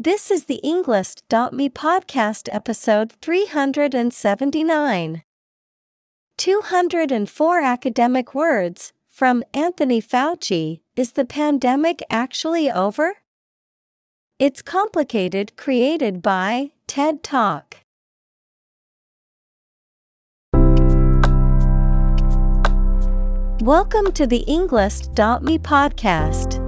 This is the Englist.me podcast episode 379. 204 academic words from Anthony Fauci Is the pandemic actually over? It's complicated, created by TED Talk. Welcome to the Englist.me podcast.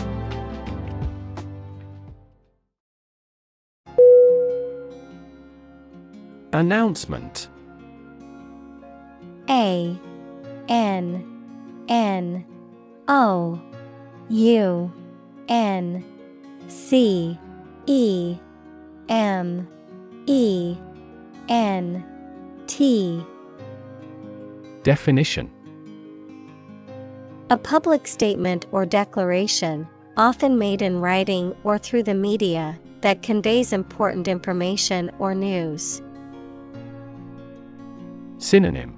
Announcement. A N N O U N C E M E N T. Definition. A public statement or declaration, often made in writing or through the media, that conveys important information or news. Synonym.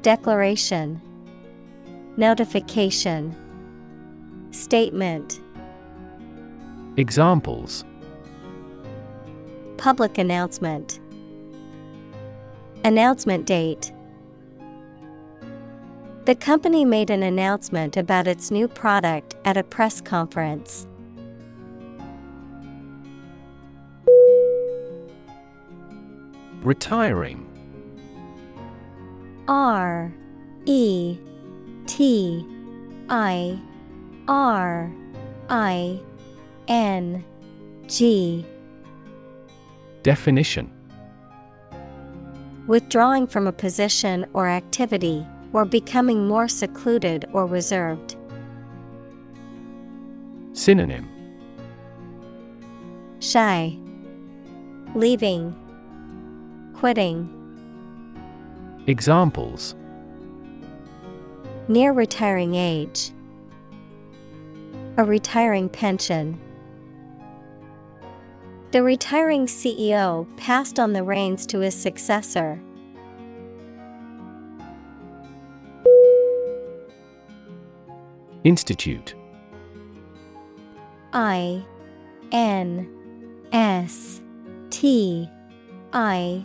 Declaration. Notification. Statement. Examples. Public announcement. Announcement date. The company made an announcement about its new product at a press conference. Retiring R E T I R I N G Definition Withdrawing from a position or activity, or becoming more secluded or reserved. Synonym Shy. Leaving. Quitting. Examples Near retiring age. A retiring pension. The retiring CEO passed on the reins to his successor. Institute I N S T I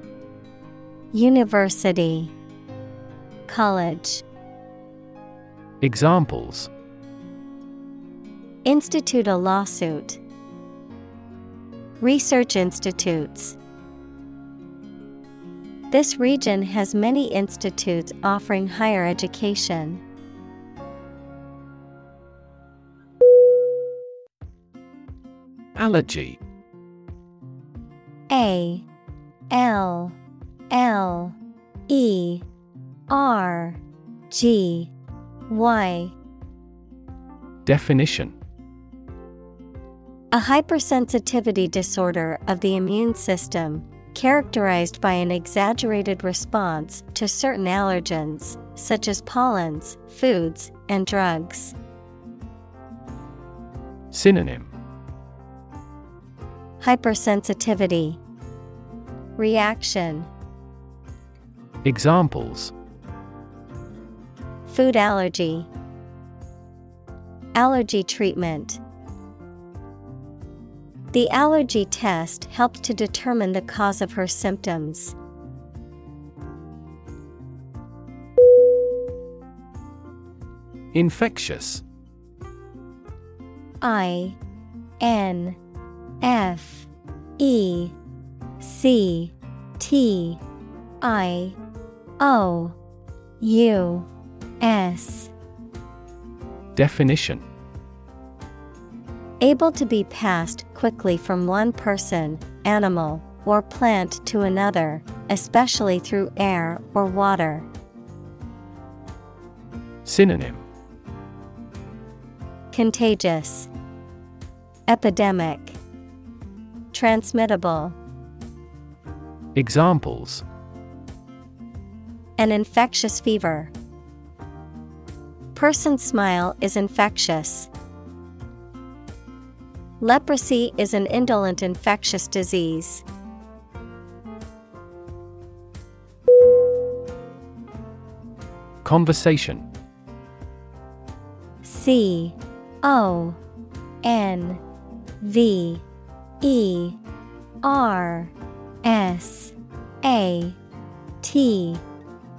University, College. Examples Institute a lawsuit. Research institutes. This region has many institutes offering higher education. Allergy A L L E R G Y. Definition. A hypersensitivity disorder of the immune system, characterized by an exaggerated response to certain allergens, such as pollens, foods, and drugs. Synonym. Hypersensitivity, Reaction, Examples Food allergy. Allergy treatment. The allergy test helped to determine the cause of her symptoms. Infectious. I N F E C T I O U S. Definition Able to be passed quickly from one person, animal, or plant to another, especially through air or water. Synonym Contagious, Epidemic, Transmittable. Examples An infectious fever. Person's smile is infectious. Leprosy is an indolent infectious disease. Conversation C O N V E R S A T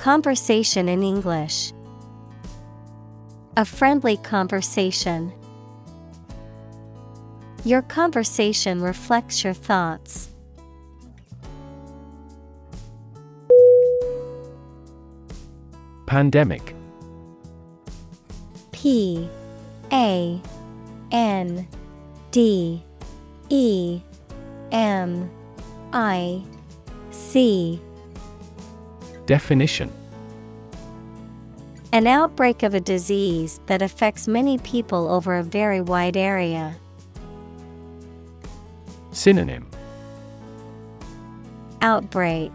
Conversation in English A friendly conversation. Your conversation reflects your thoughts. Pandemic P A N D E M I C Definition. An outbreak of a disease that affects many people over a very wide area. Synonym. Outbreak.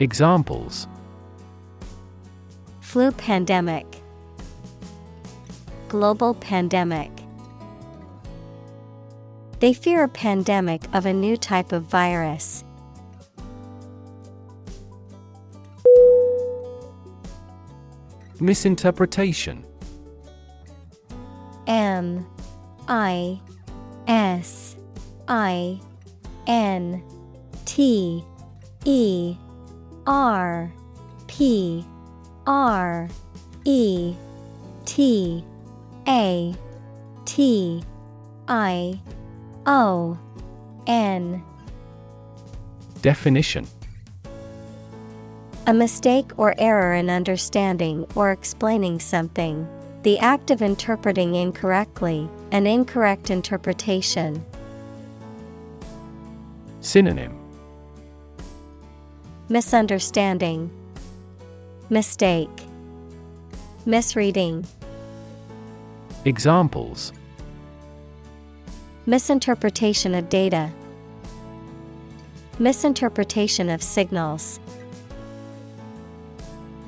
Examples. Flu pandemic. Global pandemic. They fear a pandemic of a new type of virus. Misinterpretation. M I S I N T E R P R E T A T I O N. Definition A mistake or error in understanding or explaining something. The act of interpreting incorrectly, an incorrect interpretation. Synonym Misunderstanding, Mistake, Misreading, Examples Misinterpretation of data, Misinterpretation of signals.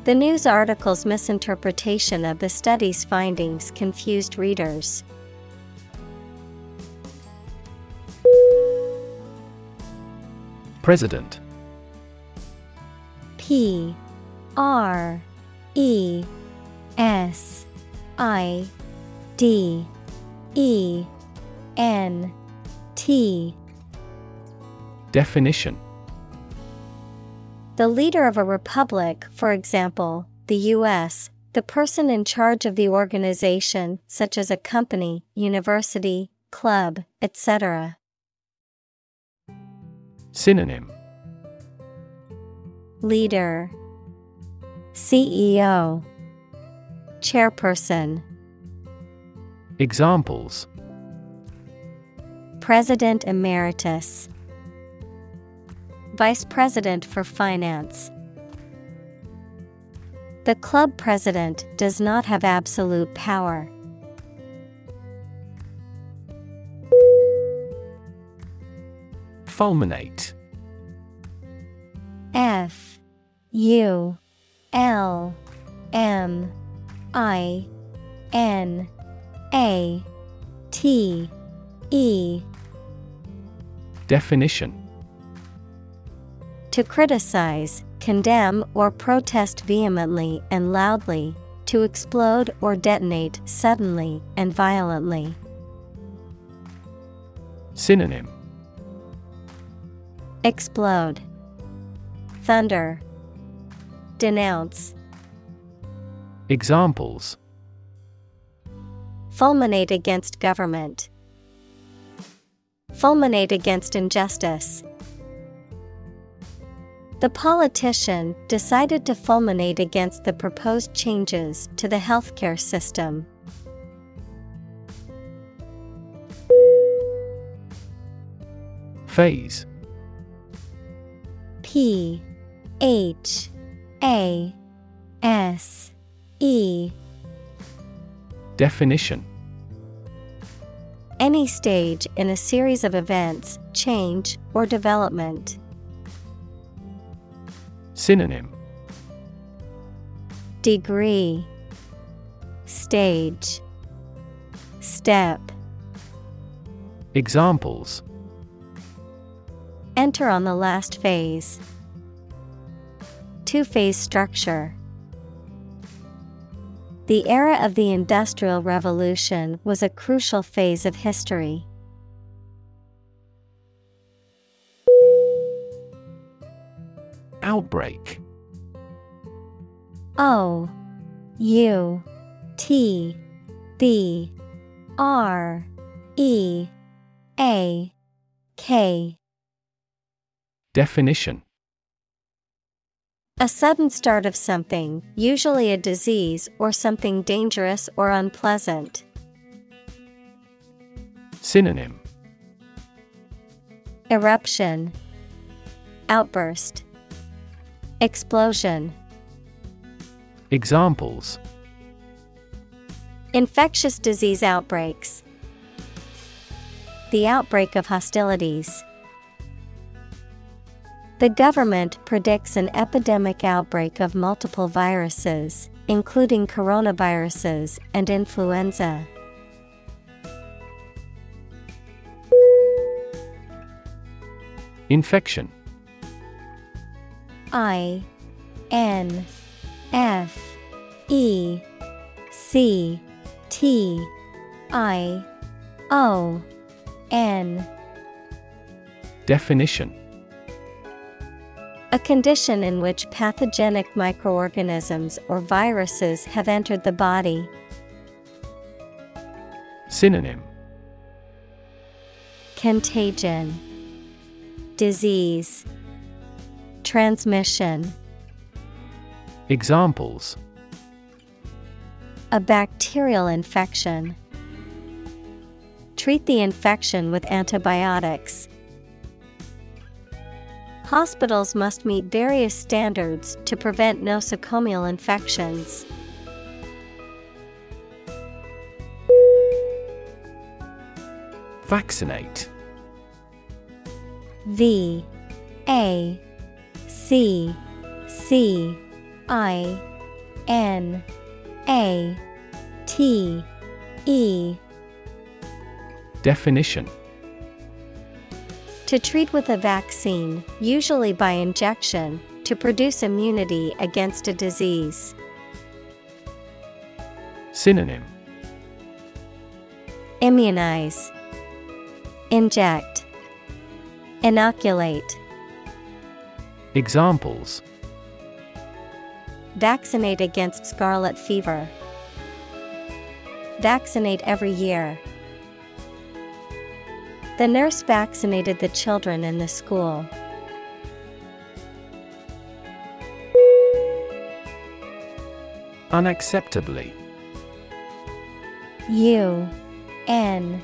The news article's misinterpretation of the study's findings confused readers. President. P. R. E. S. I. D. E. N. T. Definition The leader of a republic, for example, the U.S., the person in charge of the organization, such as a company, university, club, etc. Synonym. Leader. CEO Chairperson. Examples. President Emeritus Vice President for Finance The club president does not have absolute power. Fulminate. F U L M I N A T E Definition To criticize, condemn, or protest vehemently and loudly, to explode or detonate suddenly and violently. Synonym Explode, Thunder, Denounce. Examples Fulminate against government. Fulminate against injustice. The politician decided to fulminate against the proposed changes to the healthcare system. Phase P H A S E Definition Any stage in a series of events, change, or development. Synonym Degree Stage Step Examples Enter on the last phase. Two phase structure. The era of the Industrial Revolution was a crucial phase of history. Outbreak. O U T B R E A K. Definition. A sudden start of something, usually a disease or something dangerous or unpleasant. Synonym. Eruption, Outburst, Explosion. Examples Infectious disease outbreaks. The outbreak of hostilities. The government predicts an epidemic outbreak of multiple viruses, including coronaviruses and influenza. Infection I N F E C T I O N Definition. A condition in which pathogenic microorganisms or viruses have entered the body. Synonym. Contagion, Disease, Transmission. Examples A bacterial infection. Treat the infection with antibiotics. Hospitals must meet various standards to prevent nosocomial infections. Vaccinate V A C C I N A T E. Definition. To treat with a vaccine, usually by injection, to produce immunity against a disease. Synonym. Immunize, Inject, Inoculate. Examples Vaccinate against scarlet fever. Vaccinate every year. The nurse vaccinated the children in the school. Unacceptably U N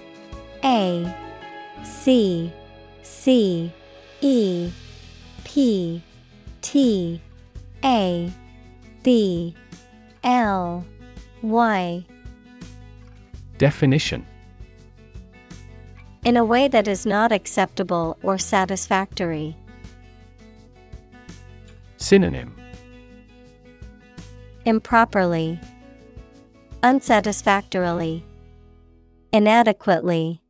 A C C E P T A B L Y. Definition. In a way that is not acceptable or satisfactory. Synonym. Improperly, Unsatisfactorily, Inadequately.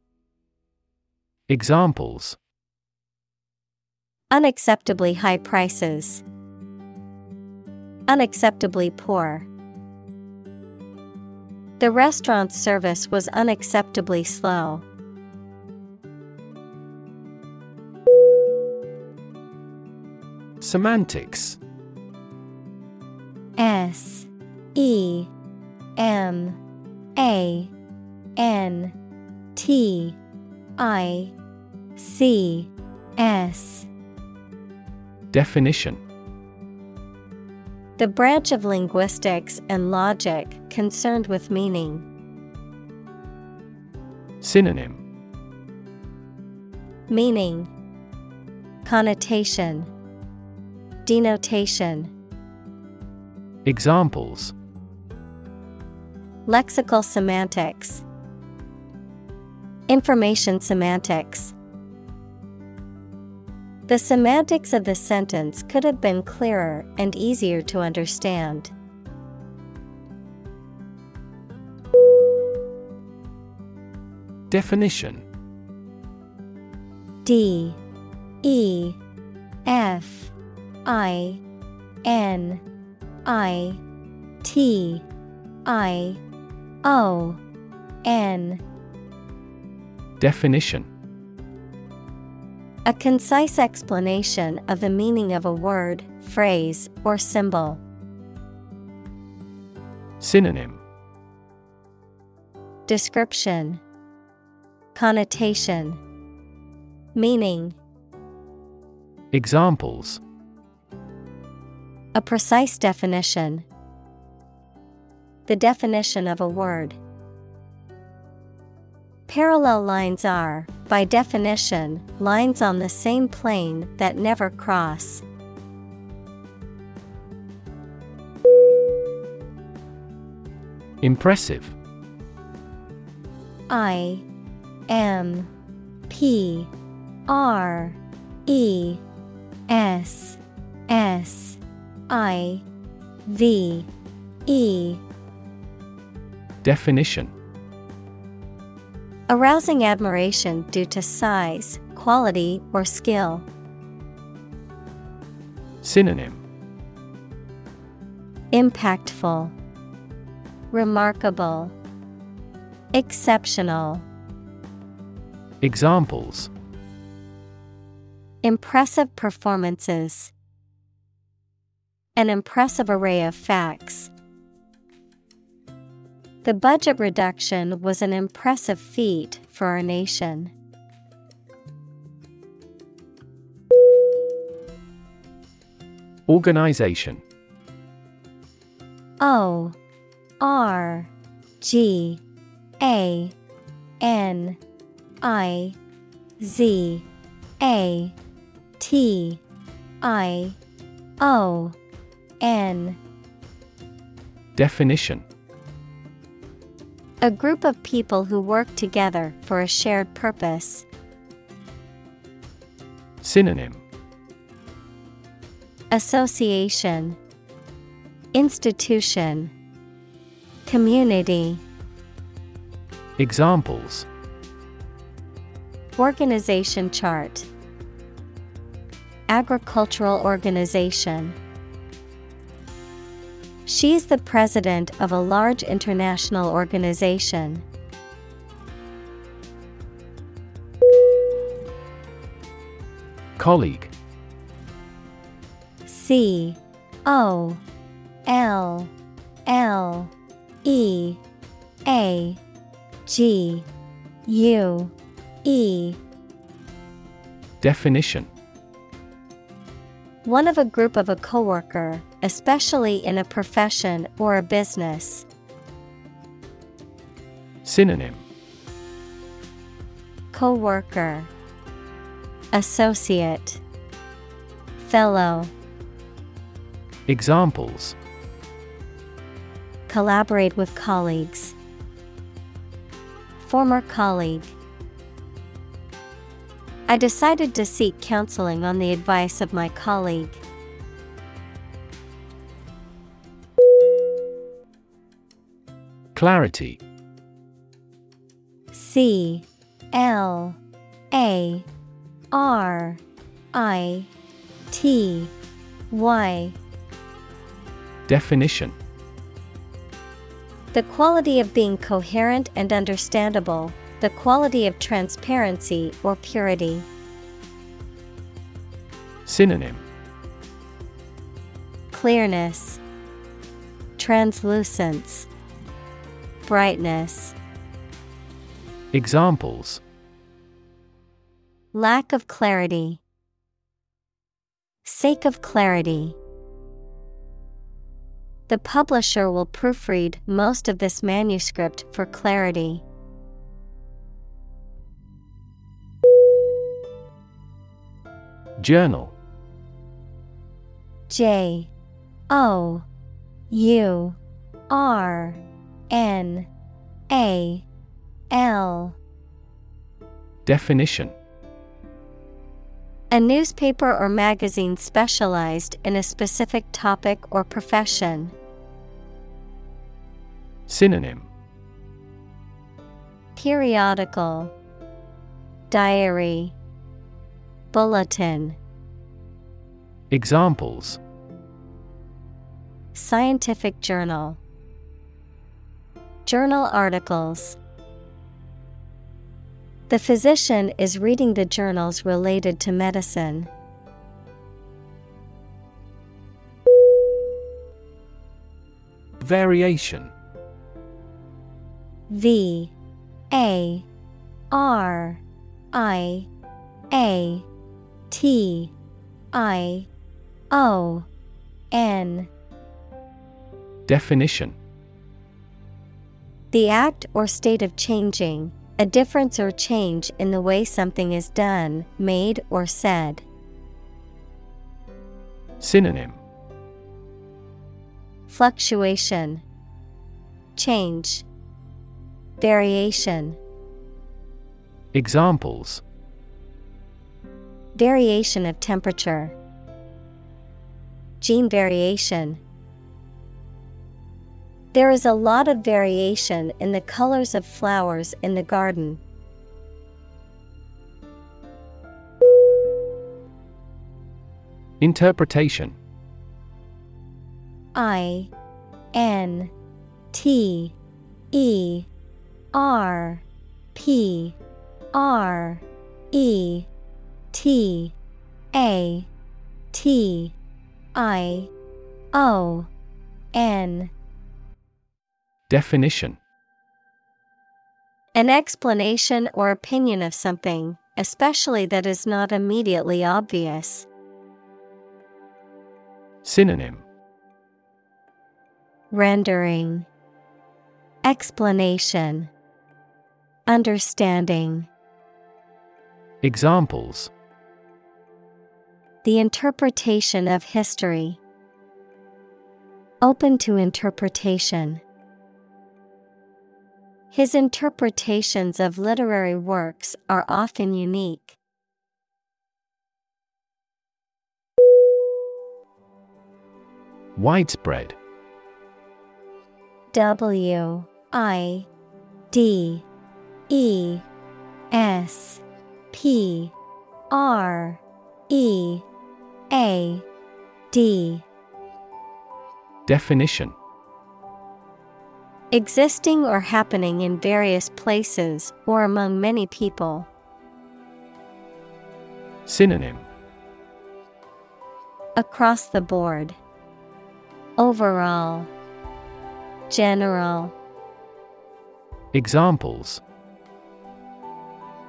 Examples Unacceptably high prices. Unacceptably poor. The restaurant's service was unacceptably slow. Semantics. S. E. M. A. N. T. I. C. S Definition. The branch of linguistics and logic concerned with meaning. Synonym. Meaning. Connotation. Denotation. Examples. Lexical semantics. Information semantics The semantics of the sentence could have been clearer and easier to understand. Definition. D. E. F. I. N. I. T. I. O. N. Definition A concise explanation of the meaning of a word, phrase, or symbol. Synonym Description Connotation Meaning Examples A precise definition. The definition of a word. Parallel lines are, by definition, lines on the same plane that never cross. Impressive. I M P R E S S I V E. Definition Arousing admiration due to size, quality, or skill. Synonym Impactful, Remarkable, Exceptional. Examples Impressive performances. An impressive array of facts. The budget reduction was an impressive feat for our nation. Organization. O R G A N I Z A T I O N. Definition A group of people who work together for a shared purpose. Synonym. Association. Institution. Community. Examples. Organization chart. Agricultural organization She's the president of a large international organization. Colleague. C O L L E A G U E. Definition. One of a group of a coworker, especially in a profession or a business. Synonym Coworker Associate Fellow Examples Collaborate with colleagues. Former colleague. I decided to seek counseling on the advice of my colleague. Clarity. C L A R I T Y. Definition. The quality of being coherent and understandable, the quality of transparency or purity. Synonym. Clearness, Translucence, Brightness. Examples Lack of clarity. Sake of clarity. The publisher will proofread most of this manuscript for clarity. Journal J O U R N A L. Definition. A newspaper or magazine specialized in a specific topic or profession. Synonym. Periodical. Diary. Bulletin. Examples. Scientific Journal Journal articles. The physician is reading the journals related to medicine. Variation. V. A. R. I. A. T. I. O. N. Definition The act or state of changing, a difference or change in the way something is done, made, or said. Synonym Fluctuation, Change, Variation. Examples Variation of temperature, Gene variation. There is a lot of variation in the colors of flowers in the garden. Interpretation I N T E R P R E T A T I O N Definition An explanation or opinion of something, especially that is not immediately obvious. Synonym Rendering Explanation Understanding Examples The interpretation of history. Open to interpretation. His interpretations of literary works are often unique. Widespread. W I D E S P R E A D. Definition Existing or happening in various places or among many people. Synonym Across the board. Overall. General. Examples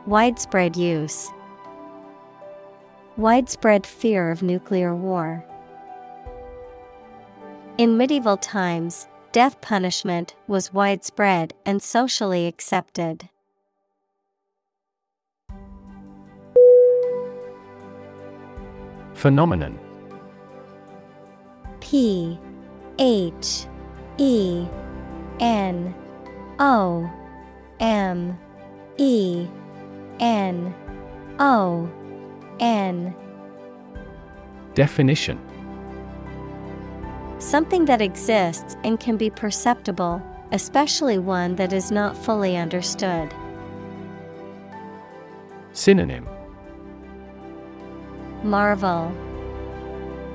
Widespread use. Widespread fear of nuclear war. In medieval times, death punishment was widespread and socially accepted. Phenomenon. P H E N O M E N O N. Definition Something that exists and can be perceptible, especially one that is not fully understood. Synonym Marvel,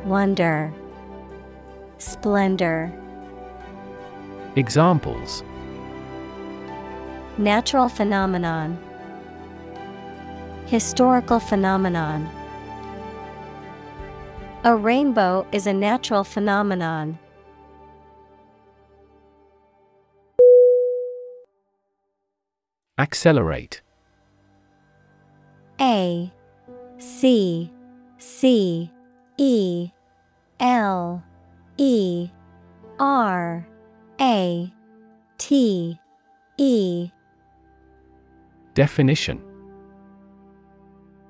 Wonder, Splendor. Examples Natural phenomenon, Historical phenomenon. A rainbow is a natural phenomenon. Accelerate. A C C E L E R A T E. Definition.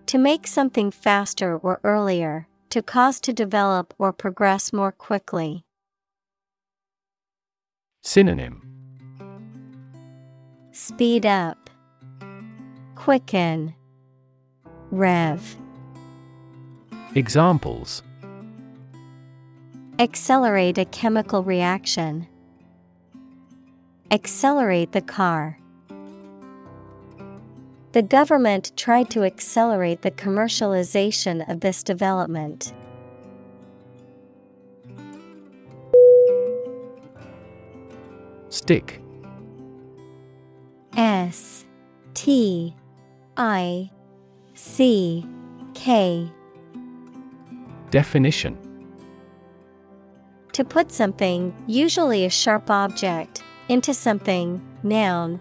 To make something faster or earlier, to cause to develop or progress more quickly. Synonym Speed up, Quicken, Rev. Examples Accelerate a chemical reaction. Accelerate the car. The government tried to accelerate the commercialization of this development. Stick. S T I C K. Definition. To put something, usually a sharp object, into something, noun,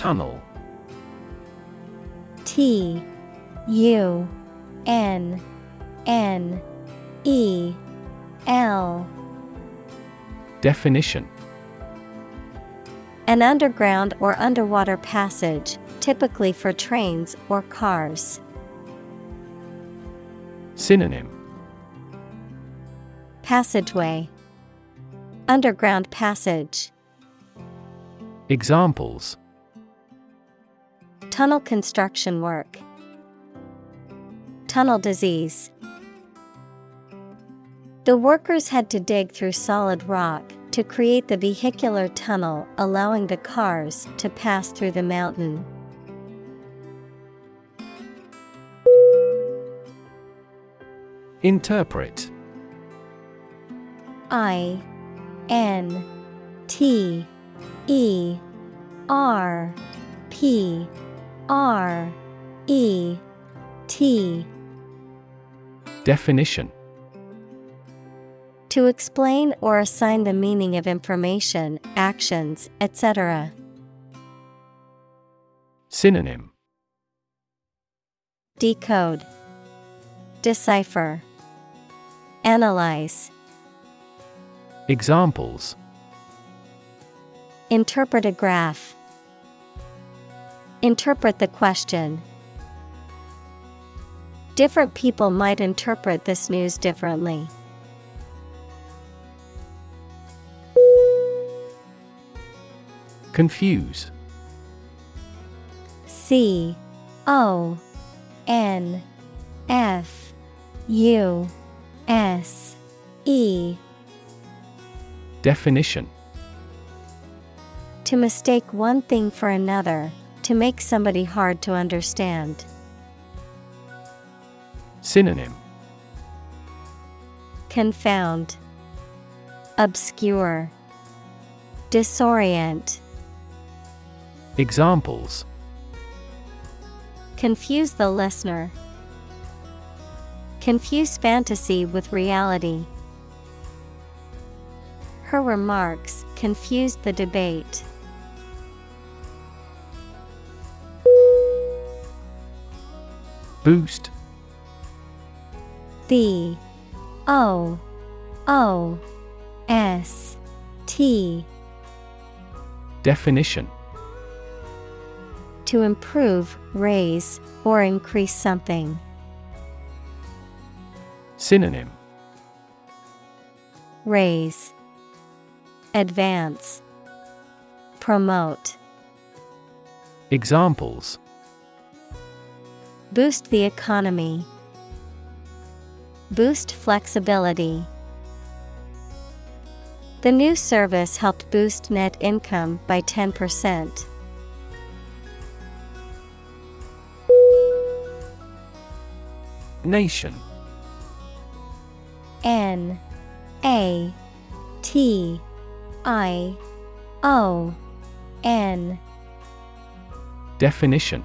Tunnel. T U N N E L. Definition. An underground or underwater passage, typically for trains or cars. Synonym. Passageway. Underground passage. Examples Tunnel construction work. Tunnel disease. The workers had to dig through solid rock to create the vehicular tunnel allowing the cars to pass through the mountain. Interpret I N T E R P R E T. Definition. To explain or assign the meaning of information, actions, etc. Synonym. Decode, Decipher, Analyze, Examples. Interpret a graph. Interpret the question. Different people might interpret this news differently. Confuse C O N F U S E Definition To mistake one thing for another, to make somebody hard to understand. Synonym Confound, Obscure, Disorient. Examples Confuse the listener. Confuse fantasy with reality. Her remarks confused the debate. Boost. B O O S T Definition To improve, raise, or increase something. Synonym Raise, Advance, Promote. Examples Boost the economy. Boost flexibility. The new service helped boost net income by 10%. Nation N A T I O N Definition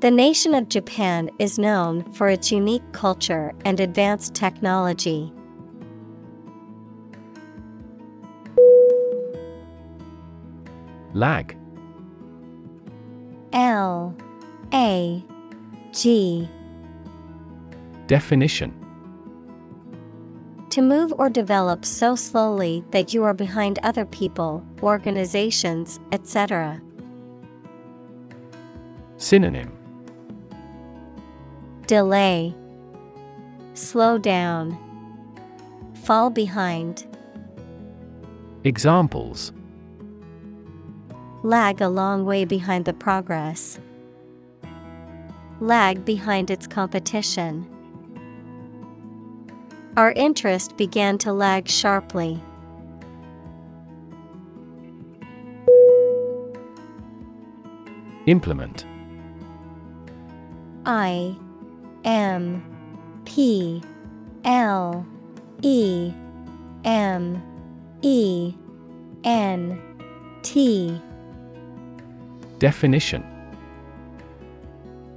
The nation of Japan is known for its unique culture and advanced technology. Lag. L. A. G. Definition. To move or develop so slowly that you are behind other people, organizations, etc. Synonym Delay, Slow down, Fall behind, Examples lag a long way behind the progress. Lag behind its competition. Our interest began to lag sharply. Implement I M P L E M E N T. Definition.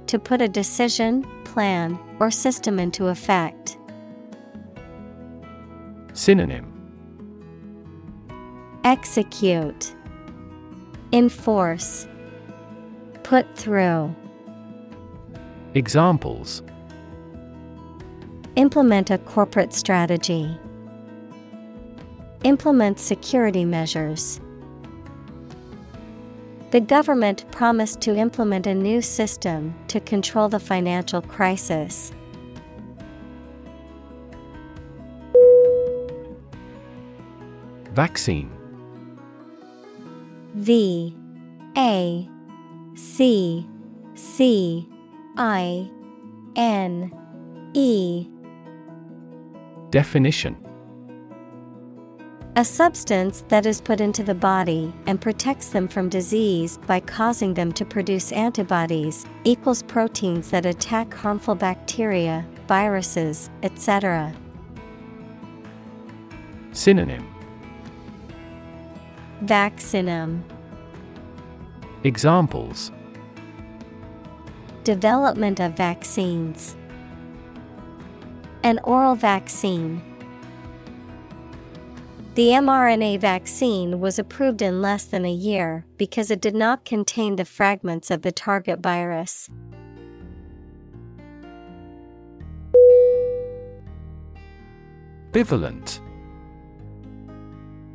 To put a decision, plan, or system into effect. Synonym. Execute, Enforce, Put through. Examples Implement a corporate strategy. Implement security measures. The government promised to implement a new system to control the financial crisis. Vaccine V A C C I N E Definition A substance that is put into the body and protects them from disease by causing them to produce antibodies, equals proteins that attack harmful bacteria, viruses, etc. Synonym Vaccinum Examples Development of vaccines. An oral vaccine. The mRNA vaccine was approved in less than a year because it did not contain the fragments of the target virus. Bivalent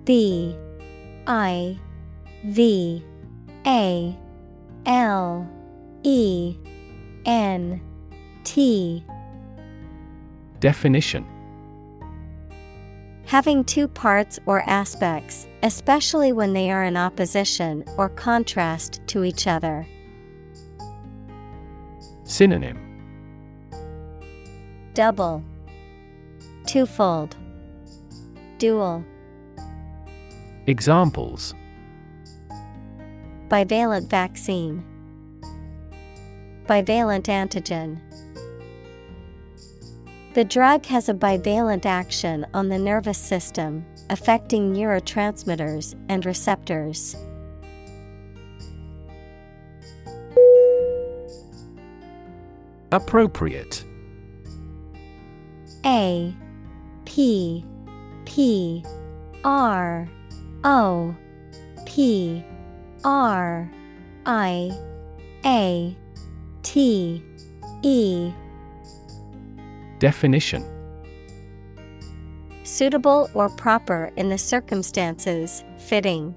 B I V A L E N T Definition Having two parts or aspects, especially when they are in opposition or contrast to each other. Synonym Double, Twofold, Dual. Examples Bivalent vaccine, Bivalent antigen. The drug has a bivalent action on the nervous system, affecting neurotransmitters and receptors. Appropriate A P P R O P R I A T E Definition Suitable or proper in the circumstances, fitting.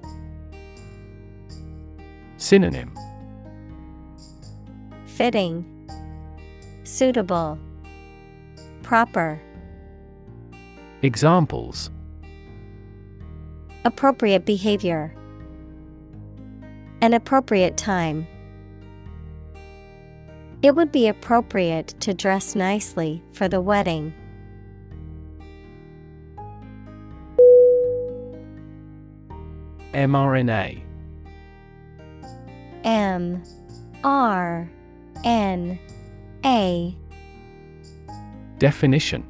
Synonym Fitting, Suitable, Proper. Examples Appropriate behavior. An appropriate time. It would be appropriate to dress nicely for the wedding. mRNA M R N A. Definition.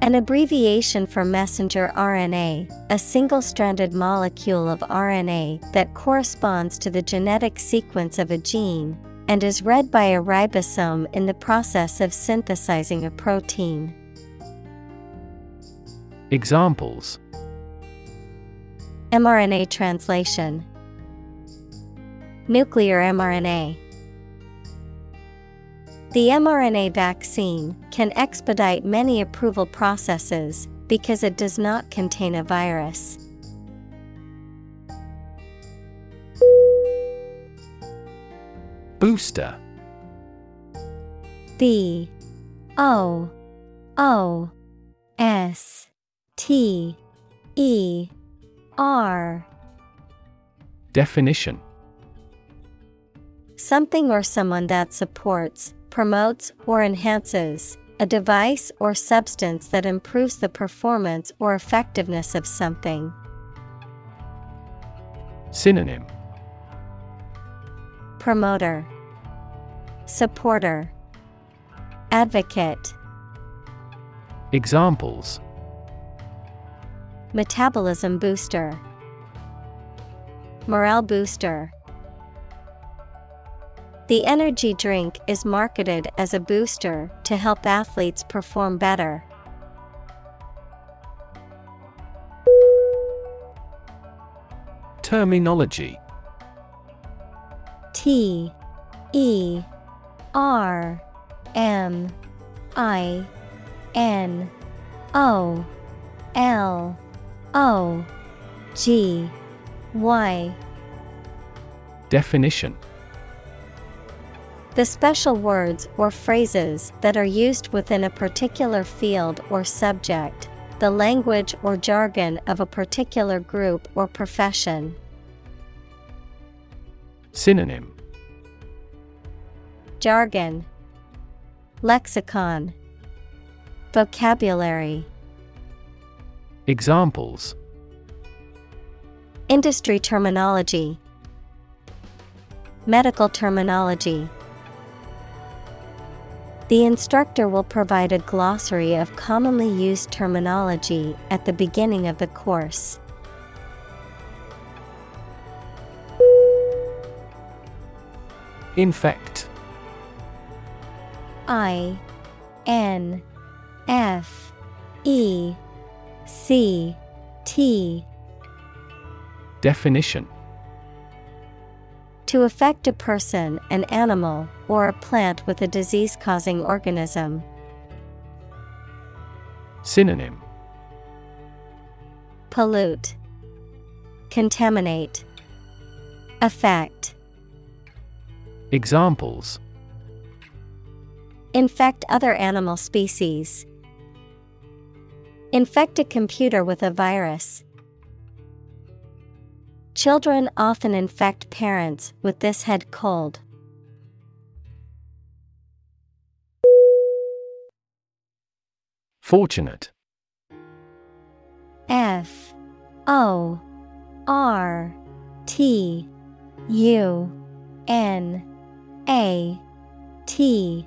An abbreviation for messenger RNA, a single stranded molecule of RNA that corresponds to the genetic sequence of a gene and is read by a ribosome in the process of synthesizing a protein. Examples mRNA translation Nuclear mRNA The mRNA vaccine can expedite many approval processes because it does not contain a virus. Booster. B O O S T E R. Definition. Something or someone that supports, promotes, or enhances, a device or substance that improves the performance or effectiveness of something. Synonym Promoter, Supporter, Advocate. Examples Metabolism booster, Morale booster. The energy drink is marketed as a booster to help athletes perform better. Terminology T E R M I N O L O G Y Definition The special words or phrases that are used within a particular field or subject, the language or jargon of a particular group or profession. Synonym. Jargon. Lexicon. Vocabulary. Examples. Industry terminology. Medical terminology. The instructor will provide a glossary of commonly used terminology at the beginning of the course. Infect. I N F E C T. Definition. To affect a person, an animal, or a plant with a disease causing organism. Synonym. Pollute, Contaminate, Affect. Examples Infect other animal species. Infect a computer with a virus. Children often infect parents with this head cold. Fortunate F O R T U N A T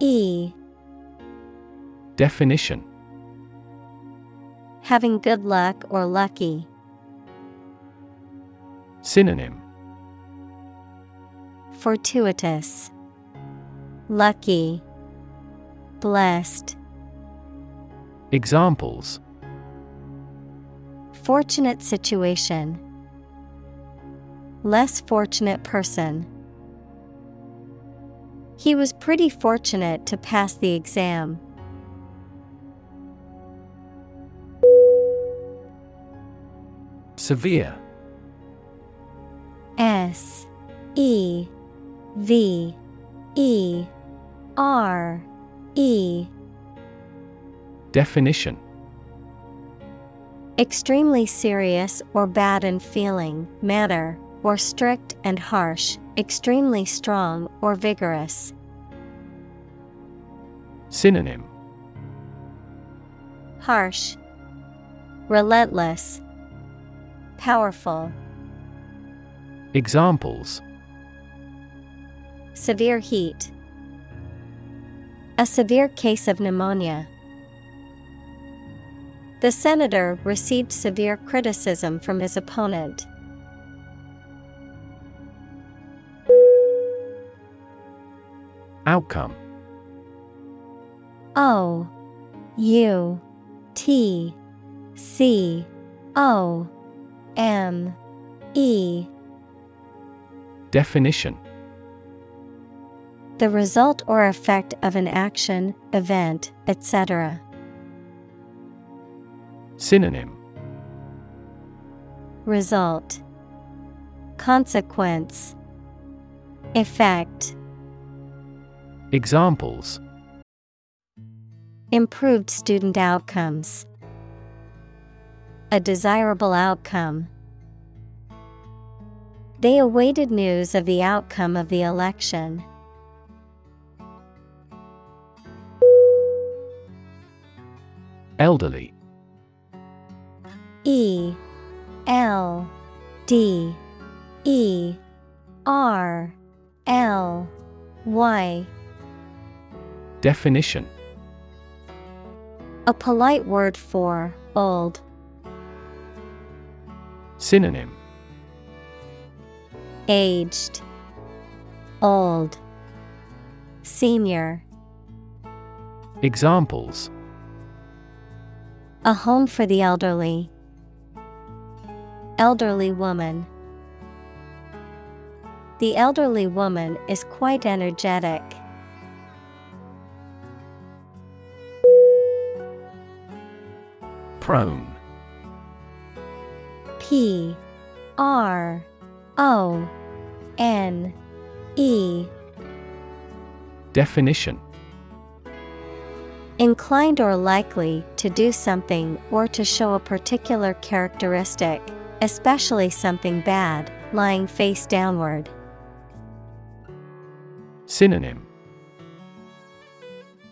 E Definition Having good luck or lucky. Synonym Fortuitous, Lucky, Blessed. Examples Fortunate situation. Less fortunate person. He was pretty fortunate to pass the exam. Severe. S E V E R E. Definition. Extremely serious or bad in feeling, manner, or strict and harsh, extremely strong or vigorous. Synonym Harsh, Relentless, Powerful. Examples Severe heat. A severe case of pneumonia. The senator received severe criticism from his opponent. Outcome. O U T C O M E. Definition. The result or effect of an action, event, etc. Synonym. Result. Consequence. Effect Examples Improved student outcomes. A desirable outcome. They awaited news of the outcome of the election. Elderly E L D E R L Y Definition A polite word for old. Synonym Aged, Old, Senior. Examples A home for the elderly. Elderly woman. The elderly woman is quite energetic. Prone. P R O N E. Definition. Inclined or likely to do something or to show a particular characteristic, especially something bad, lying face downward. Synonym.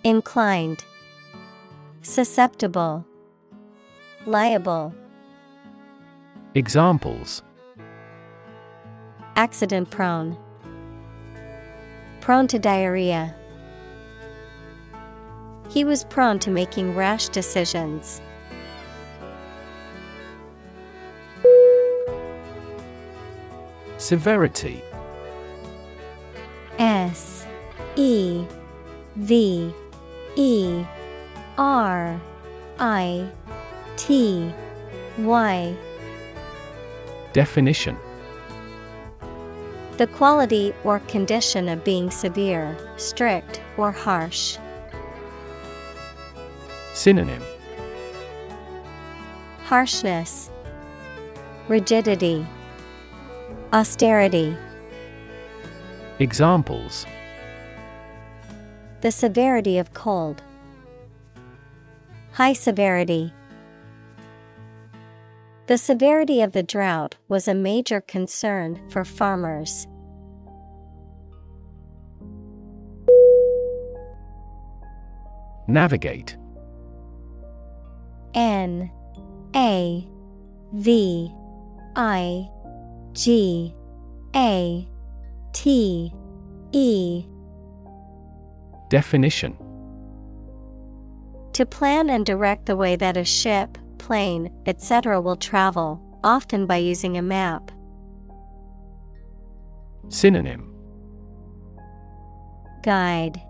Inclined, Susceptible, Liable, Examples Accident prone, Prone to diarrhea. He was prone to making rash decisions. Severity S E V E R I T Y Definition The quality or condition of being severe, strict, or harsh. Synonym Harshness, Rigidity, Austerity. Examples The severity of cold. High severity. The severity of the drought was a major concern for farmers. Navigate. N A V I G A T E. Definition. To plan and direct the way that a ship, plane, etc. will travel, often by using a map. Synonym Guide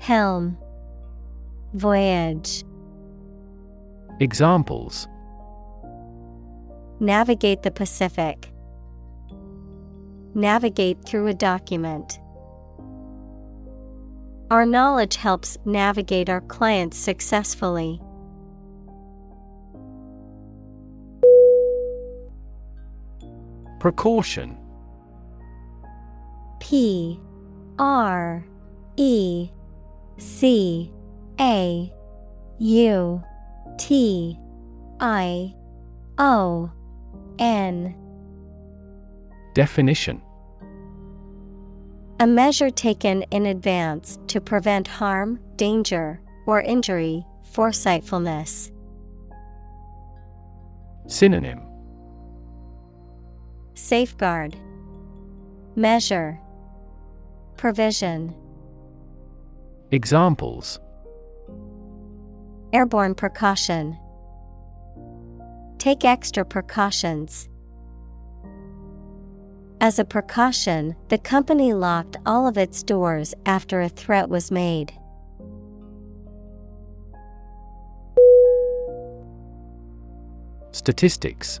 Helm Voyage Examples Navigate the Pacific. Navigate through a document. Our knowledge helps navigate our clients successfully. Precaution. P R E C A U T I O N. Definition. A measure taken in advance to prevent harm, danger, or injury, foresightfulness. Synonym Safeguard. Measure. Provision. Examples. Airborne precaution. Take extra precautions. As a precaution, the company locked all of its doors after a threat was made. Statistics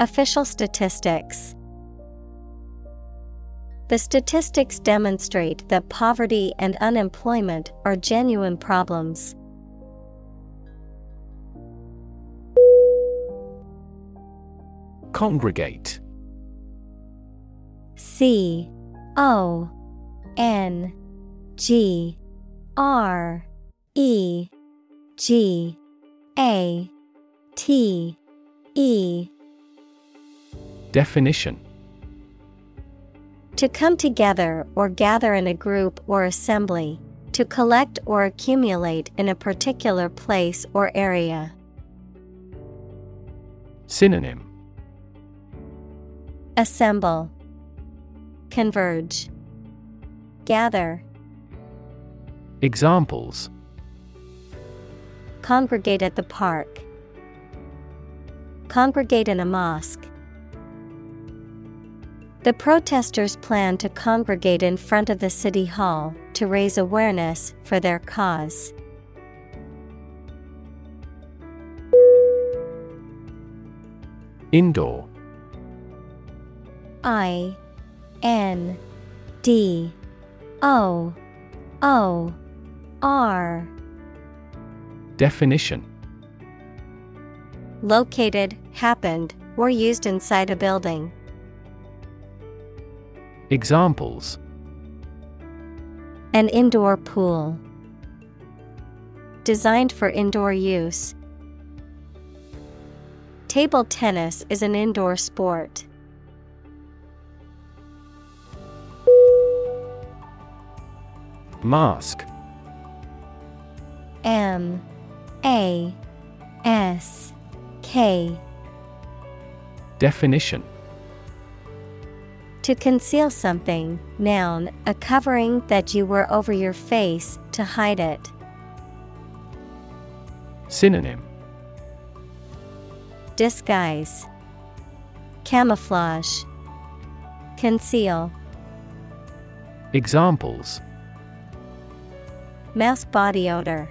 Official statistics. The statistics demonstrate that poverty and unemployment are genuine problems. Congregate C O N G R E G A T E Definition. To come together or gather in a group or assembly, to collect or accumulate in a particular place or area. Synonym. Assemble, Converge, Gather, Examples. Congregate at the park, Congregate in a mosque. The protesters plan to congregate in front of the city hall to raise awareness for their cause. Indoor I N D O O R Definition Located, happened, or used inside a building. Examples. An indoor pool. Designed for indoor use. Table tennis is an indoor sport. Mask. M. A. S. K. Definition To conceal something, noun, a covering that you wear over your face to hide it. Synonym Disguise, Camouflage, Conceal. Examples Mask body odor.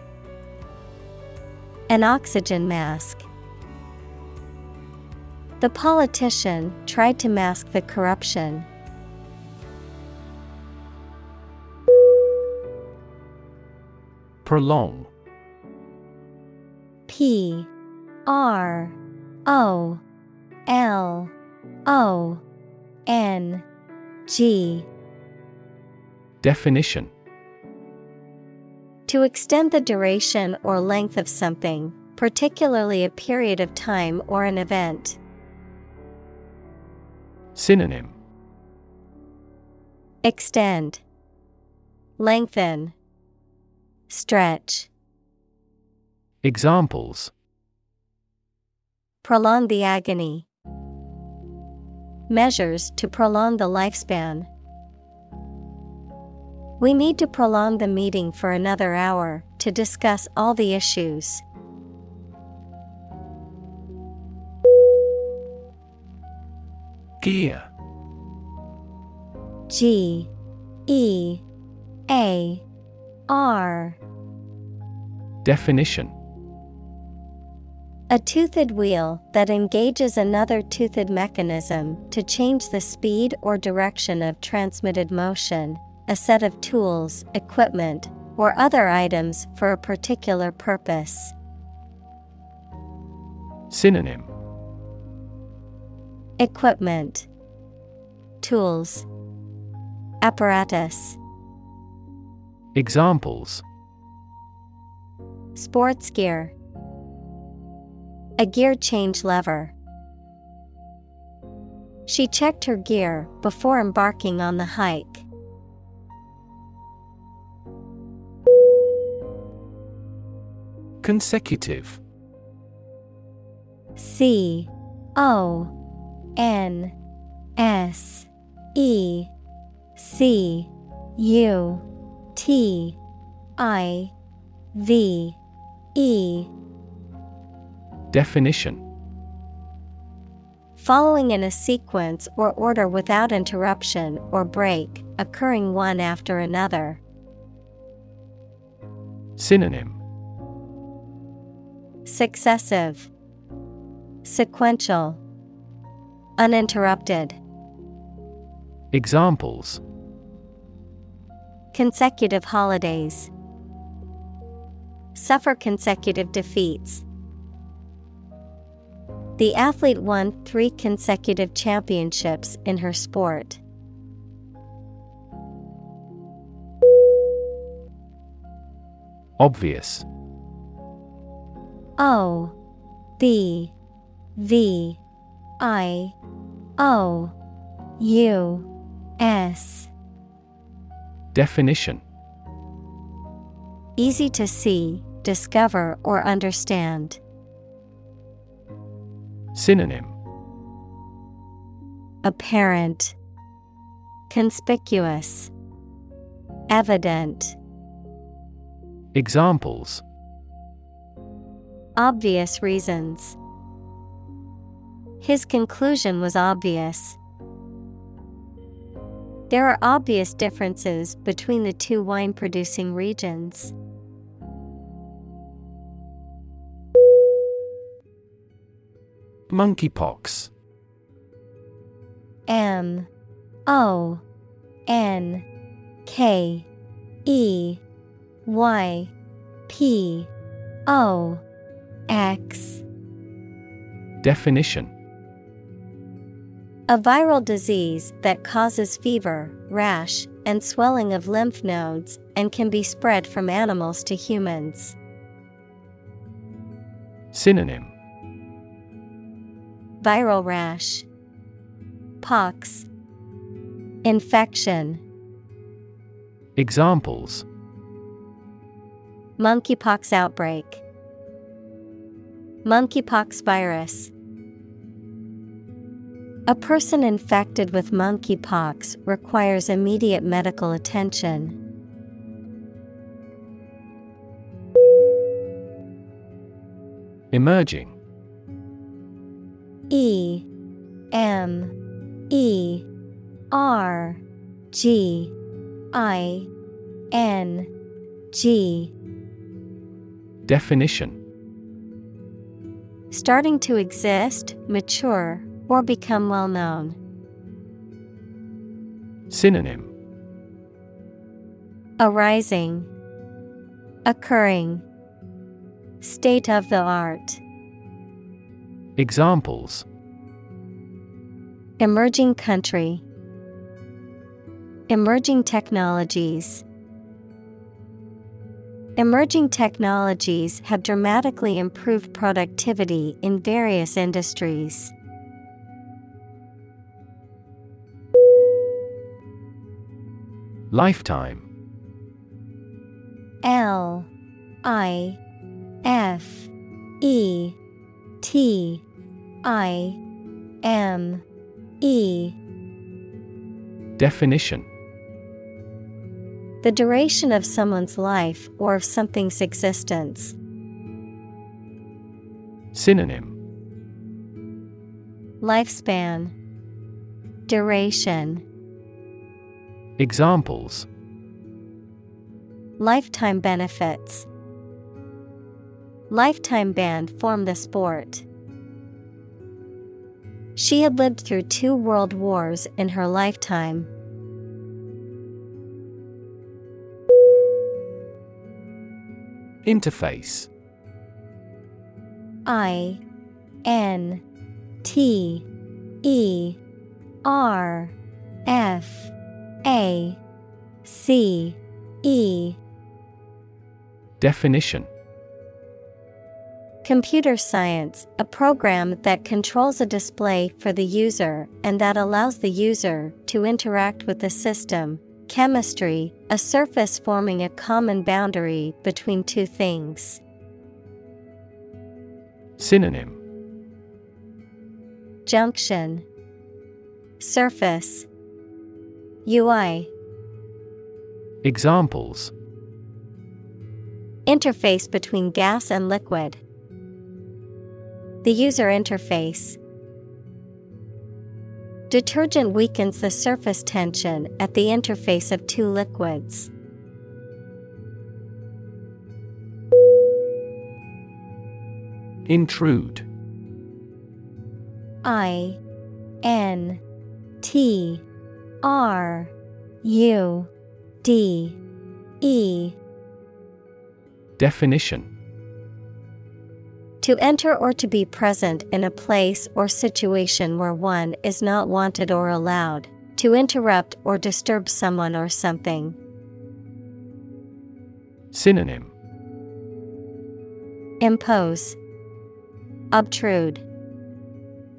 An oxygen mask. The politician tried to mask the corruption. Prolong P R O L O N G Definition To extend the duration or length of something, particularly a period of time or an event. Synonym Extend, Lengthen, Stretch. Examples Prolong the agony. Measures to prolong the lifespan. We need to prolong the meeting for another hour to discuss all the issues. Gear G E A R. Definition. A toothed wheel that engages another toothed mechanism to change the speed or direction of transmitted motion, a set of tools, equipment, or other items for a particular purpose. Synonym Equipment Tools Apparatus Examples Sports gear A gear change lever. She checked her gear before embarking on the hike. Consecutive C O N S E C U T I V E. Definition. Following in a sequence or order without interruption or break, occurring one after another. Synonym. Successive, Sequential, Uninterrupted. Examples Consecutive holidays. Suffer consecutive defeats. The athlete won three consecutive championships in her sport. Obvious O B V I O U S Definition Easy to see, discover, or understand. Synonym Apparent, Conspicuous, Evident. Examples Obvious reasons. His conclusion was obvious. There are obvious differences between the two wine producing regions. Monkeypox. M. O. N. K. E. Y. P. O. X. Definition A viral disease that causes fever, rash, and swelling of lymph nodes and can be spread from animals to humans. Synonym. Viral rash, Pox, Infection, Examples. Monkeypox outbreak, Monkeypox virus. A person infected with monkeypox requires immediate medical attention. Emerging. E M E R G I N G. Definition. Starting to exist, mature, or become well known. Synonym Arising, Occurring, State of the art. Examples Emerging country. Emerging technologies. Emerging technologies have dramatically improved productivity in various industries. Lifetime. L I F E T I M E. Definition. The duration of someone's life or of something's existence. Synonym. Lifespan. Duration Examples Lifetime benefits. Lifetime ban form the sport. She had lived through two world wars in her lifetime. Interface I N T E R F A C E Definition Computer science, a program that controls a display for the user and that allows the user to interact with the system. Chemistry, a surface forming a common boundary between two things. Synonym Junction, Surface, UI. Examples Interface between gas and liquid. The user interface. Detergent weakens the surface tension at the interface of two liquids. Intrude I N T R U D E. Definition. To enter or to be present in a place or situation where one is not wanted or allowed, to interrupt or disturb someone or something. Synonym. Impose, Obtrude,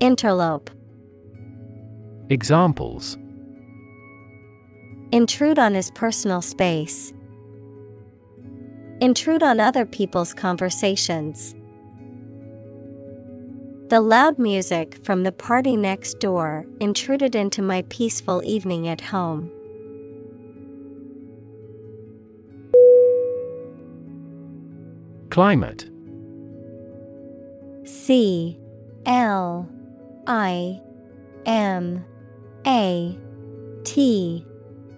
Interlope. Examples Intrude on his personal space. Intrude on other people's conversations. The loud music from the party next door intruded into my peaceful evening at home. Climate C L I M A T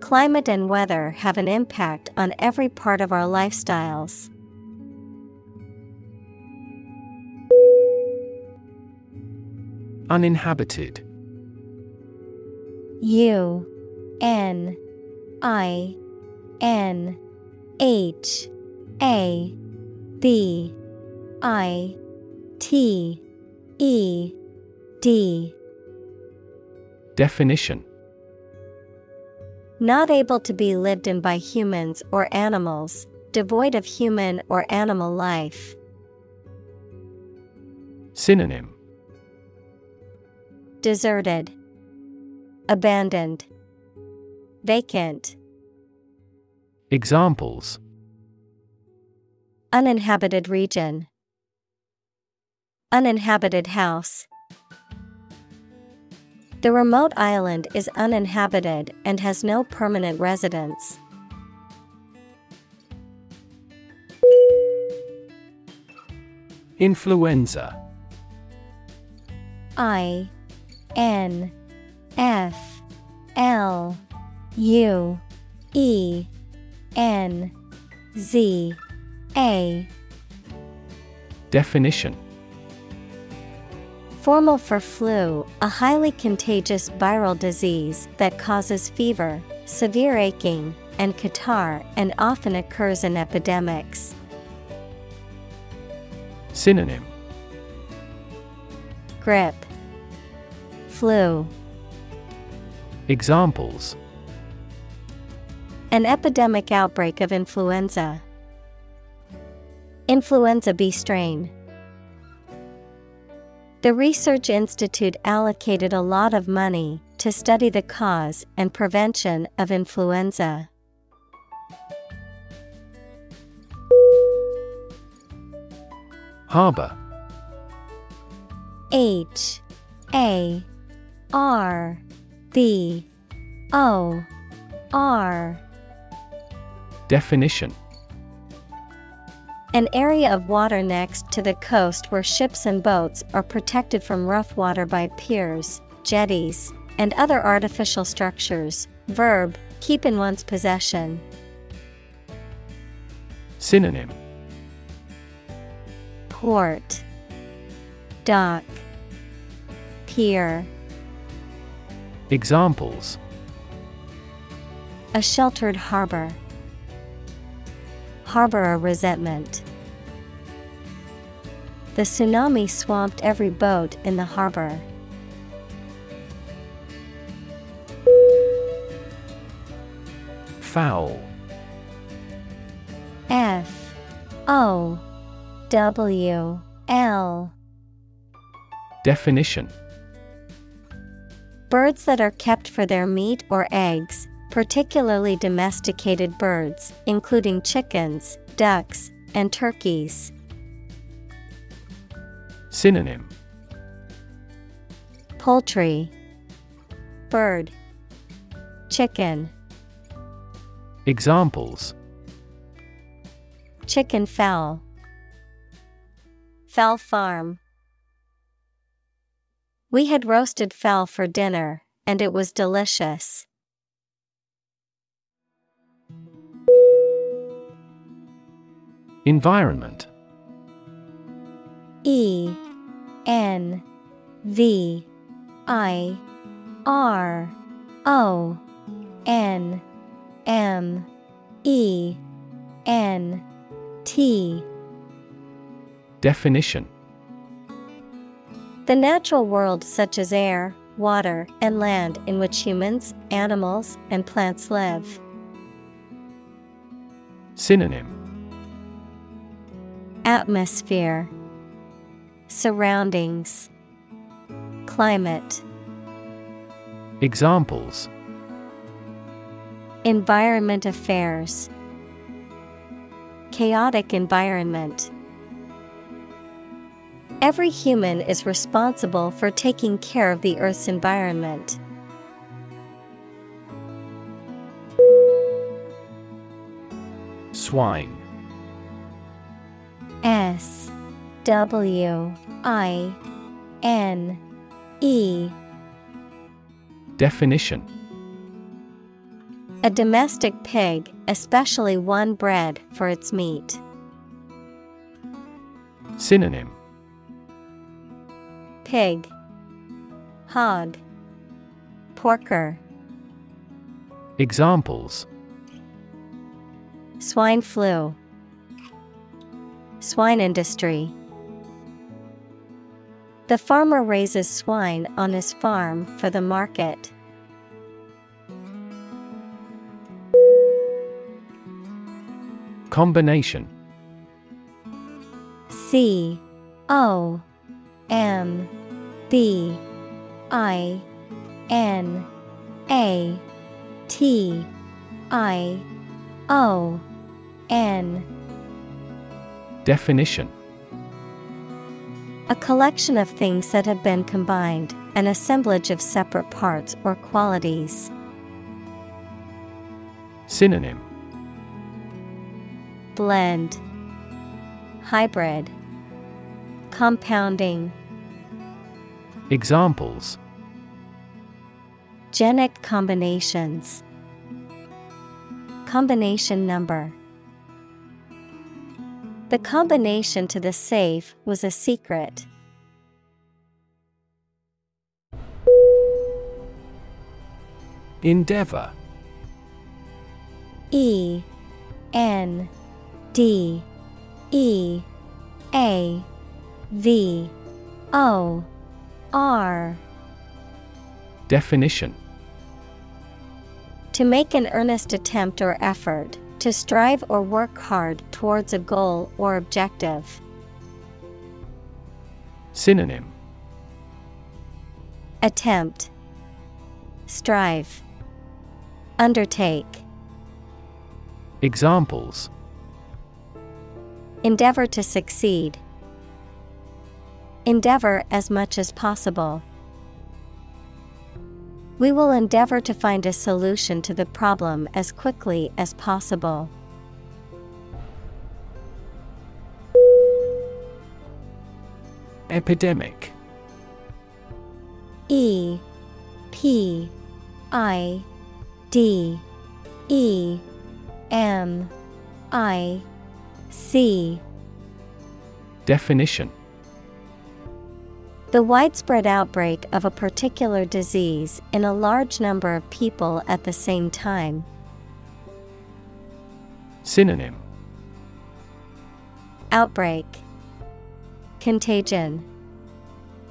Climate and weather have an impact on every part of our lifestyles. Uninhabited. U N I N H A B I T E D. Definition Not able to be lived in by humans or animals, devoid of human or animal life. Synonym. Deserted, Abandoned, Vacant, Examples. Uninhabited region, Uninhabited house. The remote island is uninhabited and has no permanent residents. Influenza. I N F L U E N Z A. Definition Formal for flu, a highly contagious viral disease that causes fever, severe aching, and catarrh and often occurs in epidemics. Synonym Grippe Flu Examples An epidemic outbreak of influenza. Influenza B strain. The Research Institute allocated a lot of money to study the cause and prevention of influenza. Harbor. H A R B O R. Definition An area of water next to the coast where ships and boats are protected from rough water by piers, jetties, and other artificial structures. Verb, keep in one's possession. Synonym Port, Dock, Pier. Examples A sheltered harbor. Harbor a resentment. The tsunami swamped every boat in the harbor. Fowl. F. O. W. L. Definition. Birds that are kept for their meat or eggs, particularly domesticated birds, including chickens, ducks, and turkeys. Synonym Poultry, Bird, Chicken, Examples Chicken fowl, Fowl farm. We had roasted fowl for dinner, and it was delicious. Environment. E N V I R O N M E N T. Definition. The natural world, such as air, water, and land, in which humans, animals, and plants live. Synonym Atmosphere, Surroundings, Climate, Examples Environment Affairs, Chaotic environment. Every human is responsible for taking care of the Earth's environment. Swine S W I N E. Definition. A domestic pig, especially one bred for its meat. Synonym. Pig, Hog, Porker, Examples. Swine flu, Swine industry. The farmer raises swine on his farm for the market. Combination C O M B I N A T I O N Definition. A collection of things that have been combined, an assemblage of separate parts or qualities. Synonym. Blend, Hybrid, Compounding. Examples. Genic combinations. Combination number The combination to the safe was a secret. Endeavor. E N D E A V O R. Definition. To make an earnest attempt or effort, to strive or work hard towards a goal or objective. Synonym Attempt Strive Undertake Examples Endeavor to succeed. Endeavor as much as possible. We will endeavor to find a solution to the problem as quickly as possible. Epidemic. E P I D E M I C. Definition The widespread outbreak of a particular disease in a large number of people at the same time. Synonym Outbreak Contagion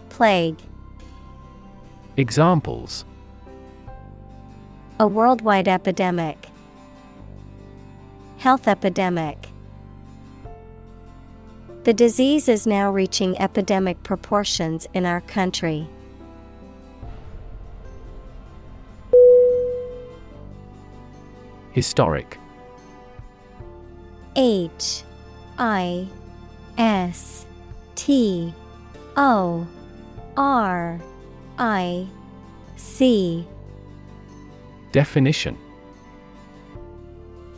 Plague Examples A worldwide epidemic. Health epidemic. The disease is now reaching epidemic proportions in our country. Historic H I S T O R I C Definition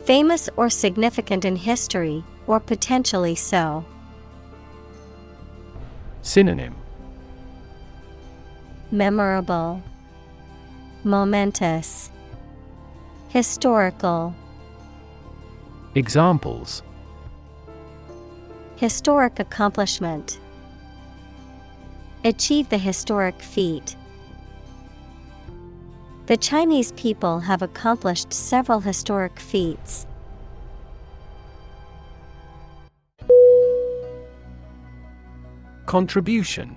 Famous or significant in history, or potentially so. Synonym Memorable, Momentous, Historical. Examples Historic accomplishment. Achieve the historic feat. The Chinese people have accomplished several historic feats. Contribution.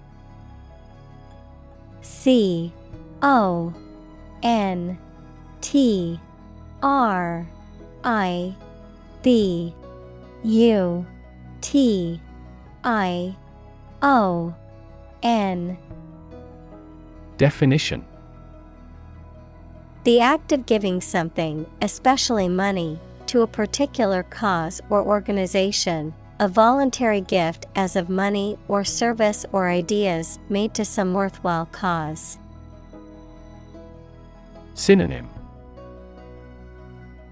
C O N T R I B U T I O N. Definition. The act of giving something, especially money, to a particular cause or organization, a voluntary gift as of money or service or ideas made to some worthwhile cause. Synonym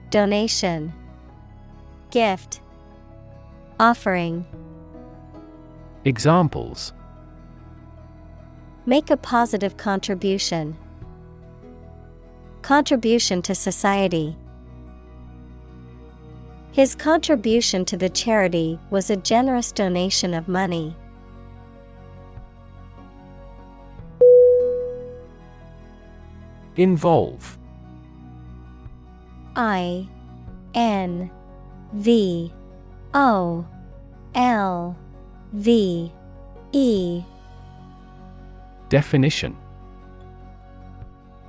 Donation, Gift, Offering. Examples Make a positive contribution. Contribution to society. His contribution to the charity was a generous donation of money. Involve. I N V O L V E. Definition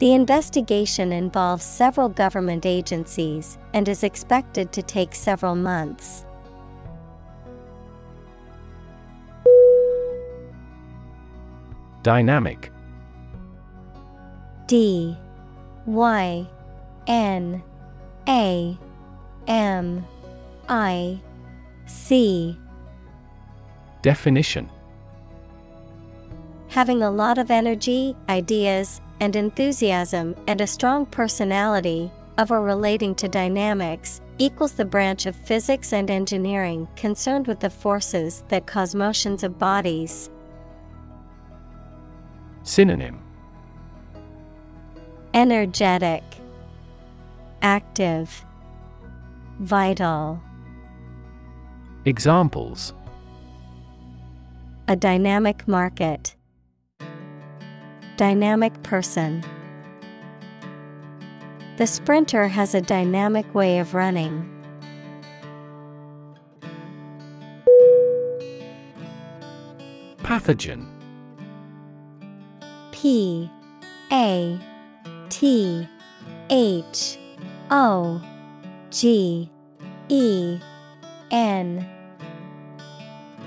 The investigation involves several government agencies and is expected to take several months. Dynamic. D. Y. N. A. M. I. C. Definition. Having a lot of energy, ideas, and enthusiasm and a strong personality, of or relating to dynamics, equals the branch of physics and engineering concerned with the forces that cause motions of bodies. Synonym Energetic, Active, Vital. Examples A dynamic market, Dynamic person. The sprinter has a dynamic way of running. Pathogen P A T H O G E N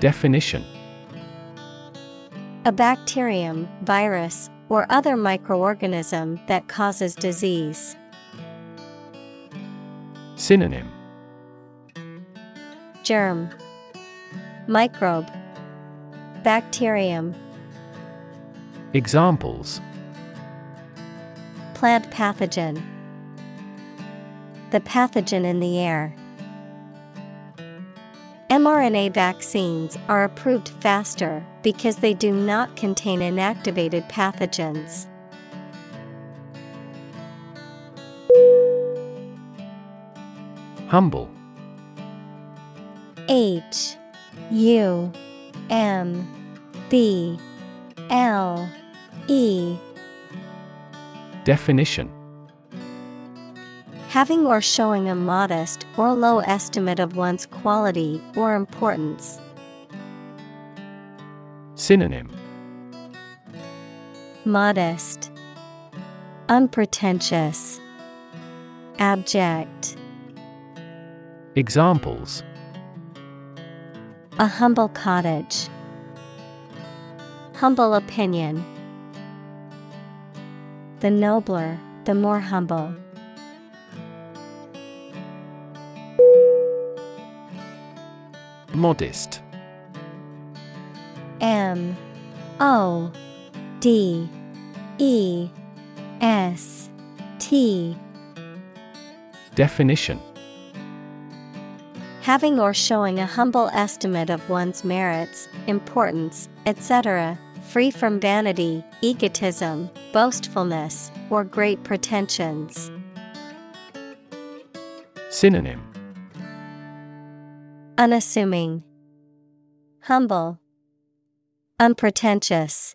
Definition A bacterium, virus, or other microorganism that causes disease. Synonym. Germ. Microbe. Bacterium. Examples. Plant pathogen. The pathogen in the air. mRNA vaccines are approved faster because they do not contain inactivated pathogens. Humble H U M B L E Definition Having or showing a modest or low estimate of one's quality or importance. Synonym Modest, Unpretentious, Abject. Examples A humble cottage. Humble opinion. The nobler, the more humble. Modest M O D E S T Definition Having or showing a humble estimate of one's merits, importance, etc., free from vanity, egotism, boastfulness, or great pretensions. Synonym Unassuming, Humble, Unpretentious.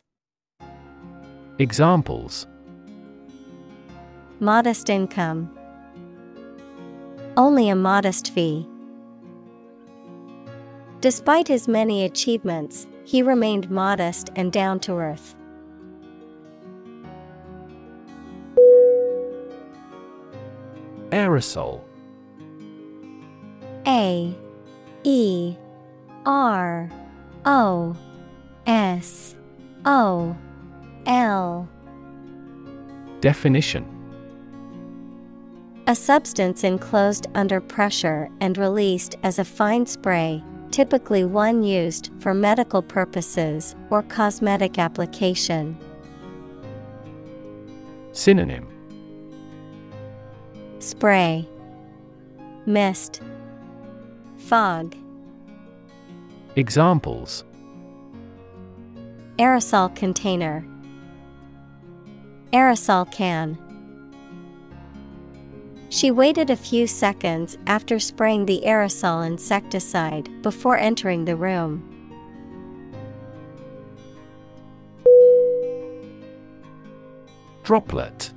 Examples Modest income. Only a modest fee. Despite his many achievements, he remained modest and down to earth. Aerosol A E R O S O L. Definition. A substance enclosed under pressure and released as a fine spray, typically one used for medical purposes or cosmetic application. Synonym. Spray, Mist, Fog. Examples Aerosol container, Aerosol can. She waited a few seconds after spraying the aerosol insecticide before entering the room. Droplet.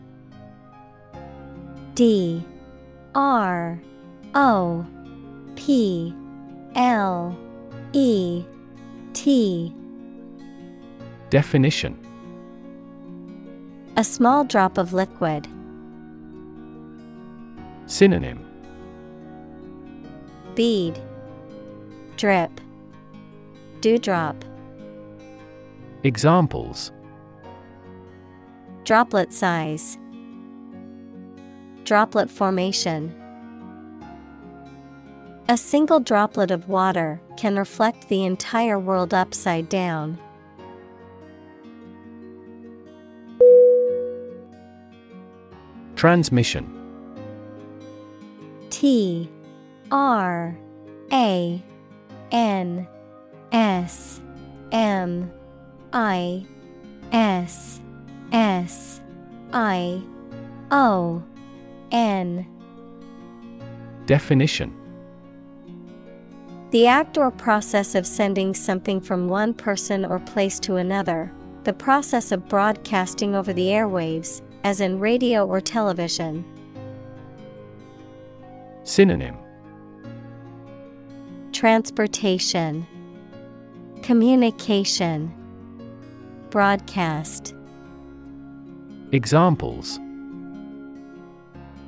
D. R. O. P. L. E. T Definition. A small drop of liquid. Synonym. Bead. Drip. Dewdrop. Examples. Droplet size, Droplet formation. A single droplet of water can reflect the entire world upside down. Transmission. T R A N S M I S S I O N. Definition. The act or process of sending something from one person or place to another, the process of broadcasting over the airwaves, as in radio or television. Synonym Transportation, Communication, Broadcast. Examples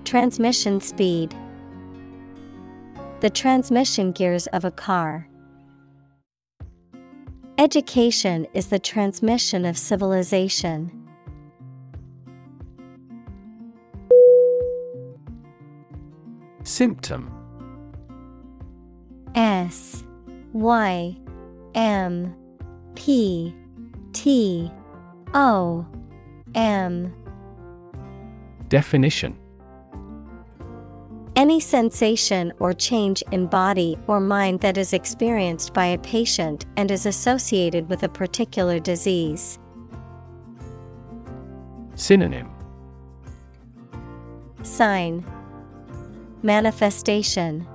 Transmission speed, The transmission gears of a car. Education is the transmission of civilization. Symptom? S Y M P T O M. Definition. Any sensation or change in body or mind that is experienced by a patient and is associated with a particular disease. Synonym. Sign Manifestation.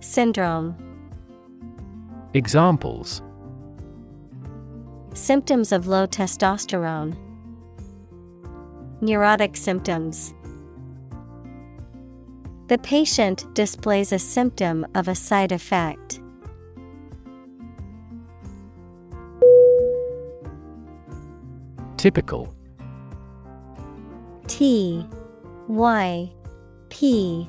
Syndrome. Examples. Symptoms of low testosterone. Neurotic symptoms. The patient displays a symptom of a side effect. Typical. T Y P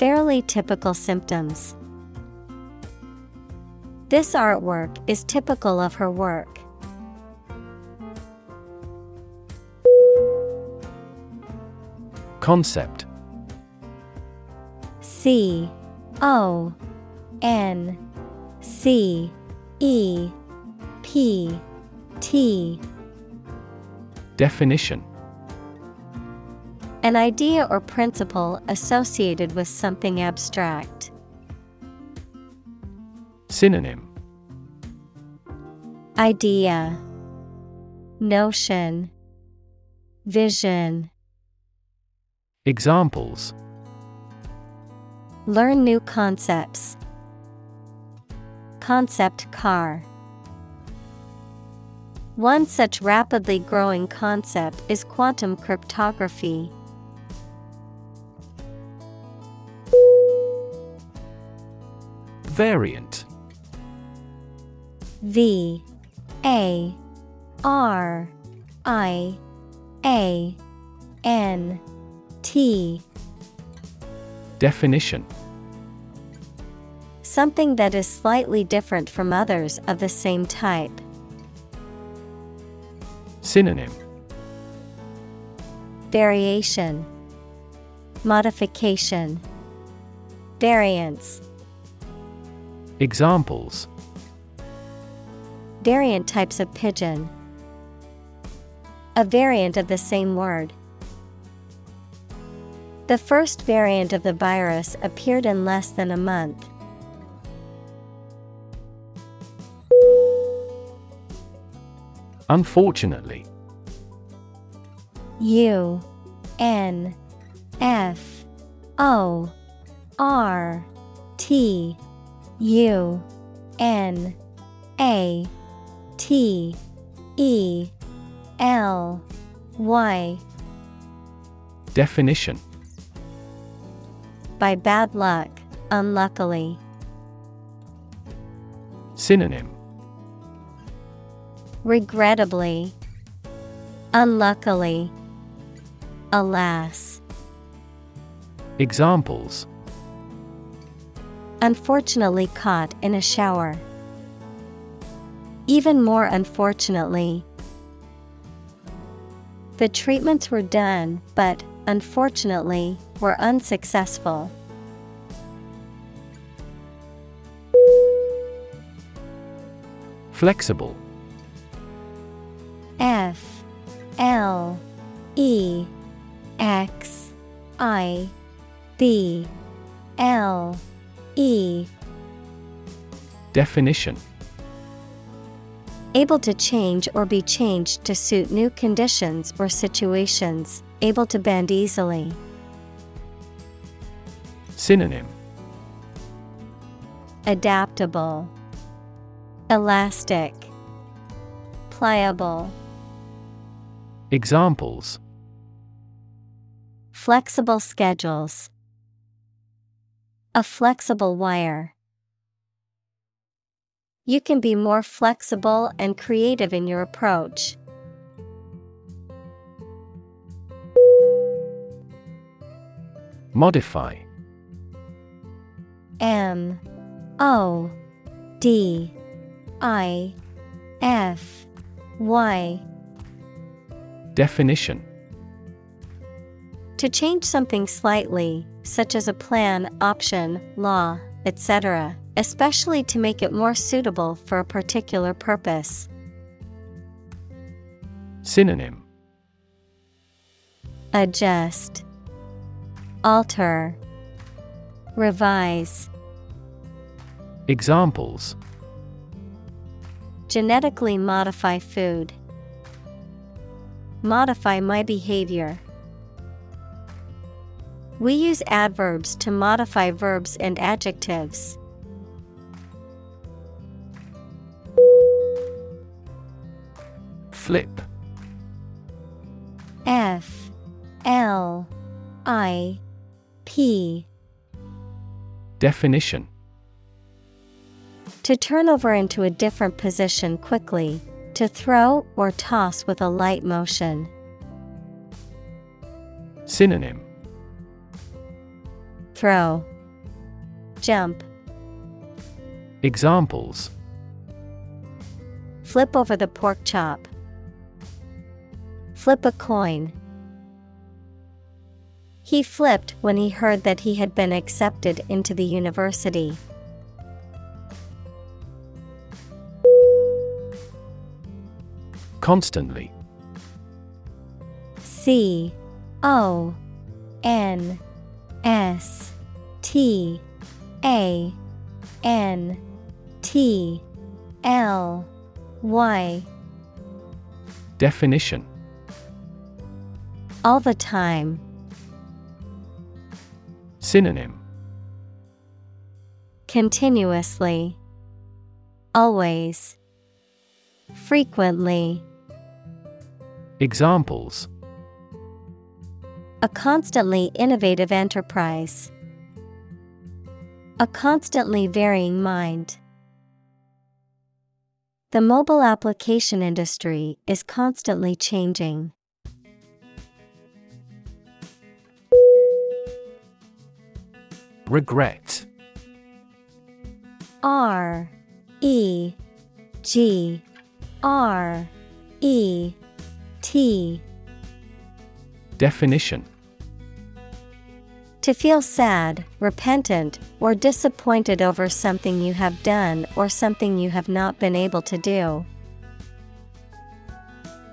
Fairly typical symptoms. This artwork is typical of her work. Concept C O N C E P T Definition An idea or principle associated with something abstract. Synonym Idea Notion Vision Examples Learn new concepts. Concept car. One such rapidly growing concept is quantum cryptography. Variant. V A R I A N T. Definition. Something that is slightly different from others of the same type. Synonym. Variation. Modification. Variance Examples Variant types of pigeon. A variant of the same word. The first variant of the virus appeared in less than a month. Unfortunately U N F O R T U N A T E L Y. Definition. By bad luck, unluckily. Synonym. Regrettably, unluckily, alas. Examples Unfortunately caught in a shower. Even more unfortunately, the treatments were done, but unfortunately, were unsuccessful. Flexible F L E X I B L E. Definition. Able to change or be changed to suit new conditions or situations, able to bend easily. Synonym. Adaptable, Elastic, Pliable. Examples. Flexible schedules. A flexible wire. You can be more flexible and creative in your approach. Modify M O D I F Y Definition To change something slightly, such as a plan, option, law, etc., especially to make it more suitable for a particular purpose. Synonym Adjust, Alter, Revise. Examples Genetically modify food. Modify my behavior. We use adverbs to modify verbs and adjectives. Flip F L I P Definition To turn over into a different position quickly, to throw or toss with a light motion. Synonym Throw, Jump, Examples Flip over the pork chop. Flip a coin. He flipped when he heard that he had been accepted into the university. Constantly C O N S T A N T L Y Definition All the time. Synonym Continuously. Always. Frequently. Examples A constantly innovative enterprise. A constantly varying mind. The mobile application industry is constantly changing. Regret R E G R E T Definition To feel sad, repentant, or disappointed over something you have done or something you have not been able to do.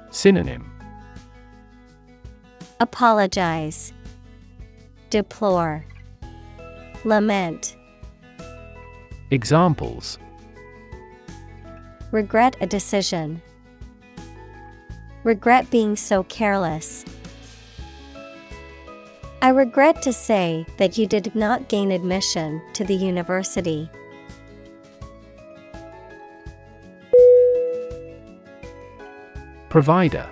Synonym Apologize, Deplore, Lament, Examples Regret a decision. Regret being so careless. I regret to say that you did not gain admission to the university. Provider.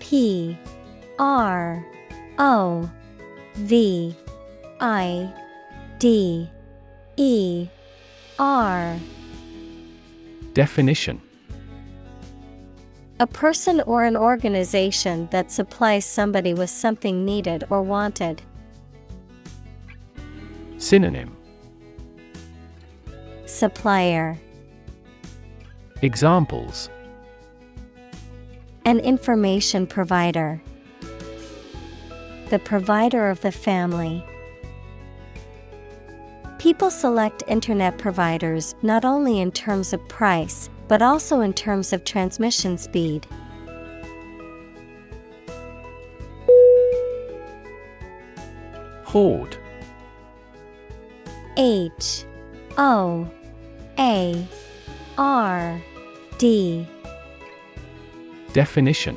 P R O V I D E R. Definition A person or an organization that supplies somebody with something needed or wanted. Synonym Supplier Examples An information provider. The provider of the family. People select internet providers not only in terms of price, but also in terms of transmission speed. Hoard H O A R D Definition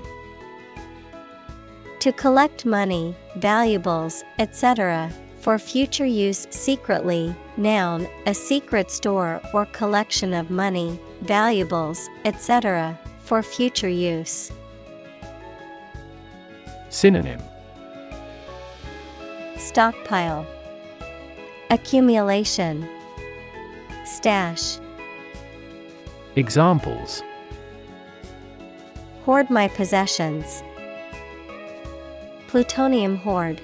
To collect money, valuables, etc., for future use secretly, noun, a secret store or collection of money, valuables, etc., for future use. Synonym Stockpile, Accumulation, Stash. Examples Hoard my possessions. Plutonium hoard.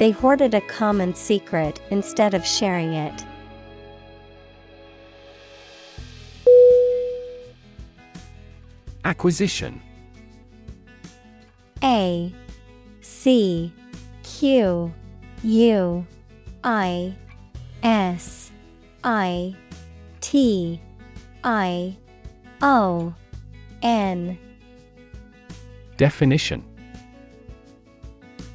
They hoarded a common secret instead of sharing it. Acquisition. A C Q U I S I T I O N. Definition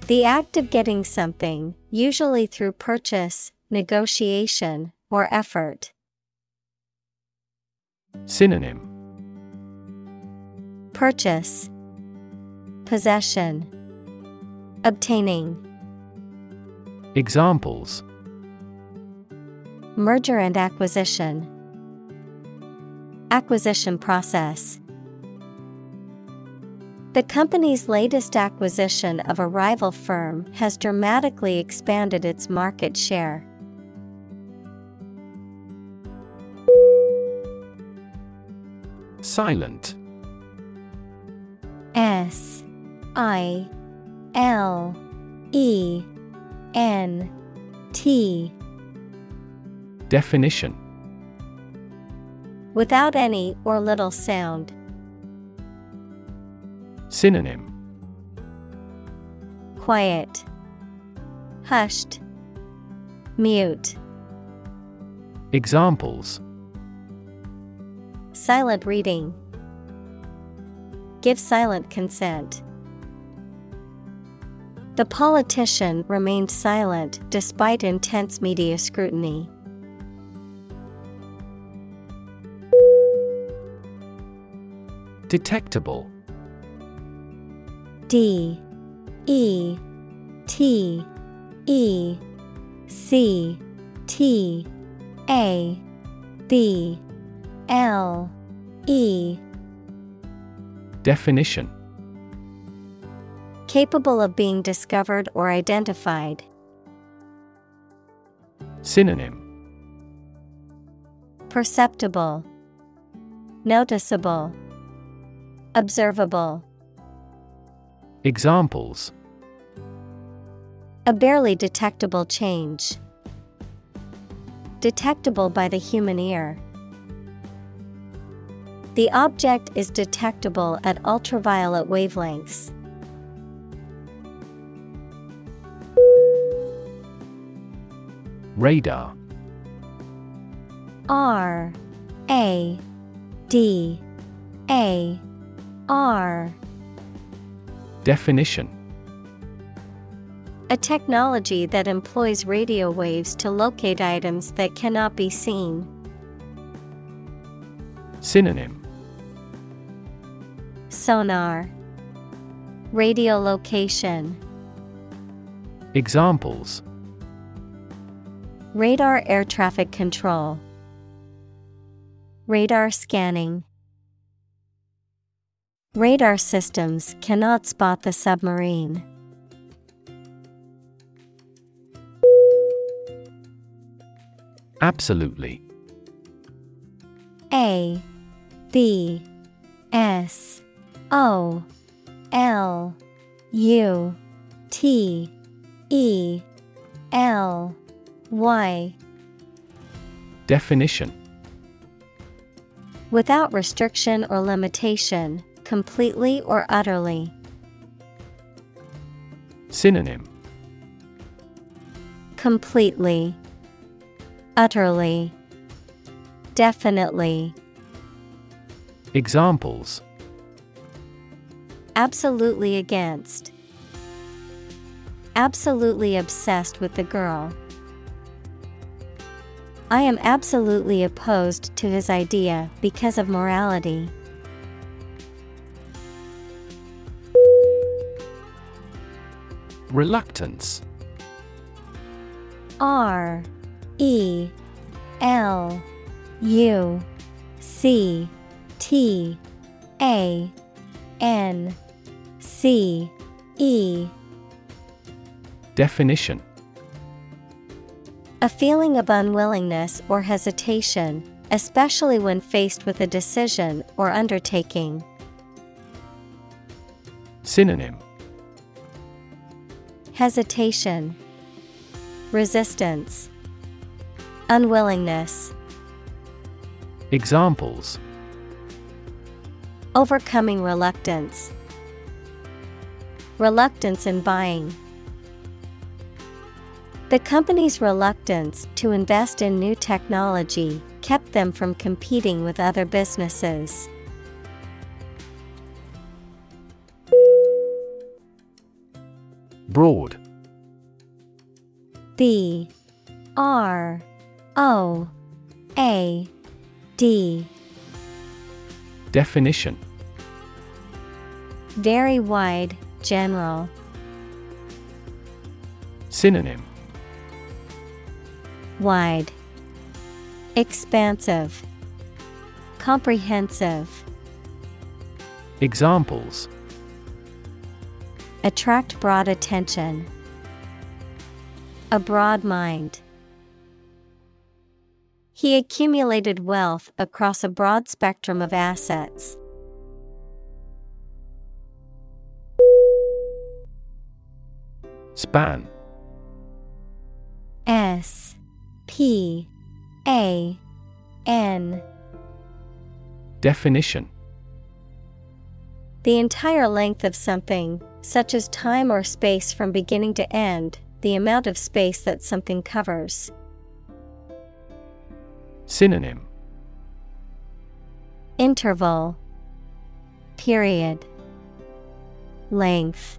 The act of getting something, usually through purchase, negotiation, or effort. Synonym Purchase, Possession, Obtaining. Examples Merger and acquisition. Acquisition process. The company's latest acquisition of a rival firm has dramatically expanded its market share. Silent S I L E N T Definition Without any or little sound. Synonym Quiet. Hushed. Mute. Examples Silent reading. Give silent consent. The politician remained silent despite intense media scrutiny. Detectable D E T E C T A B L E. Definition. Capable of being discovered or identified. Synonym. Perceptible, Noticeable, Observable. Examples A barely detectable change. Detectable by the human ear. The object is detectable at ultraviolet wavelengths. Radar R A D A R Definition. A technology that employs radio waves to locate items that cannot be seen. Synonym. Sonar. Radiolocation Examples. Radar air traffic control. Radar scanning Radar systems cannot spot the submarine. Absolutely. A B S O L U T E L Y Definition Without restriction or limitation, completely or utterly. Synonym Completely, utterly, definitely. Examples Absolutely against. Absolutely obsessed with the girl. I am absolutely opposed to his idea because of morality. Reluctance. R E L U C T A N C E. Definition. A feeling of unwillingness or hesitation, especially when faced with a decision or undertaking. Synonym Hesitation, Resistance, Unwillingness. Examples Overcoming reluctance. Reluctance in buying. The company's reluctance to invest in new technology kept them from competing with other businesses. Broad. B R O A D. Definition. Very wide, general. Synonym. Wide, Expansive, Comprehensive. Examples Attract broad attention. A broad mind. He accumulated wealth across a broad spectrum of assets. Span S P A N Definition The entire length of something, such as time or space from beginning to end, the amount of space that something covers. Synonym Interval Period Length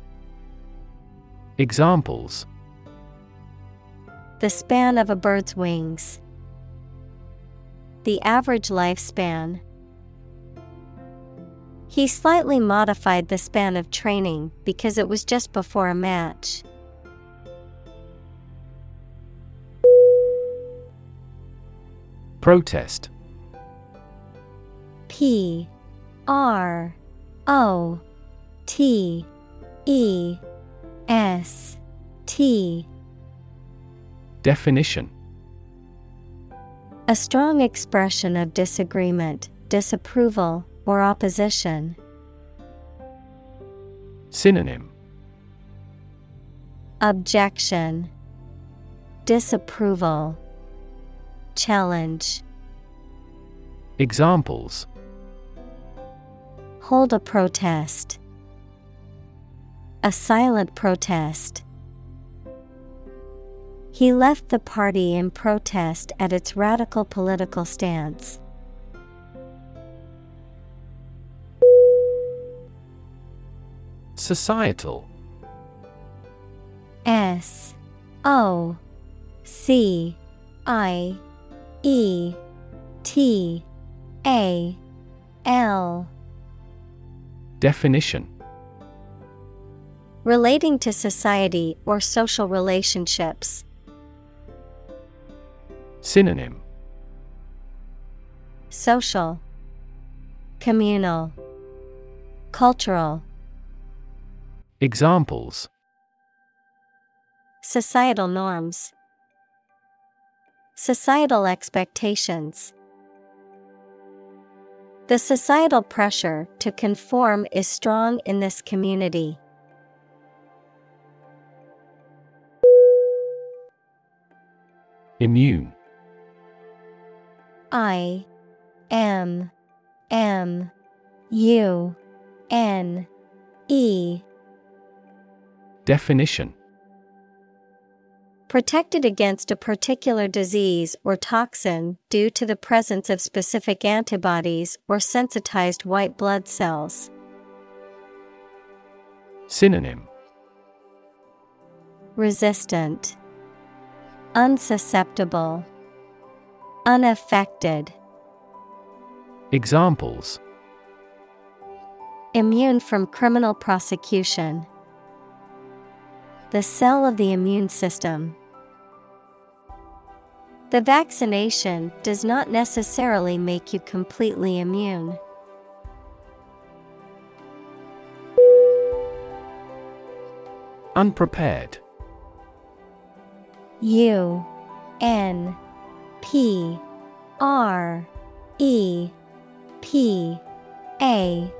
Examples The span of a bird's wings. The average lifespan. He slightly modified the span of training because it was just before a match. Protest. P R O T E S T. Definition. A strong expression of disagreement, disapproval, or opposition. Synonym Objection Disapproval Challenge Examples Hold a protest. A silent protest. He left the party in protest at its radical political stance. Societal. S O C I E T A L. Definition. Relating to society or social relationships. Synonym. Social Communal Cultural, Examples Societal norms, Societal expectations. The societal pressure to conform is strong in this community. Immune I M M U N E Definition Protected against a particular disease or toxin due to the presence of specific antibodies or sensitized white blood cells. Synonym Resistant, Unsusceptible, Unaffected. Examples Immune from criminal prosecution. The cell of the immune system. The vaccination does not necessarily make you completely immune. Unprepared U N P R E P A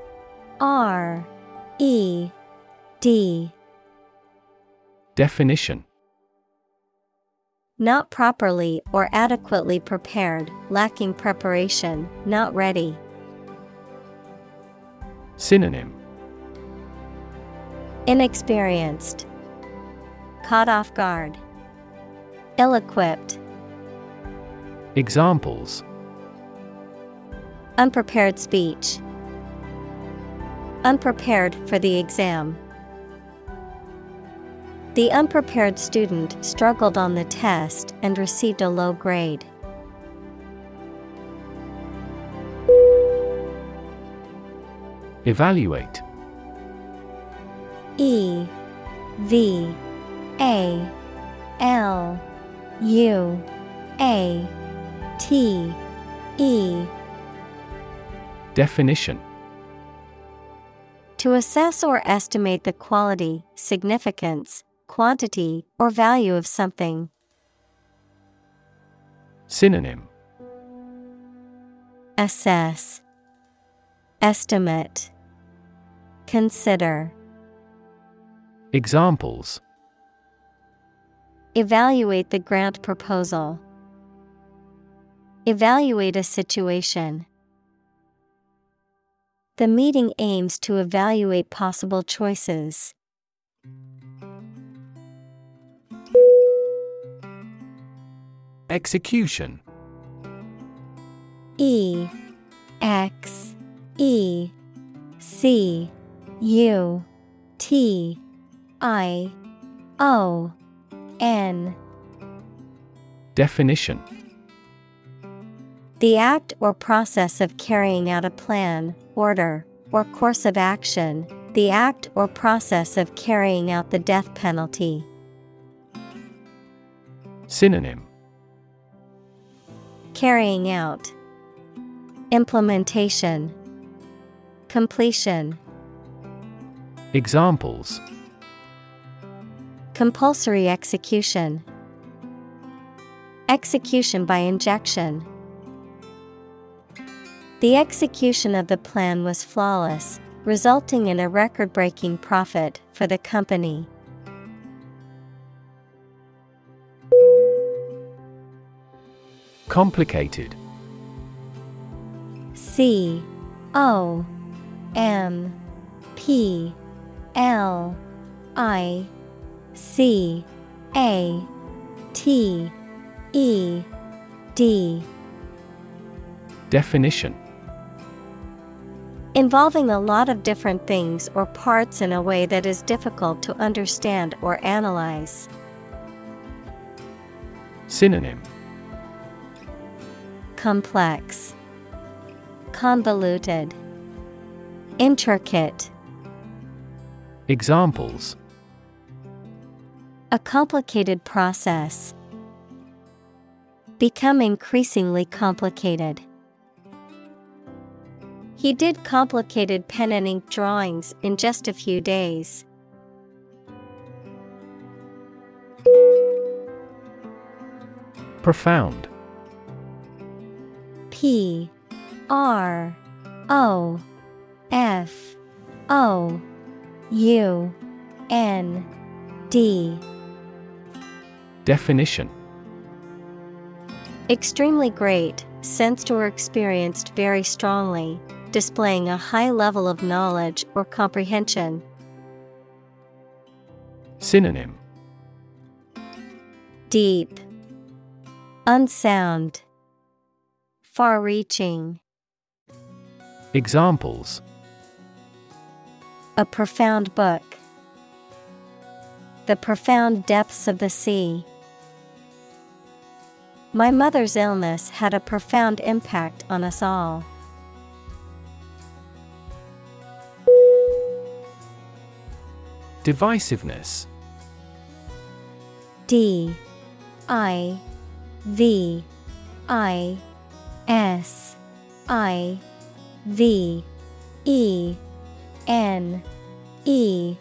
R E D Definition Not properly or adequately prepared, lacking preparation, not ready. Synonym Inexperienced, Caught off guard, Ill equipped, Examples Unprepared speech, Unprepared for the exam. The unprepared student struggled on the test and received a low grade. Evaluate. E V A L U A T E. Definition. To assess or estimate the quality, significance, quantity, or value of something. Synonym Assess, Estimate, Consider. Examples Evaluate the grant proposal. Evaluate a situation. The meeting aims to evaluate possible choices. Execution. E X E C U T I O N. Definition. The act or process of carrying out a plan, order, or course of action, the act or process of carrying out the death penalty. Synonym Carrying out, Implementation, Completion, Examples. Compulsory execution, Execution by injection. The execution of the plan was flawless, resulting in a record breaking profit for the company. Complicated. C O M P L I C A T E D. Definition. Involving a lot of different things or parts in a way that is difficult to understand or analyze. Synonym Complex, Convoluted, Intricate. Examples A complicated process. Become increasingly complicated. He did complicated pen and ink drawings in just a few days. Profound. P R O F O U N D Definition. Extremely great, sensed or experienced very strongly, displaying a high level of knowledge or comprehension. Synonym. Deep, Unsound, Far reaching, Examples a profound book. The profound depths of the sea. My mother's illness had a profound impact on us all. Divisiveness D I V I S I V E N E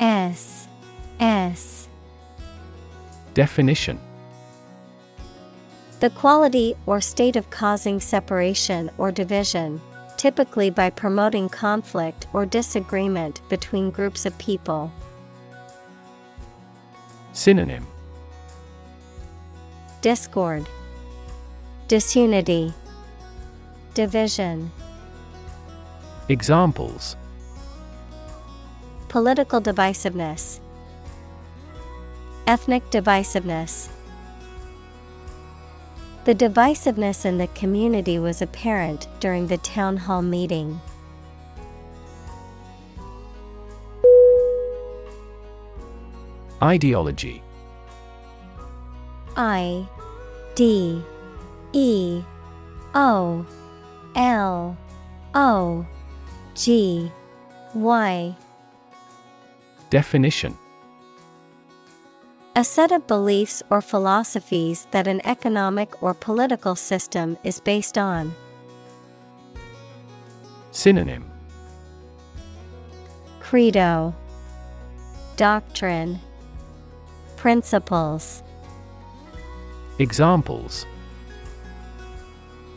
S S. Definition. The quality or state of causing separation or division, typically by promoting conflict or disagreement between groups of people. Synonym. Discord, Disunity, Division. Examples Political divisiveness, Ethnic divisiveness. The divisiveness in the community was apparent during the town hall meeting. Ideology I D E O L O G Y. Definition. A set of beliefs or philosophies that an economic or political system is based on. Synonym. Credo. Doctrine. Principles. Examples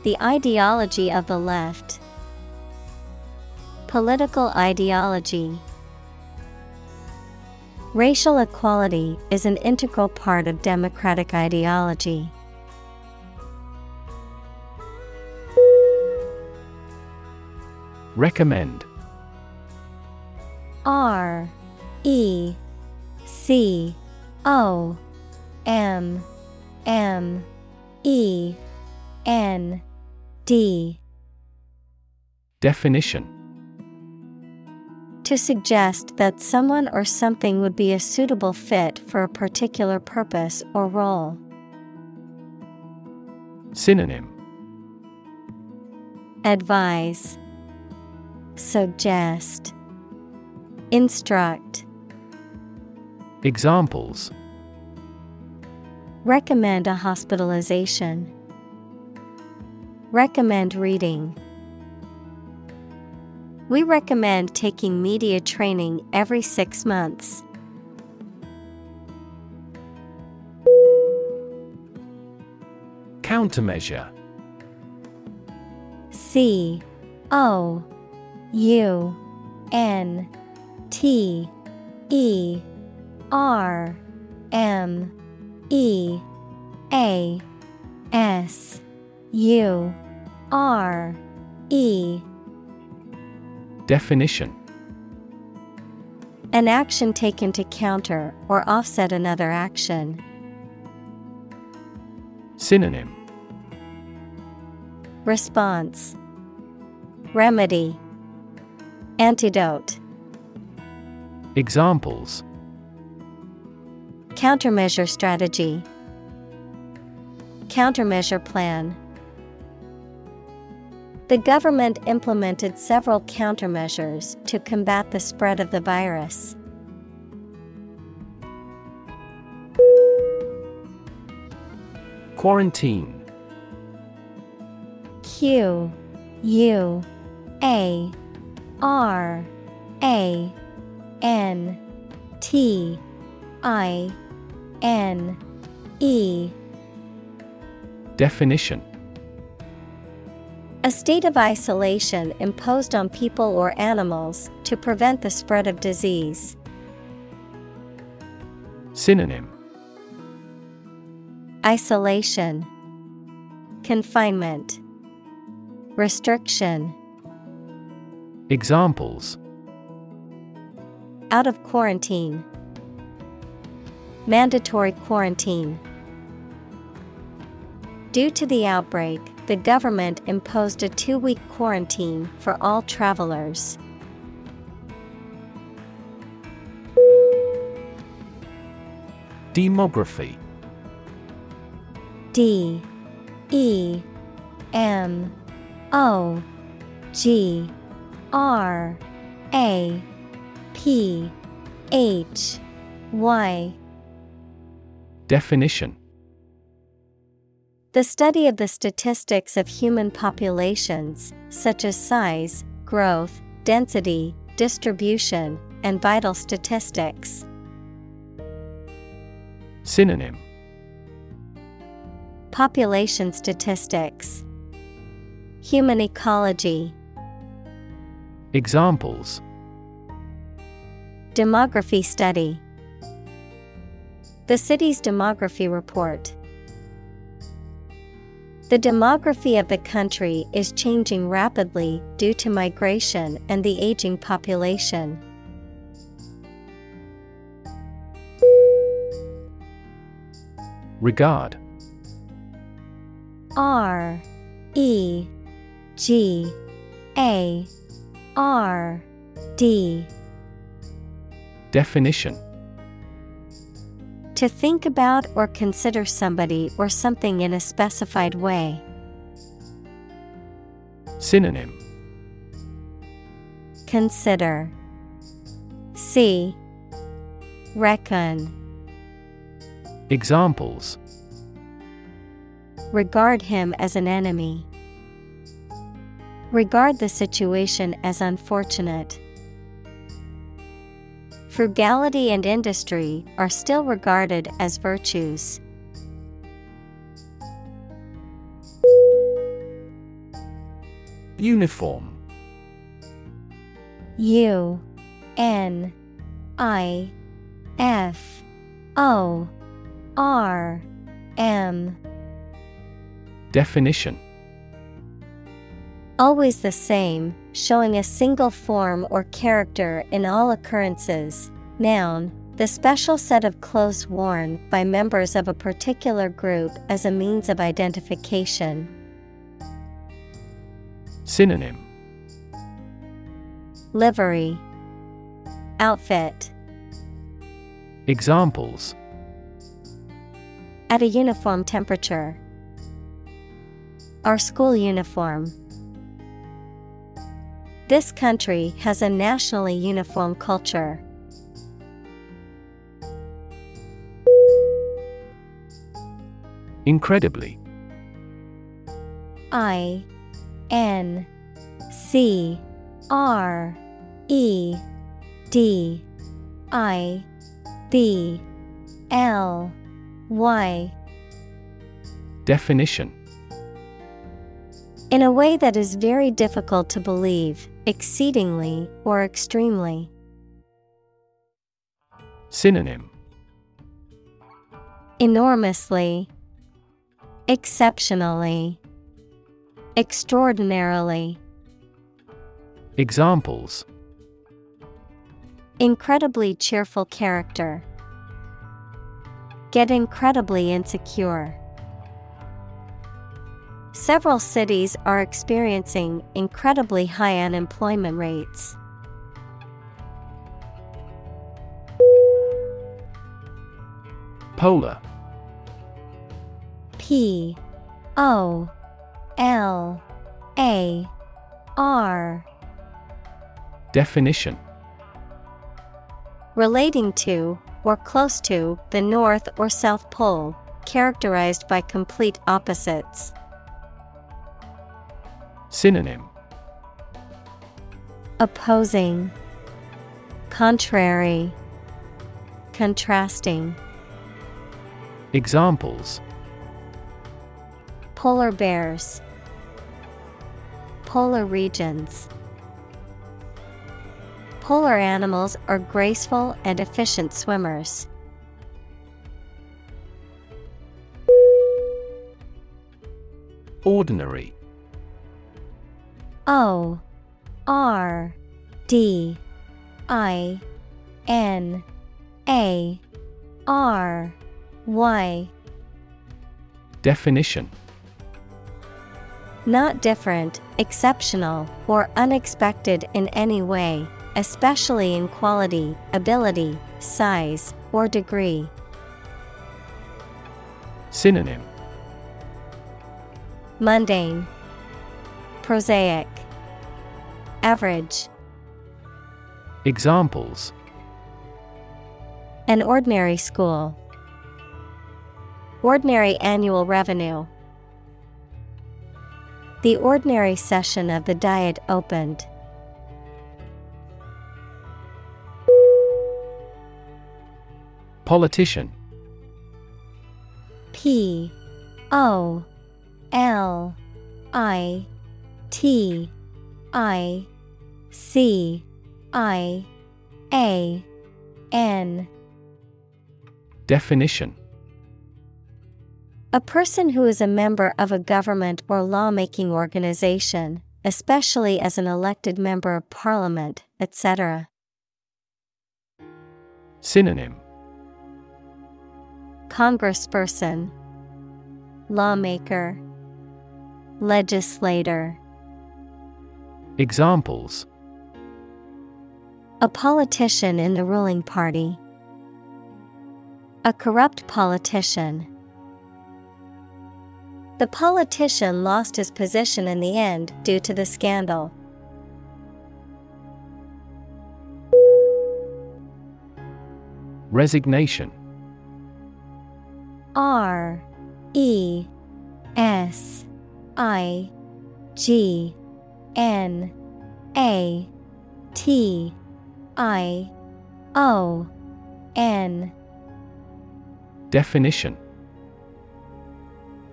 The ideology of the left. Political ideology. Racial equality is an integral part of democratic ideology. Recommend R E C O M M E N D. Definition. To suggest that someone or something would be a suitable fit for a particular purpose or role. Synonym. Advise. Suggest. Instruct. Examples. Recommend a hospitalization. Recommend reading. We recommend taking media training every six months. Countermeasure C O U N T E R M E A S U R E. Definition. An action taken to counter or offset another action. Synonym. Response. Remedy. Antidote. Examples. Countermeasure strategy. Countermeasure plan The government implemented several countermeasures to combat the spread of the virus. Quarantine. Q U A R A N T I N E. Definition A state of isolation imposed on people or animals to prevent the spread of disease. Synonym Isolation, Confinement, Restriction. Examples Out of quarantine. Mandatory quarantine. Due to the outbreak, the government imposed a two week quarantine for all travelers. Demography. D. E. M. O. G. R. A. P. H. Y. Definition The study of the statistics of human populations, such as size, growth, density, distribution, and vital statistics. Synonym Population statistics, Human ecology, Examples Demography study. The city's demography report. The demography of the country is changing rapidly due to migration and the aging population. Regard. R. E. G. A. R. D. Definition To think about or consider somebody or something in a specified way. Synonym Consider See Reckon Examples Regard him as an enemy. Regard the situation as unfortunate. Frugality and industry are still regarded as virtues. Uniform. U N I F O R M. Definition. Always the same, showing a single form or character in all occurrences. Noun, the special set of clothes worn by members of a particular group as a means of identification. Synonym Livery, Outfit, Examples at a uniform temperature. Our school uniform. This country has a nationally uniform culture. Incredibly. I N C R E D I B L Y. Definition. In a way that is very difficult to believe, exceedingly or extremely. Synonym Enormously, Exceptionally, Extraordinarily. Examples Incredibly cheerful character. Get incredibly insecure. Several cities are experiencing incredibly high unemployment rates. Polar P O L A R Definition Relating to, or close to, the North or South Pole, characterized by complete opposites. Synonym Opposing, Contrary, Contrasting. Examples Polar bears, Polar regions. Polar animals are graceful and efficient swimmers. Ordinary O R D I N A R Y Definition. Not different, exceptional, or unexpected in any way, especially in quality, ability, size, or degree. Synonym. Mundane, Prosaic, Average. Examples An ordinary school. Ordinary annual revenue. The ordinary session of the Diet opened. Politician P O L I T I C I A N Definition A person who is a member of a government or lawmaking organization, especially as an elected member of parliament, etc. Synonym Congressperson, Lawmaker, Legislator. Examples A politician in the ruling party. A corrupt politician. The politician lost his position in the end due to the scandal. Resignation R E S I G N A T I O N. Definition.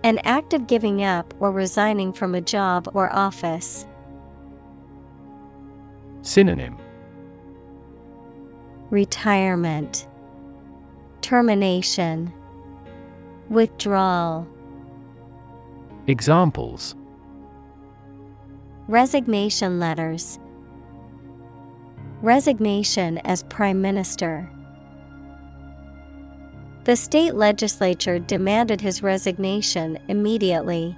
An act of giving up or resigning from a job or office. Synonym. Retirement. Termination. Withdrawal. Examples Resignation letters. Resignation as Prime Minister. The state legislature demanded his resignation immediately.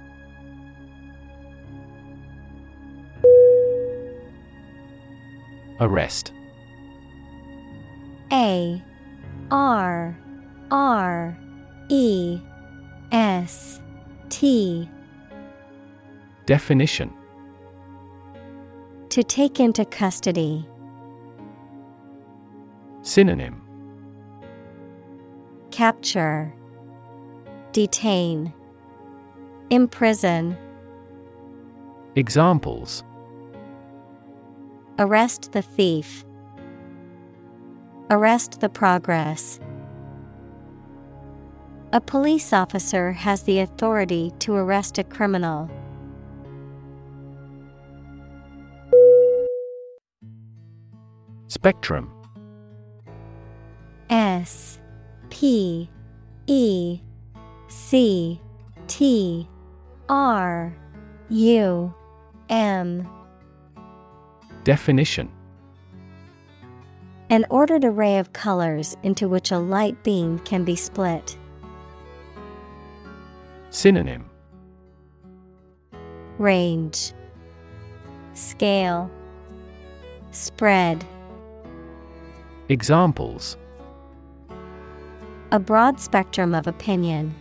Arrest. A R R E S T. Definition To take into custody. Synonym Capture Detain Imprison Examples Arrest the thief. Arrest the progress. A police officer has the authority to arrest a criminal. Spectrum. S P E C T R U M. Definition. An ordered array of colors into which a light beam can be split. Synonym. Range. Scale. Spread Examples A broad spectrum of opinion.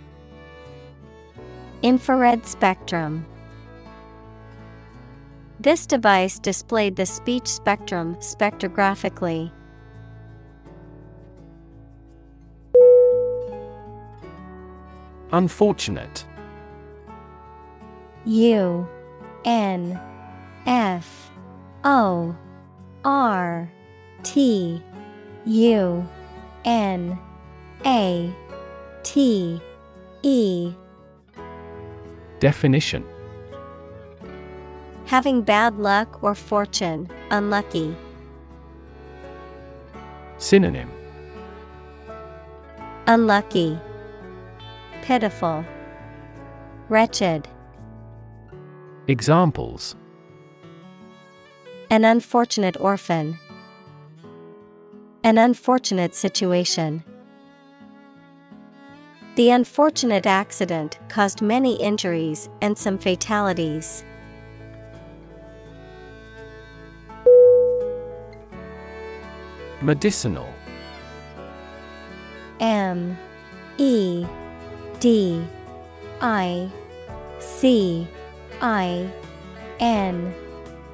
Infrared spectrum. This device displayed the speech spectrum spectrographically. Unfortunate U N F O R T U N A T E Definition Having bad luck or fortune, unlucky. Synonym Unlucky, Pitiful, Wretched. Examples An unfortunate orphan. An unfortunate situation. The unfortunate accident caused many injuries and some fatalities. Medicinal M E D I C I N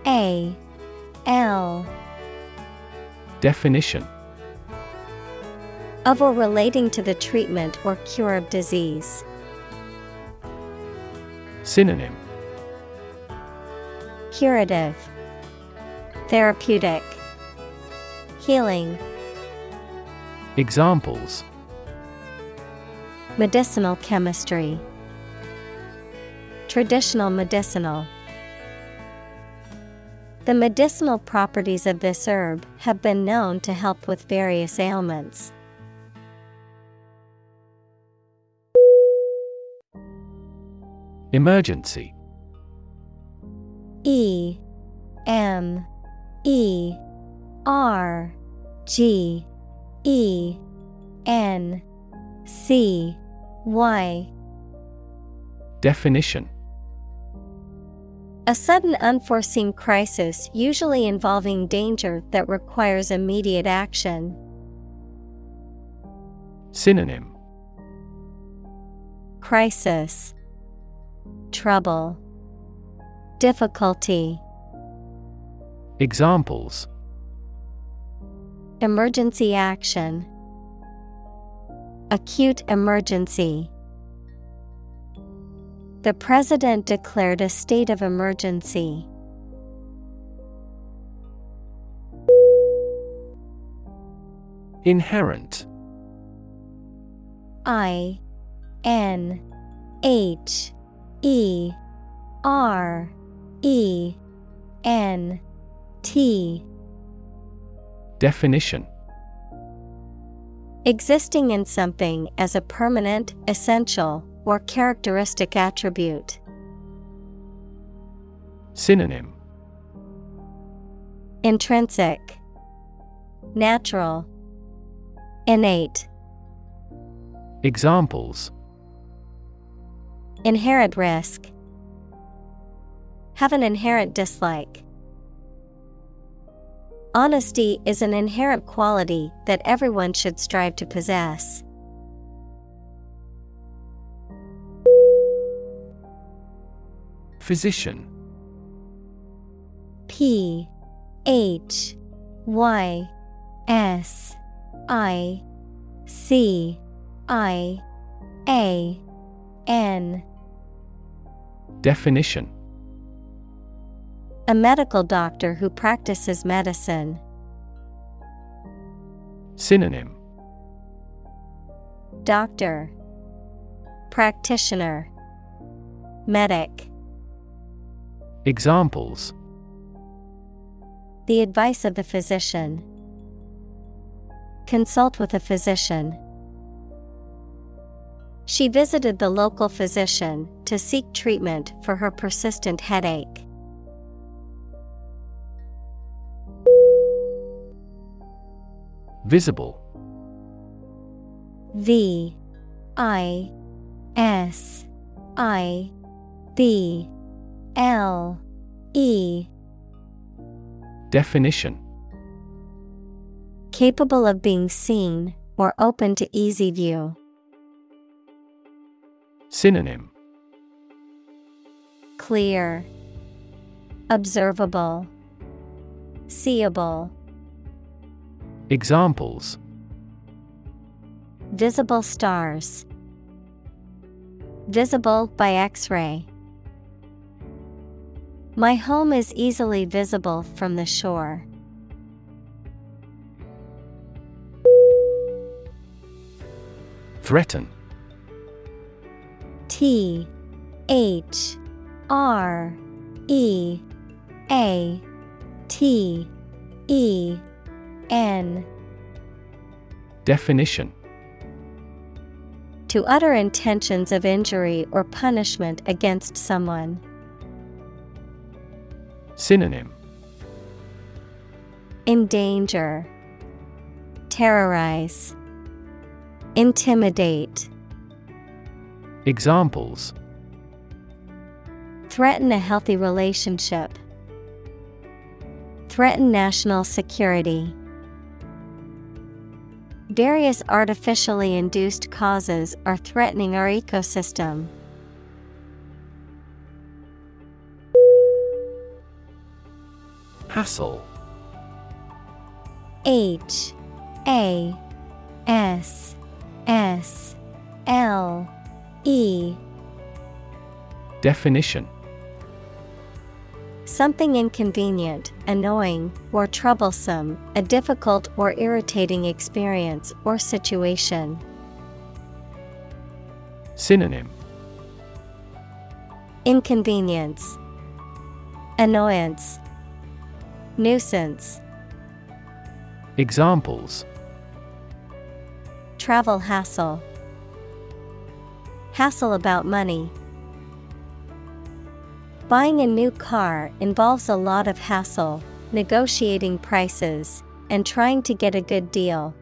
A L Definition of or relating to the treatment or cure of disease. Synonym Curative, Therapeutic, Healing. Examples Medicinal chemistry, Traditional medicinal. The medicinal properties of this herb have been known to help with various ailments. Emergency. E M E R G E N C Y. Definition. A sudden unforeseen crisis usually involving danger that requires immediate action. Synonym. Crisis Trouble. Difficulty. Examples. Emergency action. Acute emergency. The President declared a state of emergency. Inherent. I N H E R E N T. Definition. Existing in something as a permanent, essential, or characteristic attribute. Synonym. Intrinsic, Natural, Innate. Examples Inherent risk. Have an inherent dislike. Honesty is an inherent quality that everyone should strive to possess. Physician P H Y S I C I A N Definition A medical doctor who practices medicine. Synonym Doctor Practitioner Medic Examples The advice of the physician. Consult with a physician. She visited the local physician to seek treatment for her persistent headache. Visible V I S I B L E Definition Capable of being seen or open to easy view. Synonym Clear, Observable, Seeable. Examples Visible stars, Visible by X ray. My home is easily visible from the shore. Threaten T H R E A T E N. Definition. To utter intentions of injury or punishment against someone. Synonym. Endanger, Terrorize, Intimidate. Examples Threaten a healthy relationship. Threaten national security. Various artificially induced causes are threatening our ecosystem. Hassle H A S S L E. Definition. Something inconvenient, annoying, or troublesome, a difficult or irritating experience or situation. Synonym. Inconvenience, Annoyance, Nuisance, Examples. Travel hassle, Hassle about money. Buying a new car involves a lot of hassle, negotiating prices, and trying to get a good deal.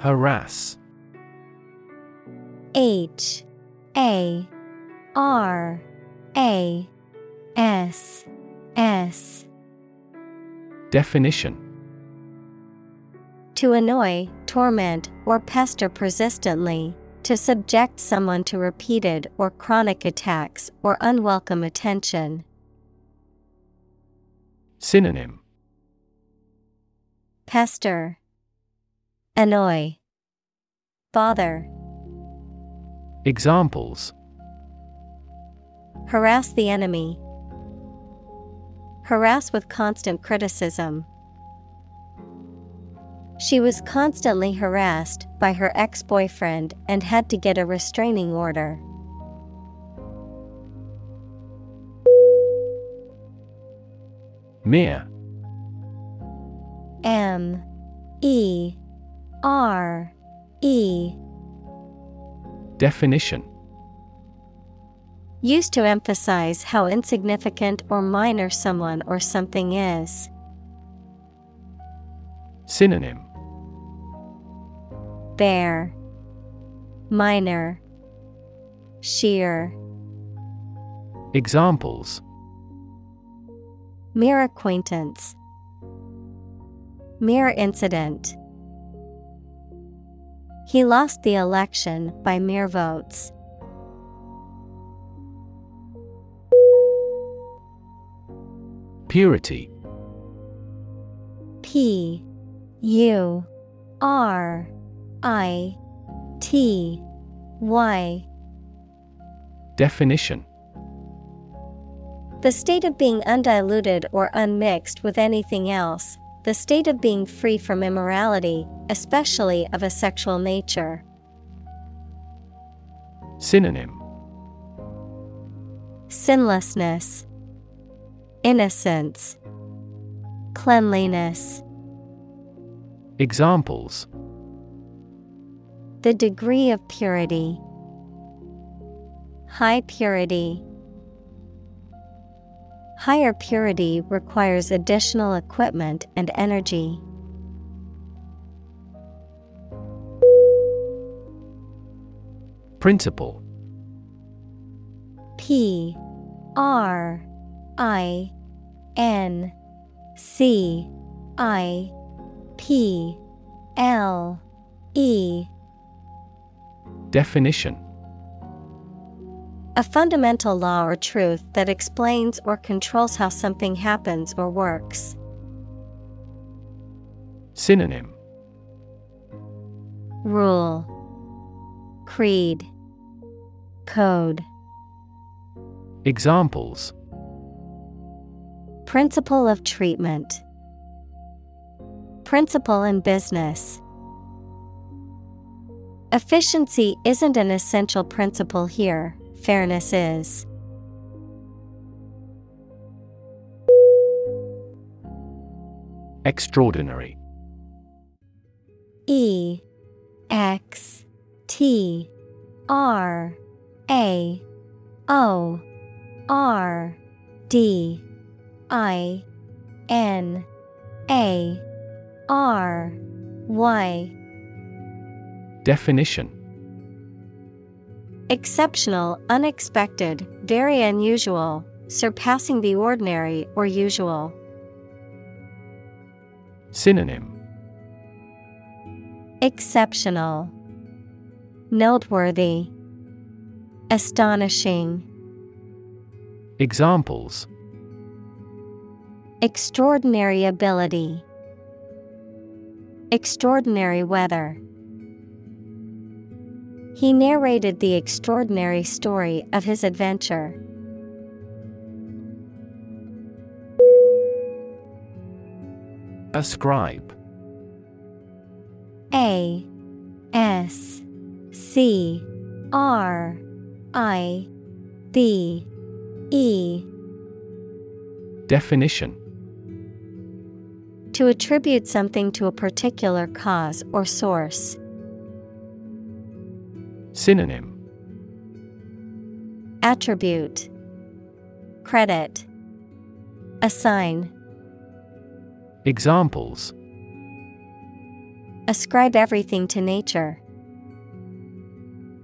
Harass H A R A S S Definition To annoy, torment, or pester persistently, to subject someone to repeated or chronic attacks or unwelcome attention. Synonym Pester, Annoy, Bother, Examples Harass the enemy. Harass with constant criticism. She was constantly harassed by her ex boyfriend and had to get a restraining order. Mere M. E. R. E. Definition. Used to emphasize how insignificant or minor someone or something is. Synonym Bare, Minor, Sheer. Examples Mere acquaintance. Mere incident. He lost the election by mere votes. Purity P U R I T Y. Definition The state of being undiluted or unmixed with anything else, the state of being free from immorality, especially of a sexual nature. Synonym Sinlessness, Innocence, Cleanliness. Examples The degree of purity, High purity. Higher purity requires additional equipment and energy. Principle P R I N C I P L E Definition. A fundamental law or truth that explains or controls how something happens or works. Synonym. Rule. Creed. Code. Examples. Principle of treatment. Principle in business. Efficiency isn't an essential principle here, fairness is. Extraordinary. E X T R A O R D I N A R Y Definition Exceptional, unexpected, very unusual, surpassing the ordinary or usual. Synonym Exceptional, Noteworthy, Astonishing. Examples Extraordinary ability, Extraordinary weather. He narrated the extraordinary story of his adventure. Ascribe A S C R I B E Definition To attribute something to a particular cause or source. Synonym Attribute Credit Assign Examples Ascribe everything to nature.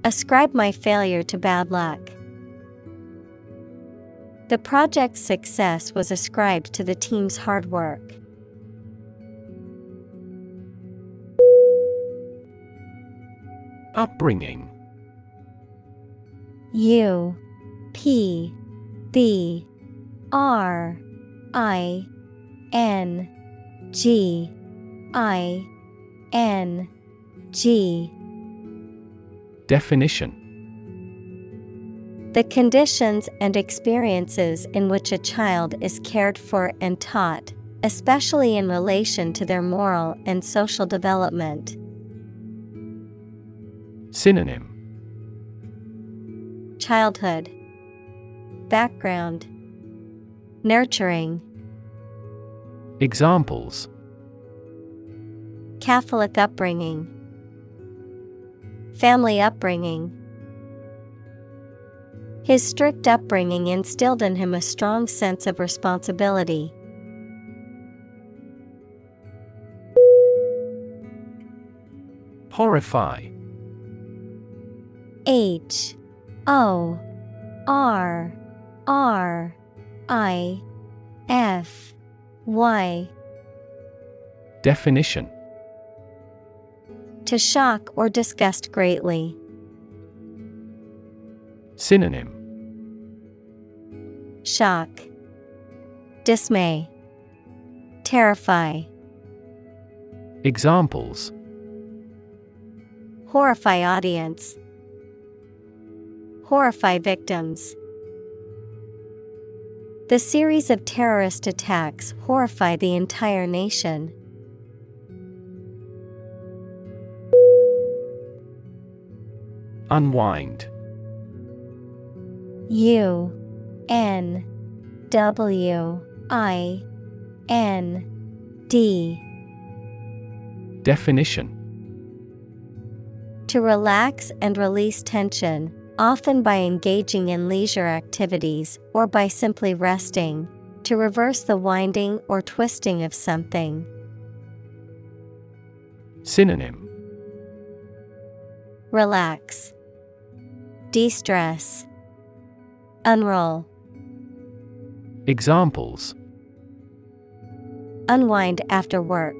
Ascribe my failure to bad luck. The project's success was ascribed to the team's hard work. Upbringing U P B R I N G I N G. Definition. The conditions and experiences in which a child is cared for and taught, especially in relation to their moral and social development. Synonym Childhood. Background. Nurturing. Examples. Catholic upbringing. Family upbringing. His strict upbringing instilled in him a strong sense of responsibility. Horrify. H O R R I F Y. Definition. To shock or disgust greatly. Synonym. Shock, Dismay, Terrify, Examples. Horrify audience, Horrify victims. The series of terrorist attacks horrify the entire nation. Unwind U N W I N D Definition To relax and release tension, often by engaging in leisure activities or by simply resting, to reverse the winding or twisting of something. Synonym. Relax, De stress, Unroll, Examples. Unwind after work,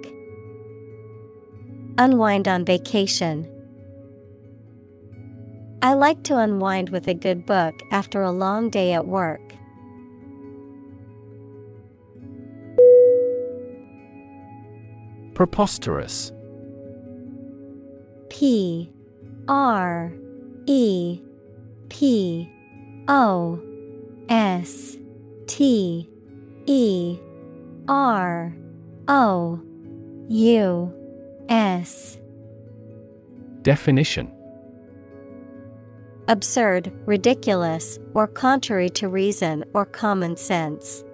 Unwind on vacation. I like to unwind with a good book after a long day at work. Preposterous. P. R. E. P. O. S. T. E. R. O. U. S. Definition Absurd, ridiculous, or contrary to reason or common sense.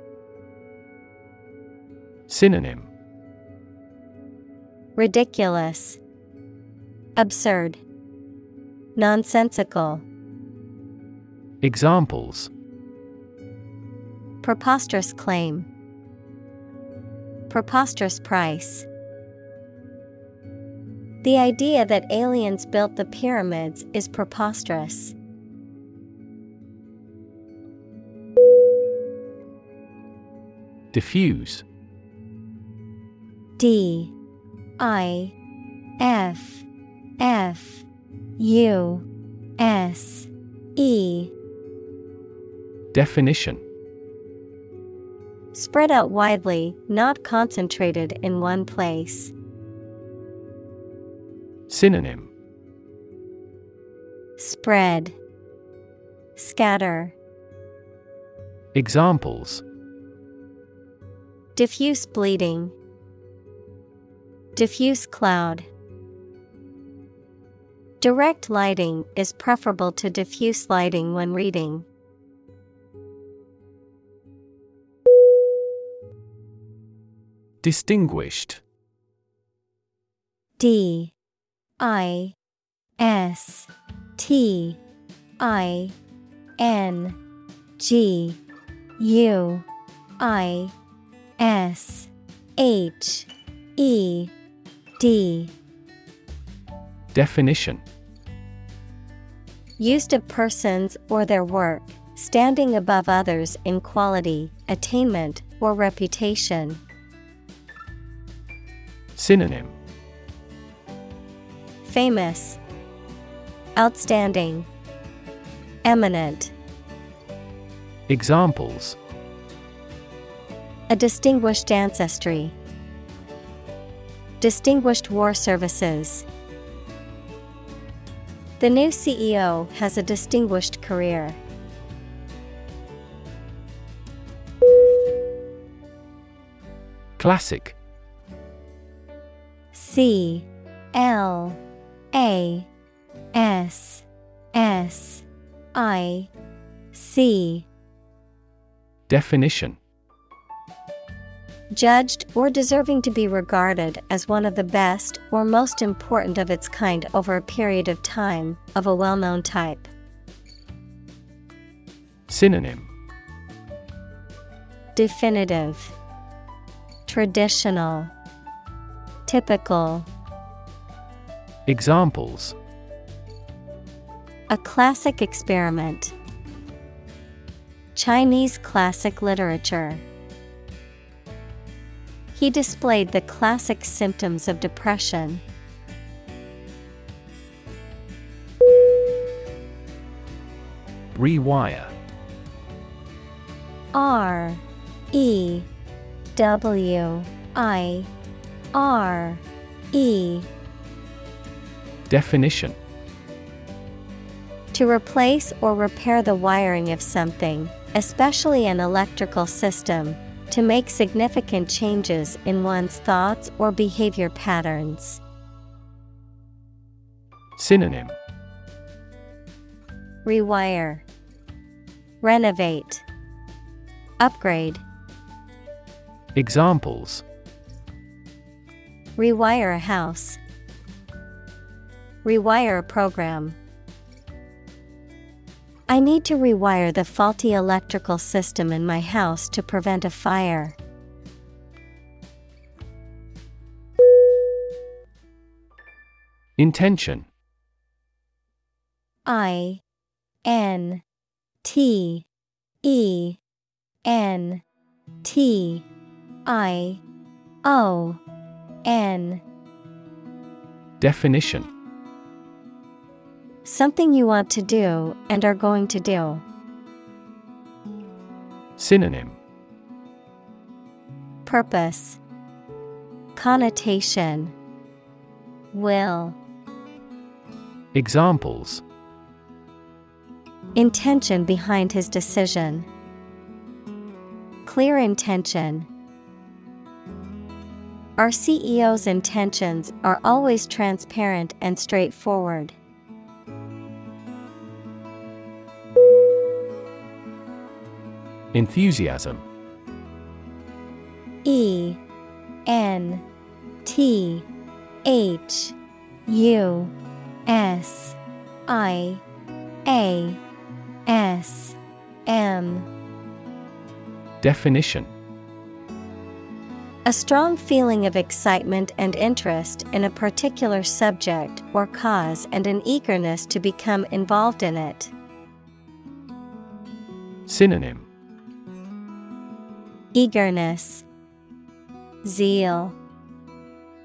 Synonym Ridiculous, Absurd, Nonsensical. Examples Preposterous claim, Preposterous price. The idea that aliens built the pyramids is preposterous. Diffuse. D. I. F. F. U. S. E. Definition. Spread out widely, not concentrated in one place. Synonym. Spread, Scatter, Examples. Diffuse bleeding, Diffuse cloud. Direct lighting is preferable to diffuse lighting when reading. Distinguished. D I S T I N G U I S H E D. Definition. Used of persons or their work, standing above others in quality, attainment, or reputation. Synonym Famous, Outstanding, Eminent. Examples A distinguished ancestry. Distinguished war services. The new CEO has a distinguished career. Classic C L A S S I C. Definition. Judged or deserving to be regarded as one of the best or most important of its kind over a period of time, of a well known type. Synonym. Definitive, Traditional, Typical. Examples A classic experiment. Chinese classic literature. He displayed the classic symptoms of depression. Rewire R E W I R E Definition To replace or repair the wiring of something, especially an electrical system, to make significant changes in one's thoughts or behavior patterns. Synonym Rewire, Renovate, Upgrade. Examples Rewire a house. Rewire a program. I need to rewire the faulty electrical system in my house to prevent a fire. Intention I N T E N T I O N Definition Something you want to do and are going to do. Synonym Purpose Connotation Will Examples Intention behind his decision. Clear intention. Our CEO's intentions are always transparent and straightforward. Enthusiasm. E N T H U S I A S M. Definition. A strong feeling of excitement and interest in a particular subject or cause and an eagerness to become involved in it. Synonym Eagerness, Zeal,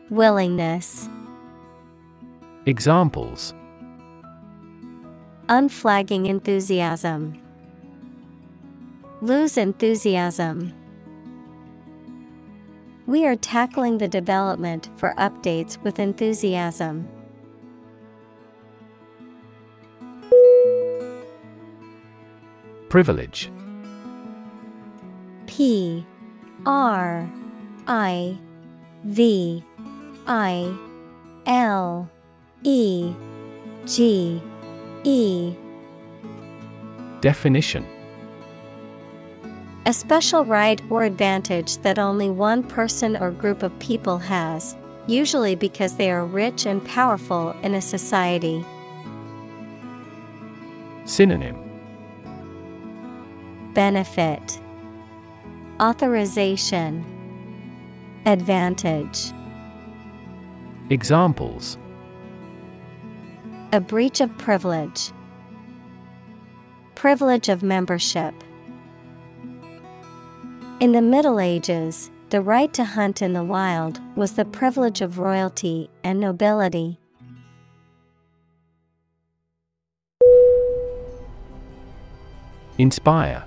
Willingness. Examples Unflagging enthusiasm. Lose enthusiasm. We are tackling the development for updates with enthusiasm. Privilege P R I V I L E G E. Definition. A special right or advantage that only one person or group of people has, usually because they are rich and powerful in a society. Synonym. Benefit Authorization Advantage Examples A breach of privilege. Privilege of membership. In the Middle Ages, the right to hunt in the wild was the privilege of royalty and nobility. Inspire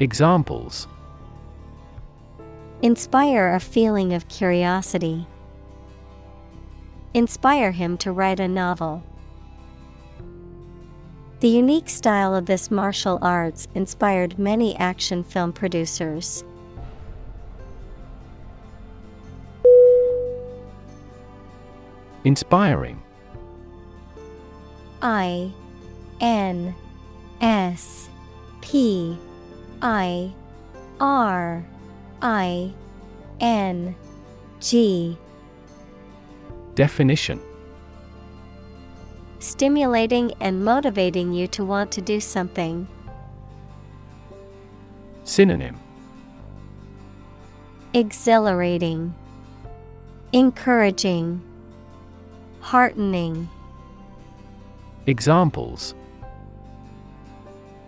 Examples Inspire a feeling of curiosity. Inspire him to write a novel. The unique style of this martial arts inspired many action film producers. Inspiring I N S P I R I N G Definition Stimulating and motivating you to want to do something. Synonym Exhilarating, Encouraging, Heartening. Examples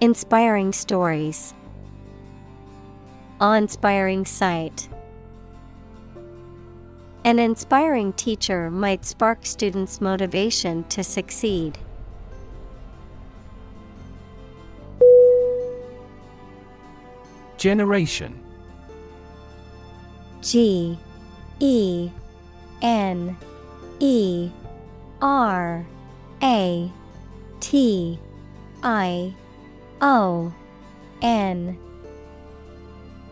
Inspiring stories. Awe inspiring sight. An inspiring teacher might spark students' motivation to succeed. Generation G E N E R A T I O N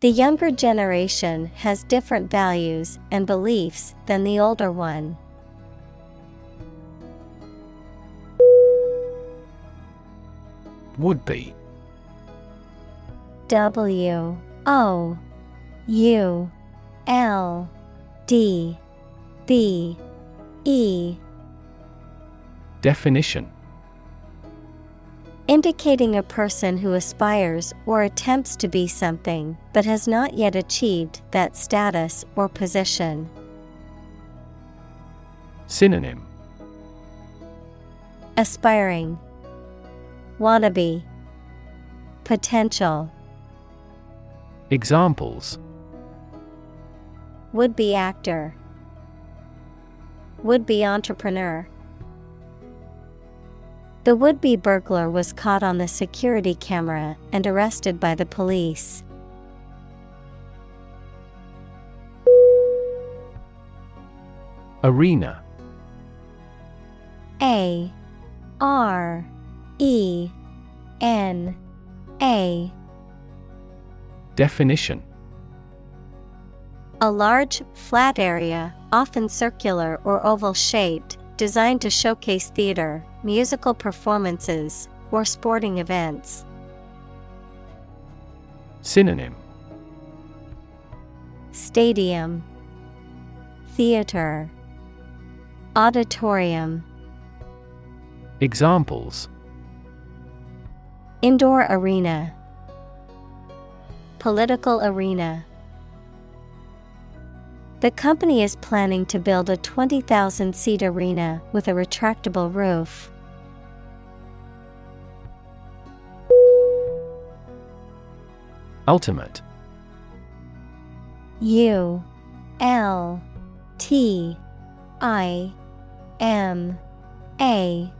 The younger generation has different values and beliefs than the older one. Would be. W O U L D B E. Definition Indicating a person who aspires or attempts to be something but has not yet achieved that status or position. Synonym. Aspiring. Wannabe. Potential. Examples. Would be actor. Would be entrepreneur the would be burglar was caught on the security camera and arrested by the police. Arena. A. R. E. N. A. Definition. A large, flat area, often circular or oval shaped, designed to showcase theater, musical performances, or sporting events. Synonym Stadium, Theater, Auditorium. Examples Indoor arena, Political arena. The company is planning to build a 20,000 seat arena with a retractable roof. Ultimate. U L T I M A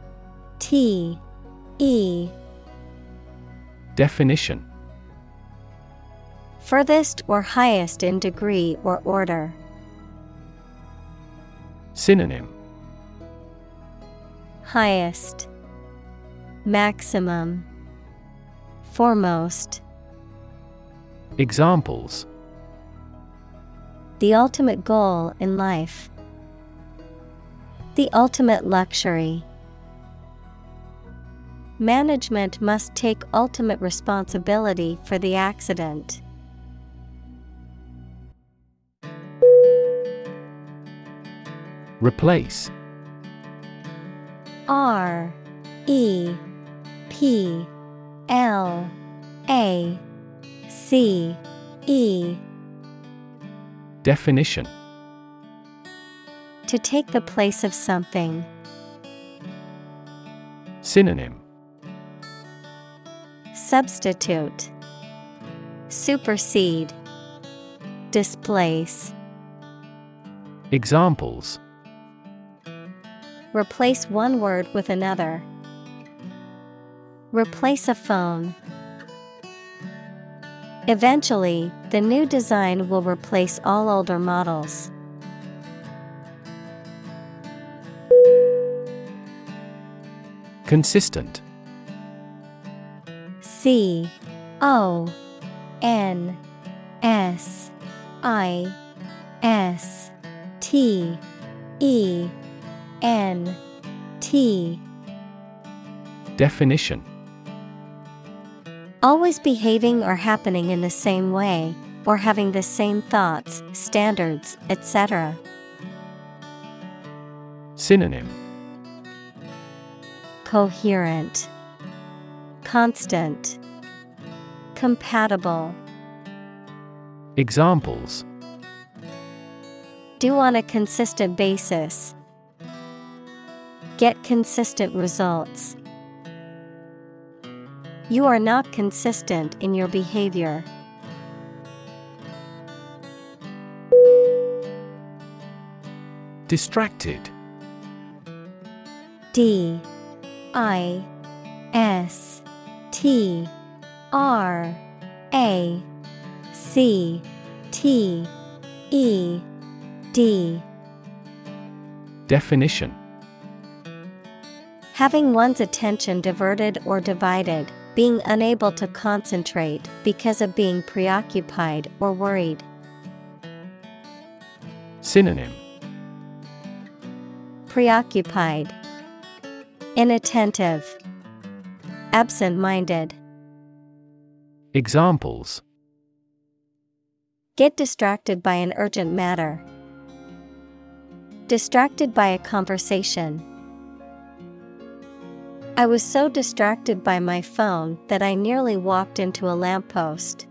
T E. Definition. Furthest or highest in degree or order. Synonym. Highest. Maximum. Foremost Examples The ultimate goal in life. The ultimate luxury. Management must take ultimate responsibility for the accident. Replace R E P L A C E. Definition. To take the place of something. Synonym. Substitute. Supersede. Displace. Examples. Replace one word with another. Replace a phone. Eventually, the new design will replace all older models. Consistent. C O N S I S T E N T. Definition Always behaving or happening in the same way, or having the same thoughts, standards, etc. Synonym Coherent, Constant, Compatible. Examples Do on a consistent basis. Get consistent results. You are not consistent in your behavior. Distracted. D. I. S. T. R. A. C. T. E. D. Definition. Having one's attention diverted or divided, being unable to concentrate because of being preoccupied or worried. Synonym Preoccupied, Inattentive, Absent minded. Examples Get distracted by an urgent matter. Distracted by a conversation. I was so distracted by my phone that I nearly walked into a lamppost.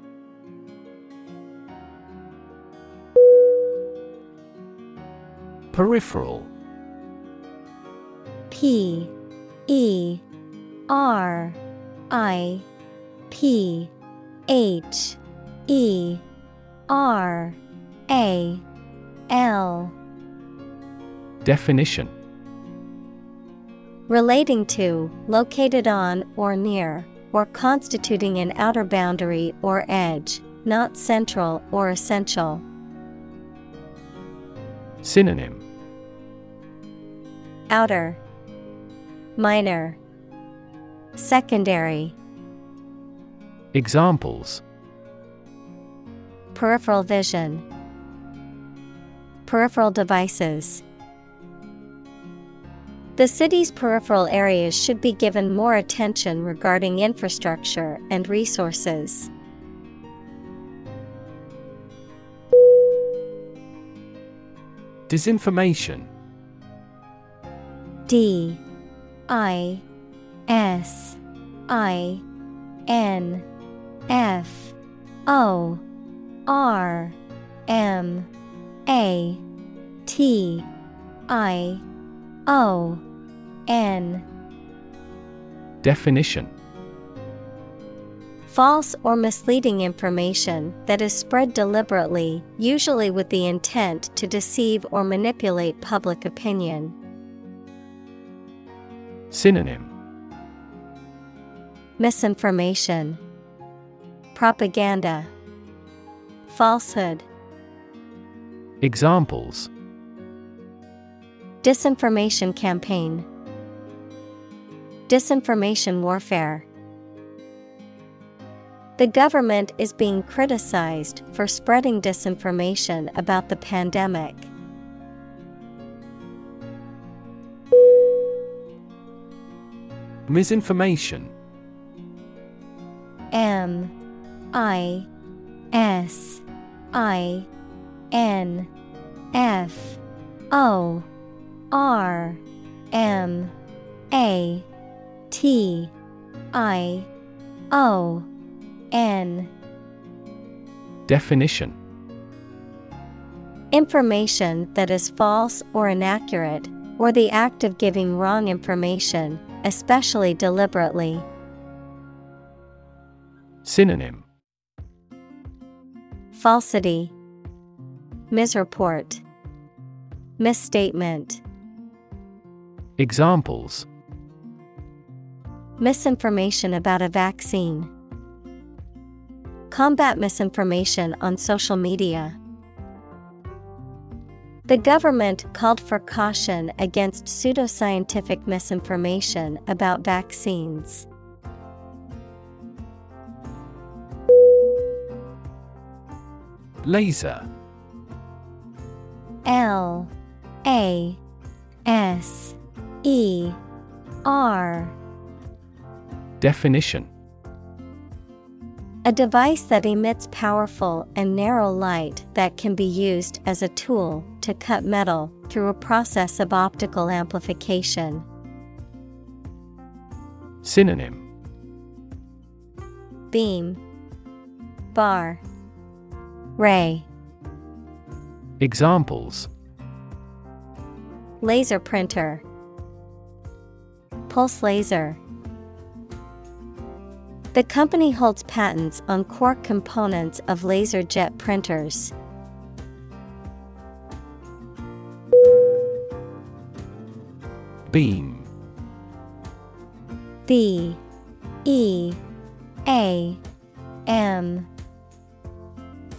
Peripheral. P E R I P H E R A L. Definition Relating to, located on or near, or constituting an outer boundary or edge, not central or essential. Synonym Outer, Minor, Secondary. Examples Peripheral vision, Peripheral devices. The city's peripheral areas should be given more attention regarding infrastructure and resources. Disinformation D I S I N F O R M A T I O N. Definition. False or misleading information that is spread deliberately, usually with the intent to deceive or manipulate public opinion. Synonym. Misinformation, Propaganda, Falsehood. Examples. Disinformation campaign, Disinformation warfare. The government is being criticized for spreading disinformation about the pandemic. Misinformation. M. I. S. I. N. F. O. R. M. A T I O N. Definition. Information that is false or inaccurate, or the act of giving wrong information, especially deliberately. Synonym. Falsity, Misreport, Misstatement. Examples Misinformation about a vaccine. Combat misinformation on social media. The government called for caution against pseudoscientific misinformation about vaccines. Laser L A S E R Definition A device that emits powerful and narrow light that can be used as a tool to cut metal through a process of optical amplification. Synonym Beam, Bar, Ray. Examples Laser printer, Pulse laser. The company holds patents on core components of laser jet printers. Beam. B. E. A. M.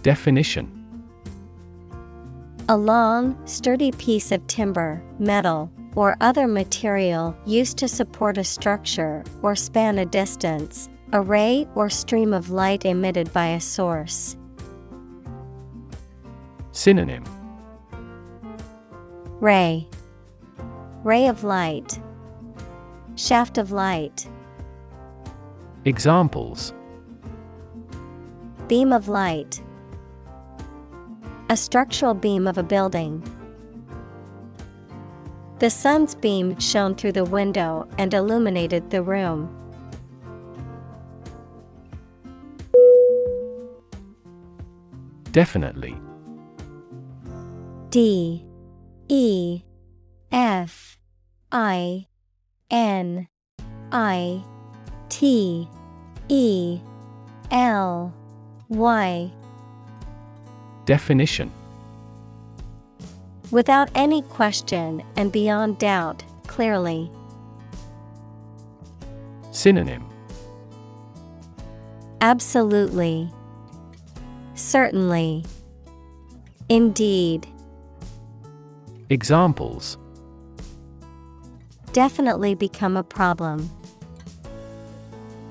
Definition. A long, sturdy piece of timber, metal, or other material used to support a structure or span a distance, a ray or stream of light emitted by a source. Synonym Ray Ray of light, Shaft of light, Examples Beam of light. A structural beam of a building. The sun's beam shone through the window and illuminated the room. Definitely. D E F I N I T E L Y. Definition Without any question and beyond doubt, clearly. Synonym Absolutely. Certainly. Indeed. Examples Definitely become a problem.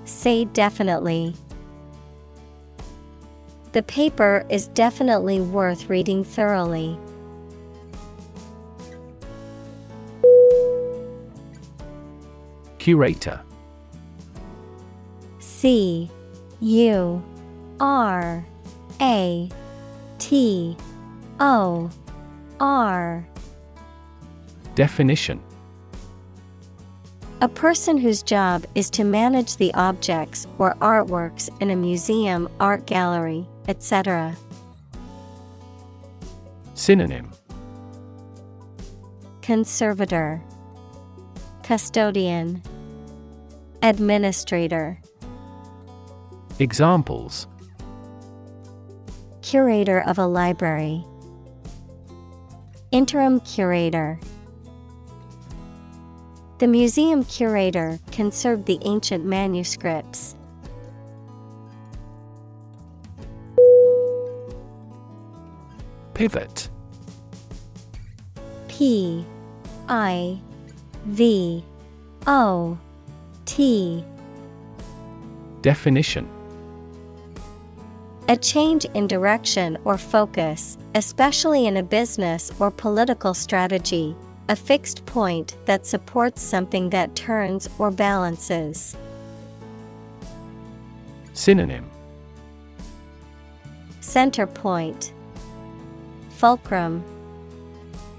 Say definitely. The paper is definitely worth reading thoroughly. Curator C U R A T O R. Definition. A person whose job is to manage the objects or artworks in a museum, art gallery, etc. Synonym. Conservator. Custodian. Administrator. Examples Curator of a library. Interim Curator. The museum curator conserved the ancient manuscripts. Pivot. P I V O T. Definition A change in direction or focus, especially in a business or political strategy, a fixed point that supports something that turns or balances. Synonym. Center point, Fulcrum,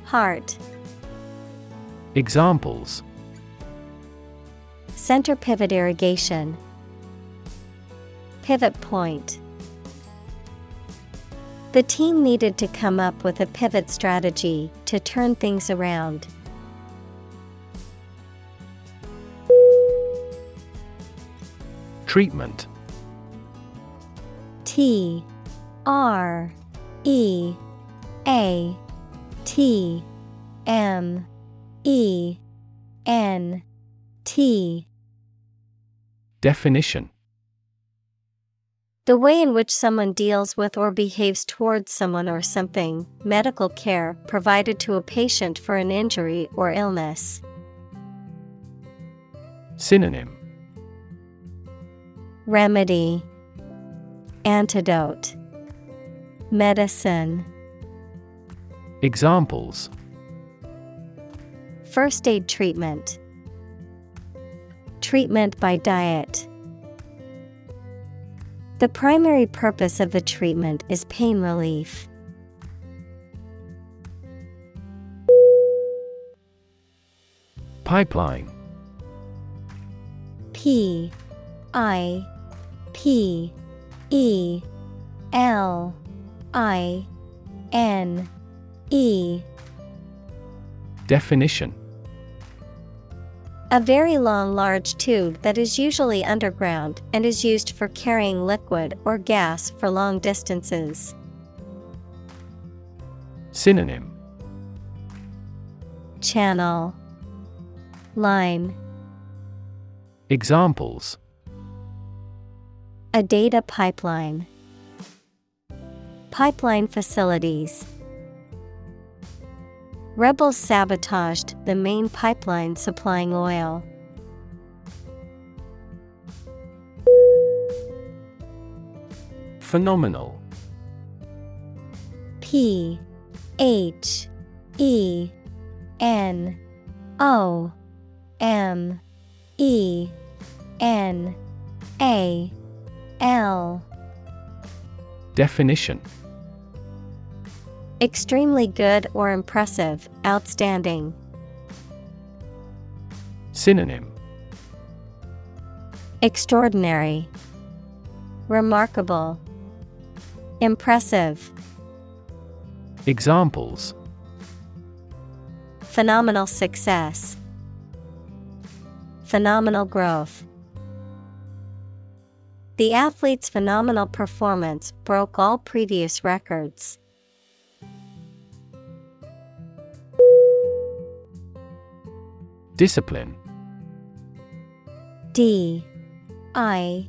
Heart, Examples. Center pivot irrigation, Pivot point. The team needed to come up with a pivot strategy to turn things around. Treatment. T R E A T M E N T. Definition The way in which someone deals with or behaves towards someone or something, medical care provided to a patient for an injury or illness. Synonym. Remedy. Antidote. Medicine. Examples. First aid treatment. Treatment by diet The primary purpose of the treatment is pain relief. Pipeline. P I P E L I N E. Definition A very long, large tube that is usually underground and is used for carrying liquid or gas for long distances. Synonym Channel Line Examples A data pipeline. Pipeline facilities. Rebels sabotaged the main pipeline supplying oil. Phenomenal. P H E N O M E N A L. Definition Extremely good or impressive, outstanding. Synonym Extraordinary, Remarkable, Impressive. Examples Phenomenal success, Phenomenal growth. The athlete's phenomenal performance broke all previous records. Discipline. D I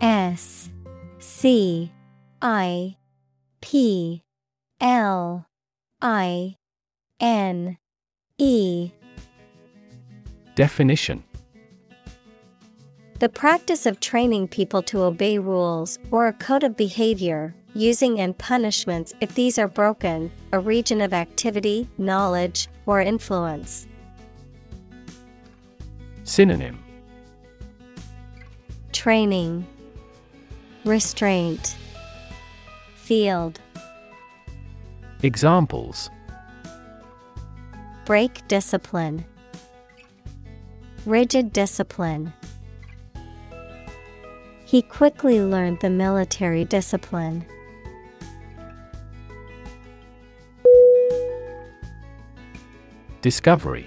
S C I P L I N E. Definition. The practice of training people to obey rules or a code of behavior, using and punishments if these are broken, a region of activity, knowledge, or influence. Synonym. Training, Restraint, Field, Examples. Break discipline, Rigid discipline. He quickly learned the military discipline. Discovery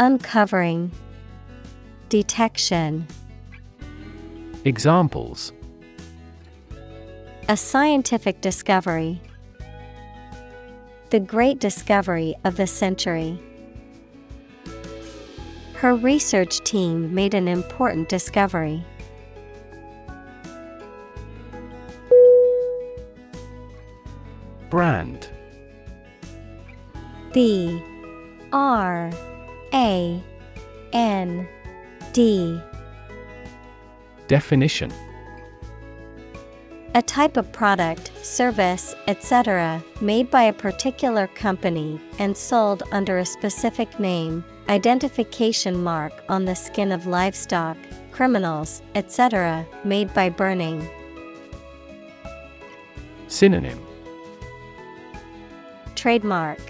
Uncovering, Detection. Examples A scientific discovery. The great discovery of the century. Her research team made an important discovery. Brand B R A N D Definition A type of product, service, etc., made by a particular company and sold under a specific name, identification mark on the skin of livestock, criminals, etc., made by burning. Synonym Trademark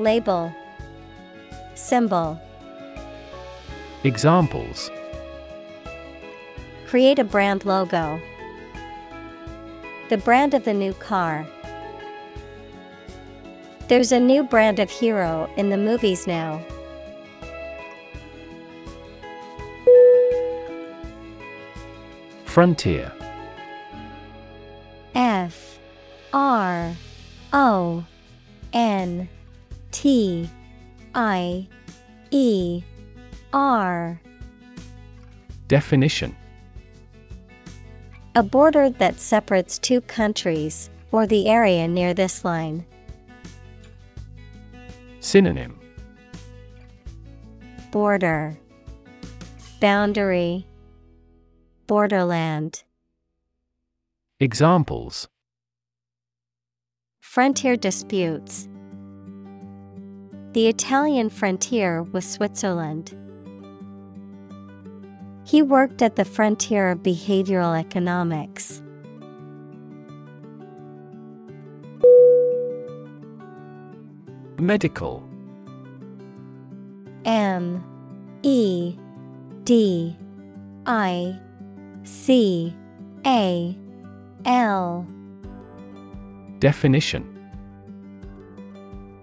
Label Symbol Examples Create a brand logo. The brand of the new car. There's a new brand of hero in the movies now. Frontier F R O N T I E R. Definition. A border that separates two countries, or the area near this line. Synonym. Border. Boundary. Borderland. Examples. Frontier disputes. The Italian frontier with Switzerland. He worked at the frontier of behavioral economics. Medical. M. E. D. I. C. A. L. Definition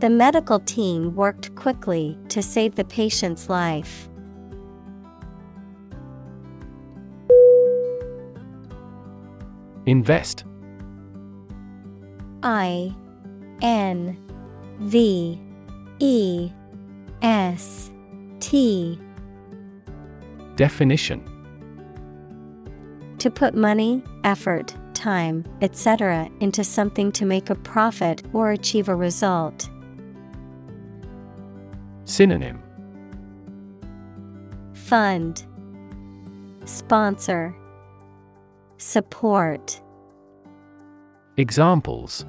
The medical team worked quickly to save the patient's life. Invest. I N V E S T Definition To put money, effort, time, etc. into something to make a profit or achieve a result. Synonym Fund Sponsor Support Examples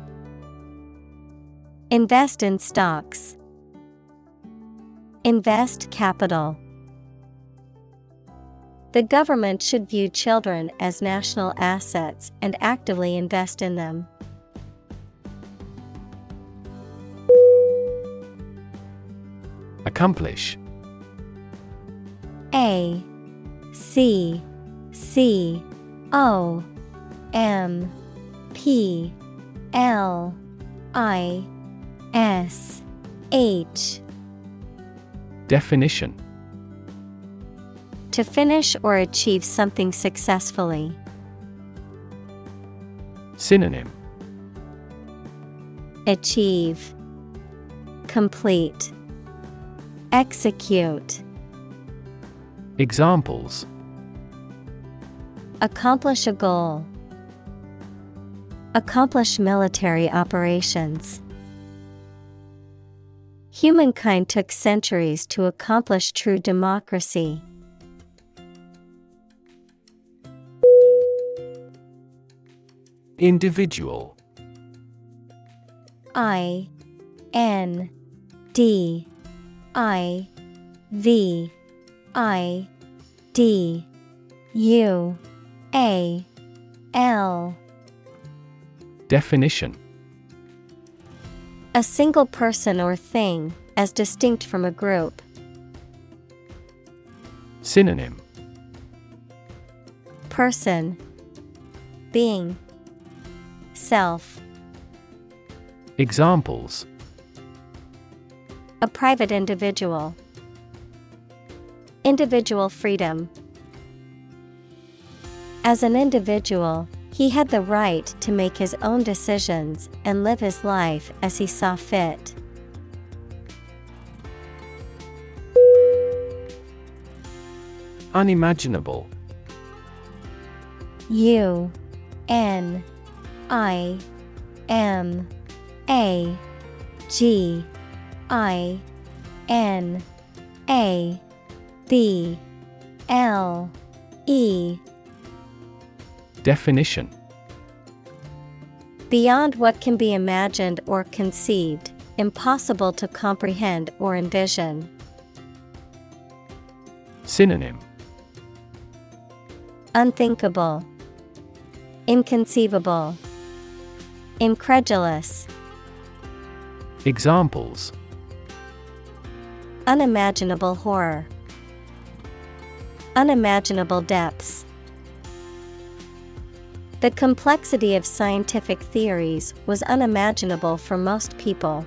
Invest in stocks. Invest capital. The government should view children as national assets and actively invest in them. Accomplish? A C C O M P L I S H. Definition. To finish or achieve something successfully. Synonym. Achieve. Complete Execute Examples Accomplish a goal. Accomplish military operations. Humankind took centuries to accomplish true democracy. Individual I N D I V I D U A L. Definition. A single person or thing, as distinct from a group. Synonym. Person. Being. Self. Examples A private individual. Individual freedom. As an individual, he had the right to make his own decisions and live his life as he saw fit. Unimaginable U N I M A G I N A B L E. Definition. Beyond what can be imagined or conceived, impossible to comprehend or envision. Synonym. Unthinkable, Inconceivable, Incredulous, Examples Unimaginable horror, Unimaginable depths. The complexity of scientific theories was unimaginable for most people.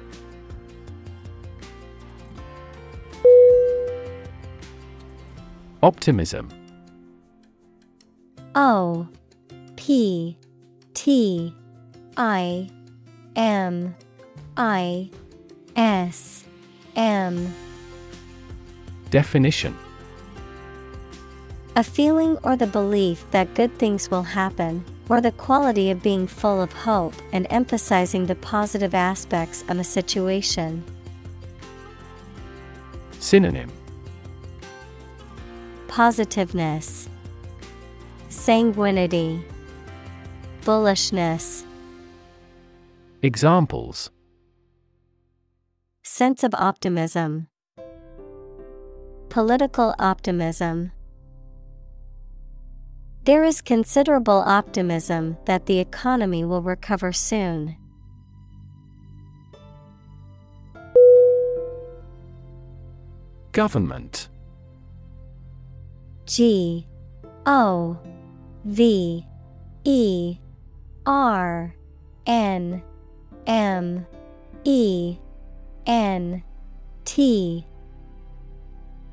Optimism O P T I M I S M Definition. A feeling or the belief that good things will happen, or the quality of being full of hope and emphasizing the positive aspects of a situation. Synonym. Positiveness, Sanguinity, Bullishness, Examples. Sense of optimism, Political optimism. There is considerable optimism that the economy will recover soon. Government G O V E R N M E N T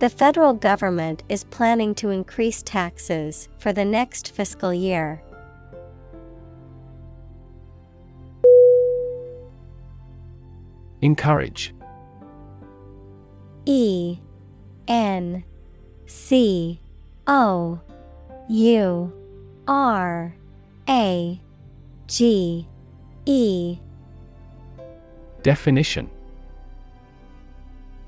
the federal government is planning to increase taxes for the next fiscal year. Encourage. E N C O U R A G E. Definition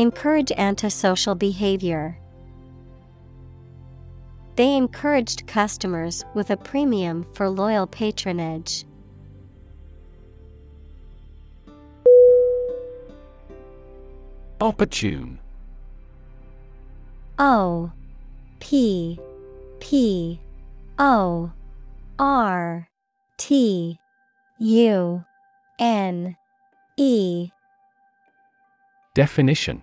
Encourage antisocial behavior. They encouraged customers with a premium for loyal patronage. Opportune O P P O R T U N E Definition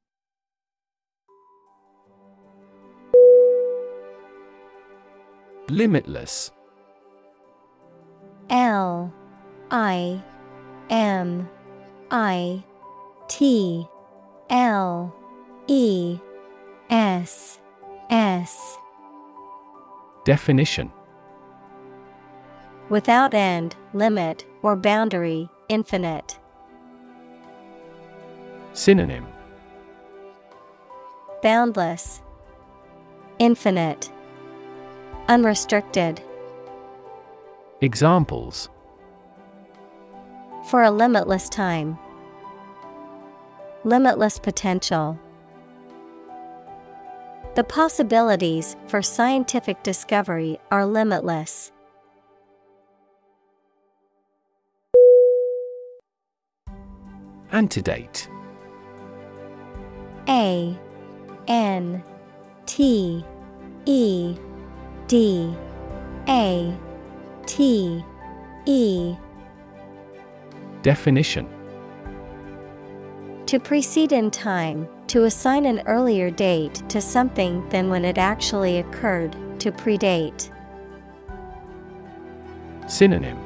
Limitless. L I M I T L E S S. Definition. Without end, limit, or boundary, infinite. Synonym. Boundless, Infinite, Unrestricted. Examples For a limitless time, Limitless potential. The possibilities for scientific discovery are limitless. Antedate A N T E D A T E. Definition. To precede in time, to assign an earlier date to something than when it actually occurred, to predate. Synonym.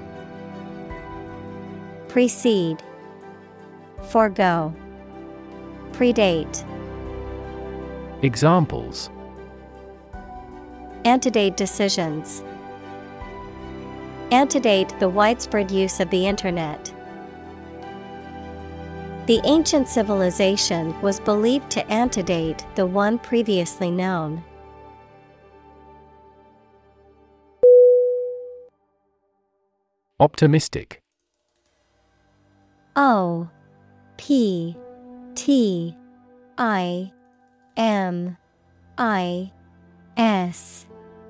Precede, Forego, Predate. Examples Antedate decisions. Antedate the widespread use of the Internet. The ancient civilization was believed to antedate the one previously known. Optimistic O P T I M I S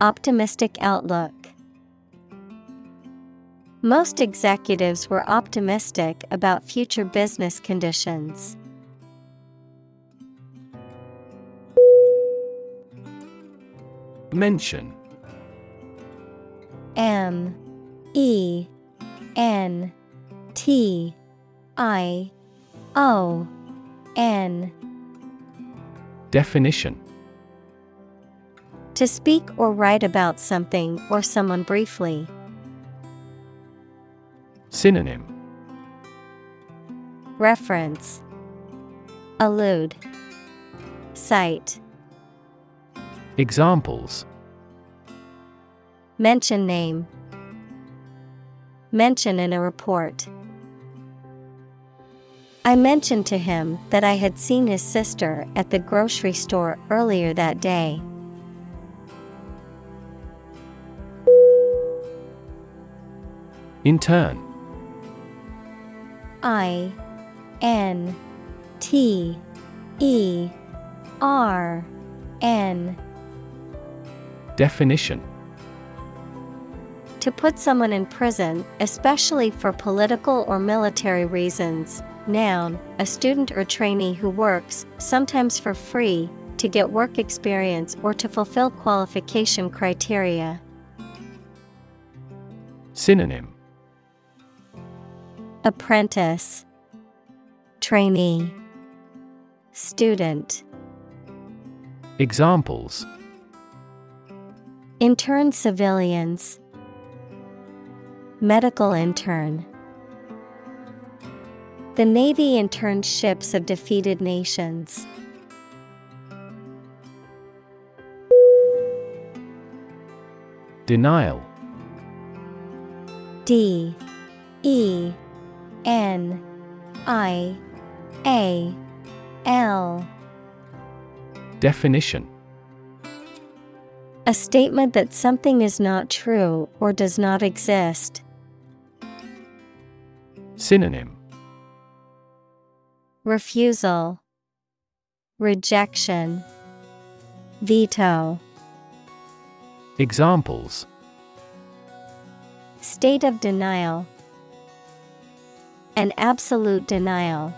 Optimistic outlook. Most executives were optimistic about future business conditions. Mention. M. E. N. T. I. O. N. Definition To speak or write about something or someone briefly. Synonym Reference Allude Cite Examples Mention name Mention in a report. I mentioned to him that I had seen his sister at the grocery store earlier that day. Intern I N T E R N Definition To put someone in prison, especially for political or military reasons. Noun, a student or trainee who works, sometimes for free, to get work experience or to fulfill qualification criteria. Synonym Apprentice, Trainee, Student. Examples Intern civilians, Medical intern. The Navy interned ships of defeated nations. Denial D E N I A L. Definition. A statement that something is not true or does not exist. Synonym. Refusal, Rejection, Veto. Examples. State of denial, An absolute denial.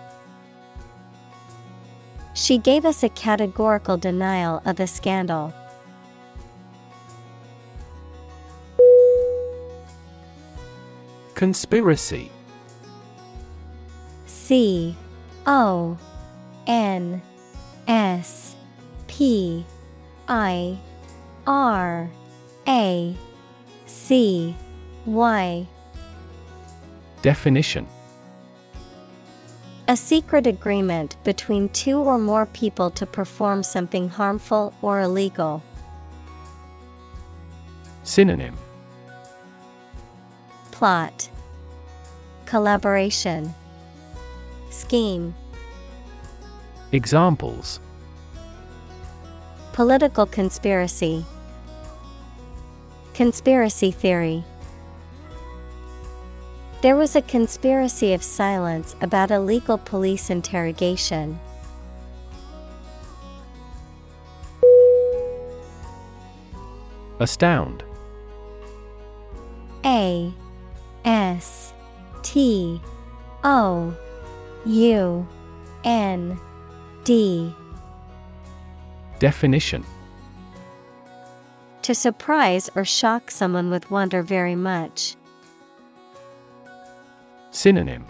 She gave us a categorical denial of the scandal. Conspiracy C O N S P I R A C Y Definition A secret agreement between two or more people to perform something harmful or illegal. Synonym. Plot. Collaboration. Scheme. Examples. Political conspiracy. Conspiracy theory There was a conspiracy of silence about a legal police interrogation. Astound A S T O U N D Definition To surprise or shock someone with wonder very much. Synonym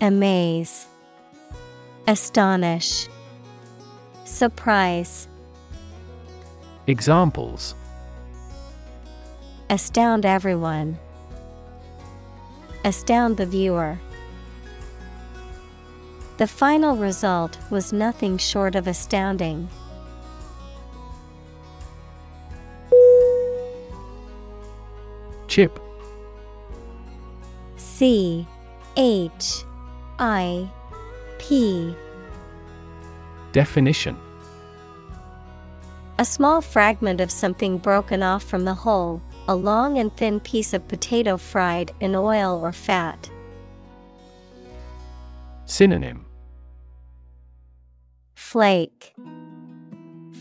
Amaze, Astonish, Surprise, Examples Astound everyone. Astound the viewer. The final result was nothing short of astounding. Chip C H I P. Definition. A small fragment of something broken off from the whole, a long and thin piece of potato fried in oil or fat. Synonym. Flake,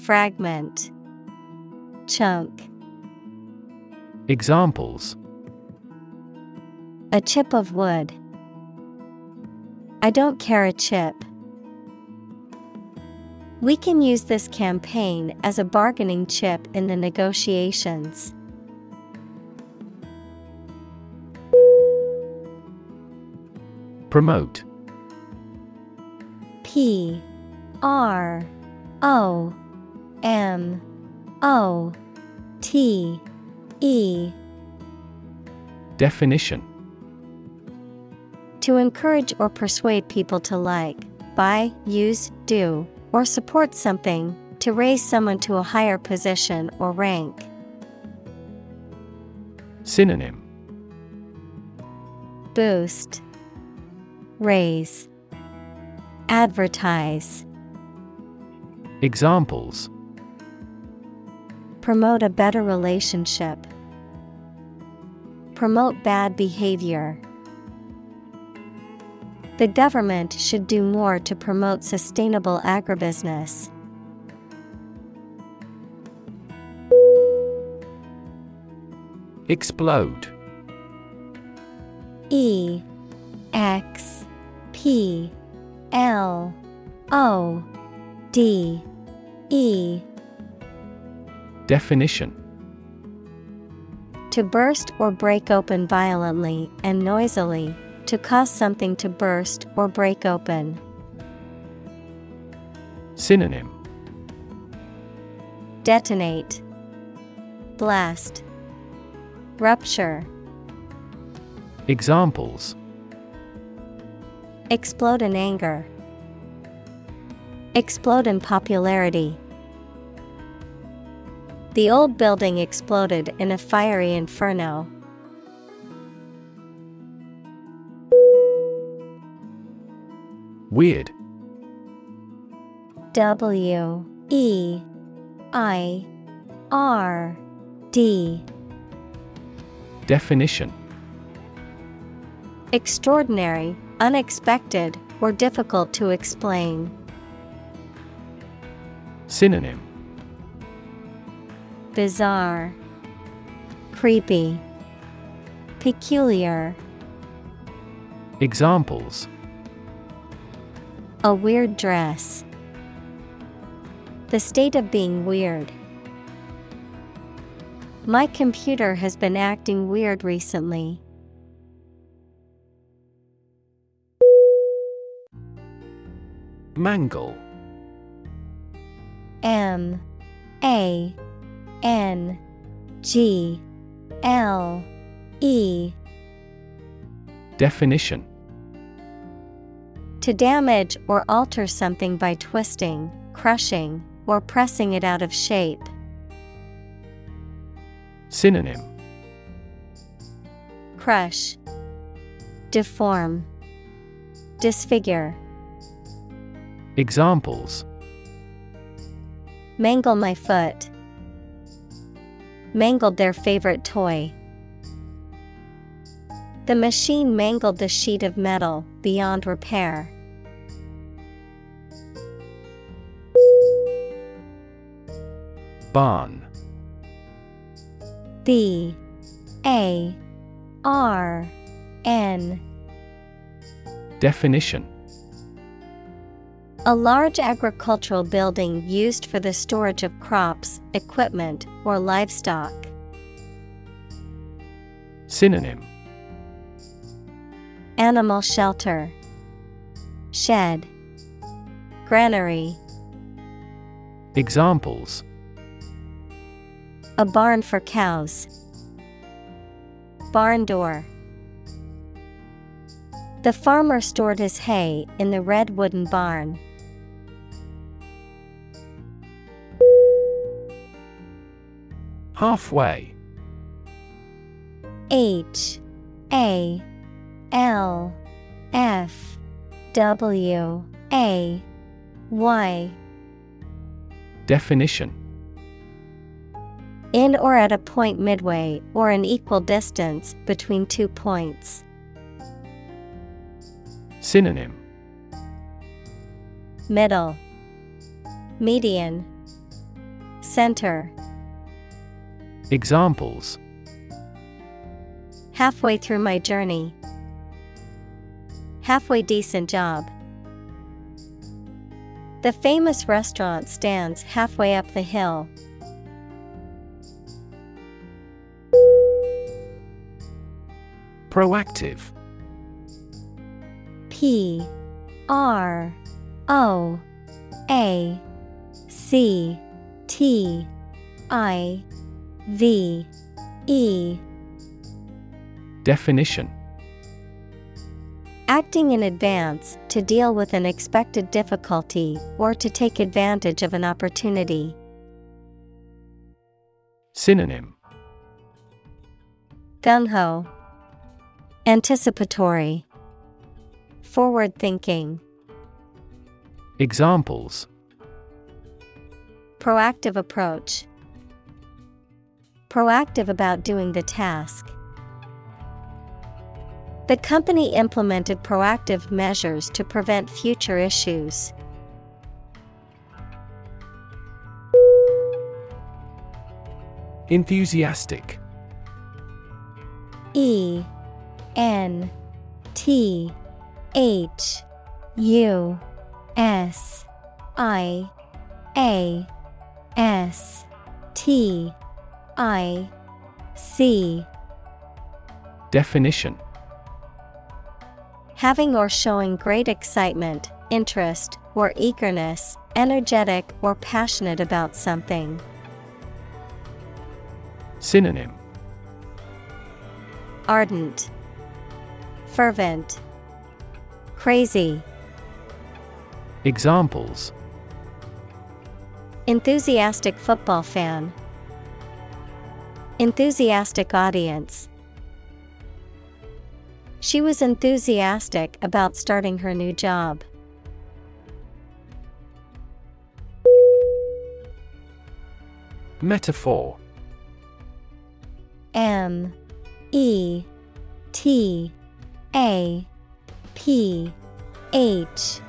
Fragment, Chunk. Examples A chip of wood. I don't care a chip. We can use this campaign as a bargaining chip in the negotiations. Promote P R O M O T E Definition To encourage or persuade people to like, buy, use, do, or support something, to raise someone to a higher position or rank. Synonym Boost, Raise, Advertise. Examples Promote a better relationship. Promote bad behavior. The government should do more to promote sustainable agribusiness. Explode. E X P L O D E. Definition. To burst or break open violently and noisily, to cause something to burst or break open. Synonym Detonate, Blast, Rupture. Examples Explode in anger. Explode in popularity. The old building exploded in a fiery inferno. Weird W E I R D. Definition Extraordinary, unexpected, or difficult to explain. Synonym Bizarre, Creepy, Peculiar. Examples A weird dress. The state of being weird. My computer has been acting weird recently. Mangle. M. A. N. G. L. E. Definition To damage or alter something by twisting, crushing, or pressing it out of shape. Synonym Crush, Deform, Disfigure. Examples Mangle my foot. Mangled their favorite toy. The machine mangled the sheet of metal beyond repair. Barn. B A R N. Definition. A large agricultural building used for the storage of crops, equipment, or livestock. Synonym. Animal shelter, Shed, Granary. Examples A barn for cows. Barn door. The farmer stored his hay in the red wooden barn. Halfway H A L F W A Y. Definition In or at a point midway or an equal distance between two points. Synonym Middle, Median, Center. Examples Halfway through my journey. Halfway decent job. The famous restaurant stands halfway up the hill. Proactive P R O A C T I V E Definition Acting in advance to deal with an expected difficulty or to take advantage of an opportunity. Synonym Gung ho. Anticipatory. Forward thinking. Examples Proactive approach. Proactive about doing the task. The company implemented proactive measures to prevent future issues. Enthusiastic E N T H U S I A S T I C. Definition. Having or showing great excitement, interest, or eagerness, energetic or passionate about something. Synonym. Ardent, Fervent, Crazy. Examples Enthusiastic football fan. Enthusiastic audience. She was enthusiastic about starting her new job. Metaphor M E T A P H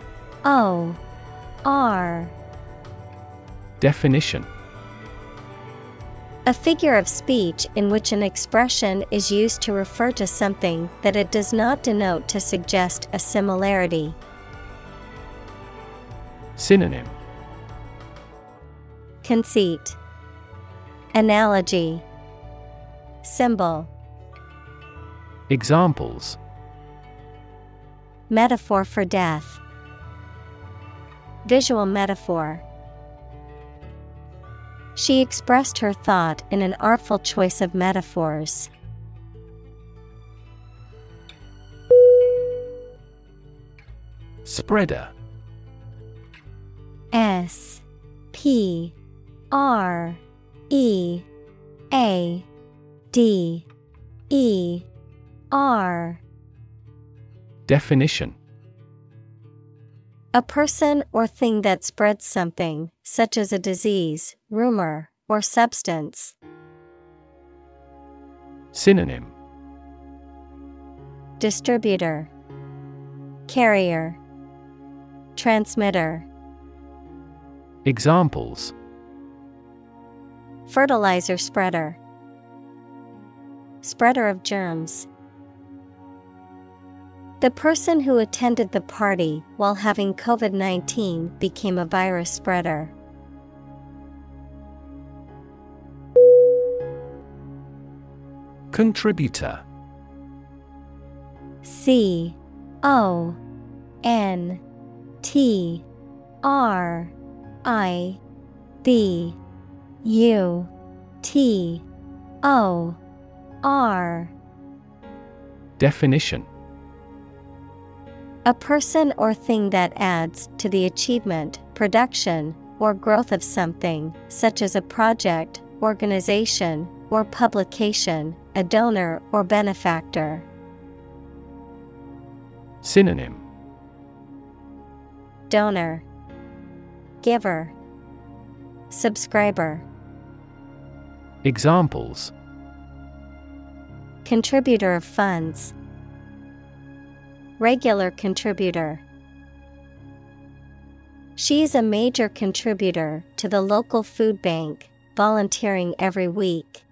O R. Definition. A figure of speech in which an expression is used to refer to something that it does not denote to suggest a similarity. Synonym. Conceit, Analogy, Symbol, Examples Metaphor for death, Visual metaphor. She expressed her thought in an artful choice of metaphors. Spreader S P R E A D E R Definition. A person or thing that spreads something, such as a disease, rumor, or substance. Synonym. Distributor, Carrier, Transmitter, Examples. Fertilizer spreader, Spreader of germs. The person who attended the party while having COVID 19 became a virus spreader. Contributor. C O N T R I B U T O R. Definition A person or thing that adds to the achievement, production, or growth of something, such as a project, organization, or publication, a donor or benefactor. Synonym. Donor, Giver, Subscriber, Examples. Contributor of funds, Regular contributor. She is a major contributor to the local food bank, volunteering every week.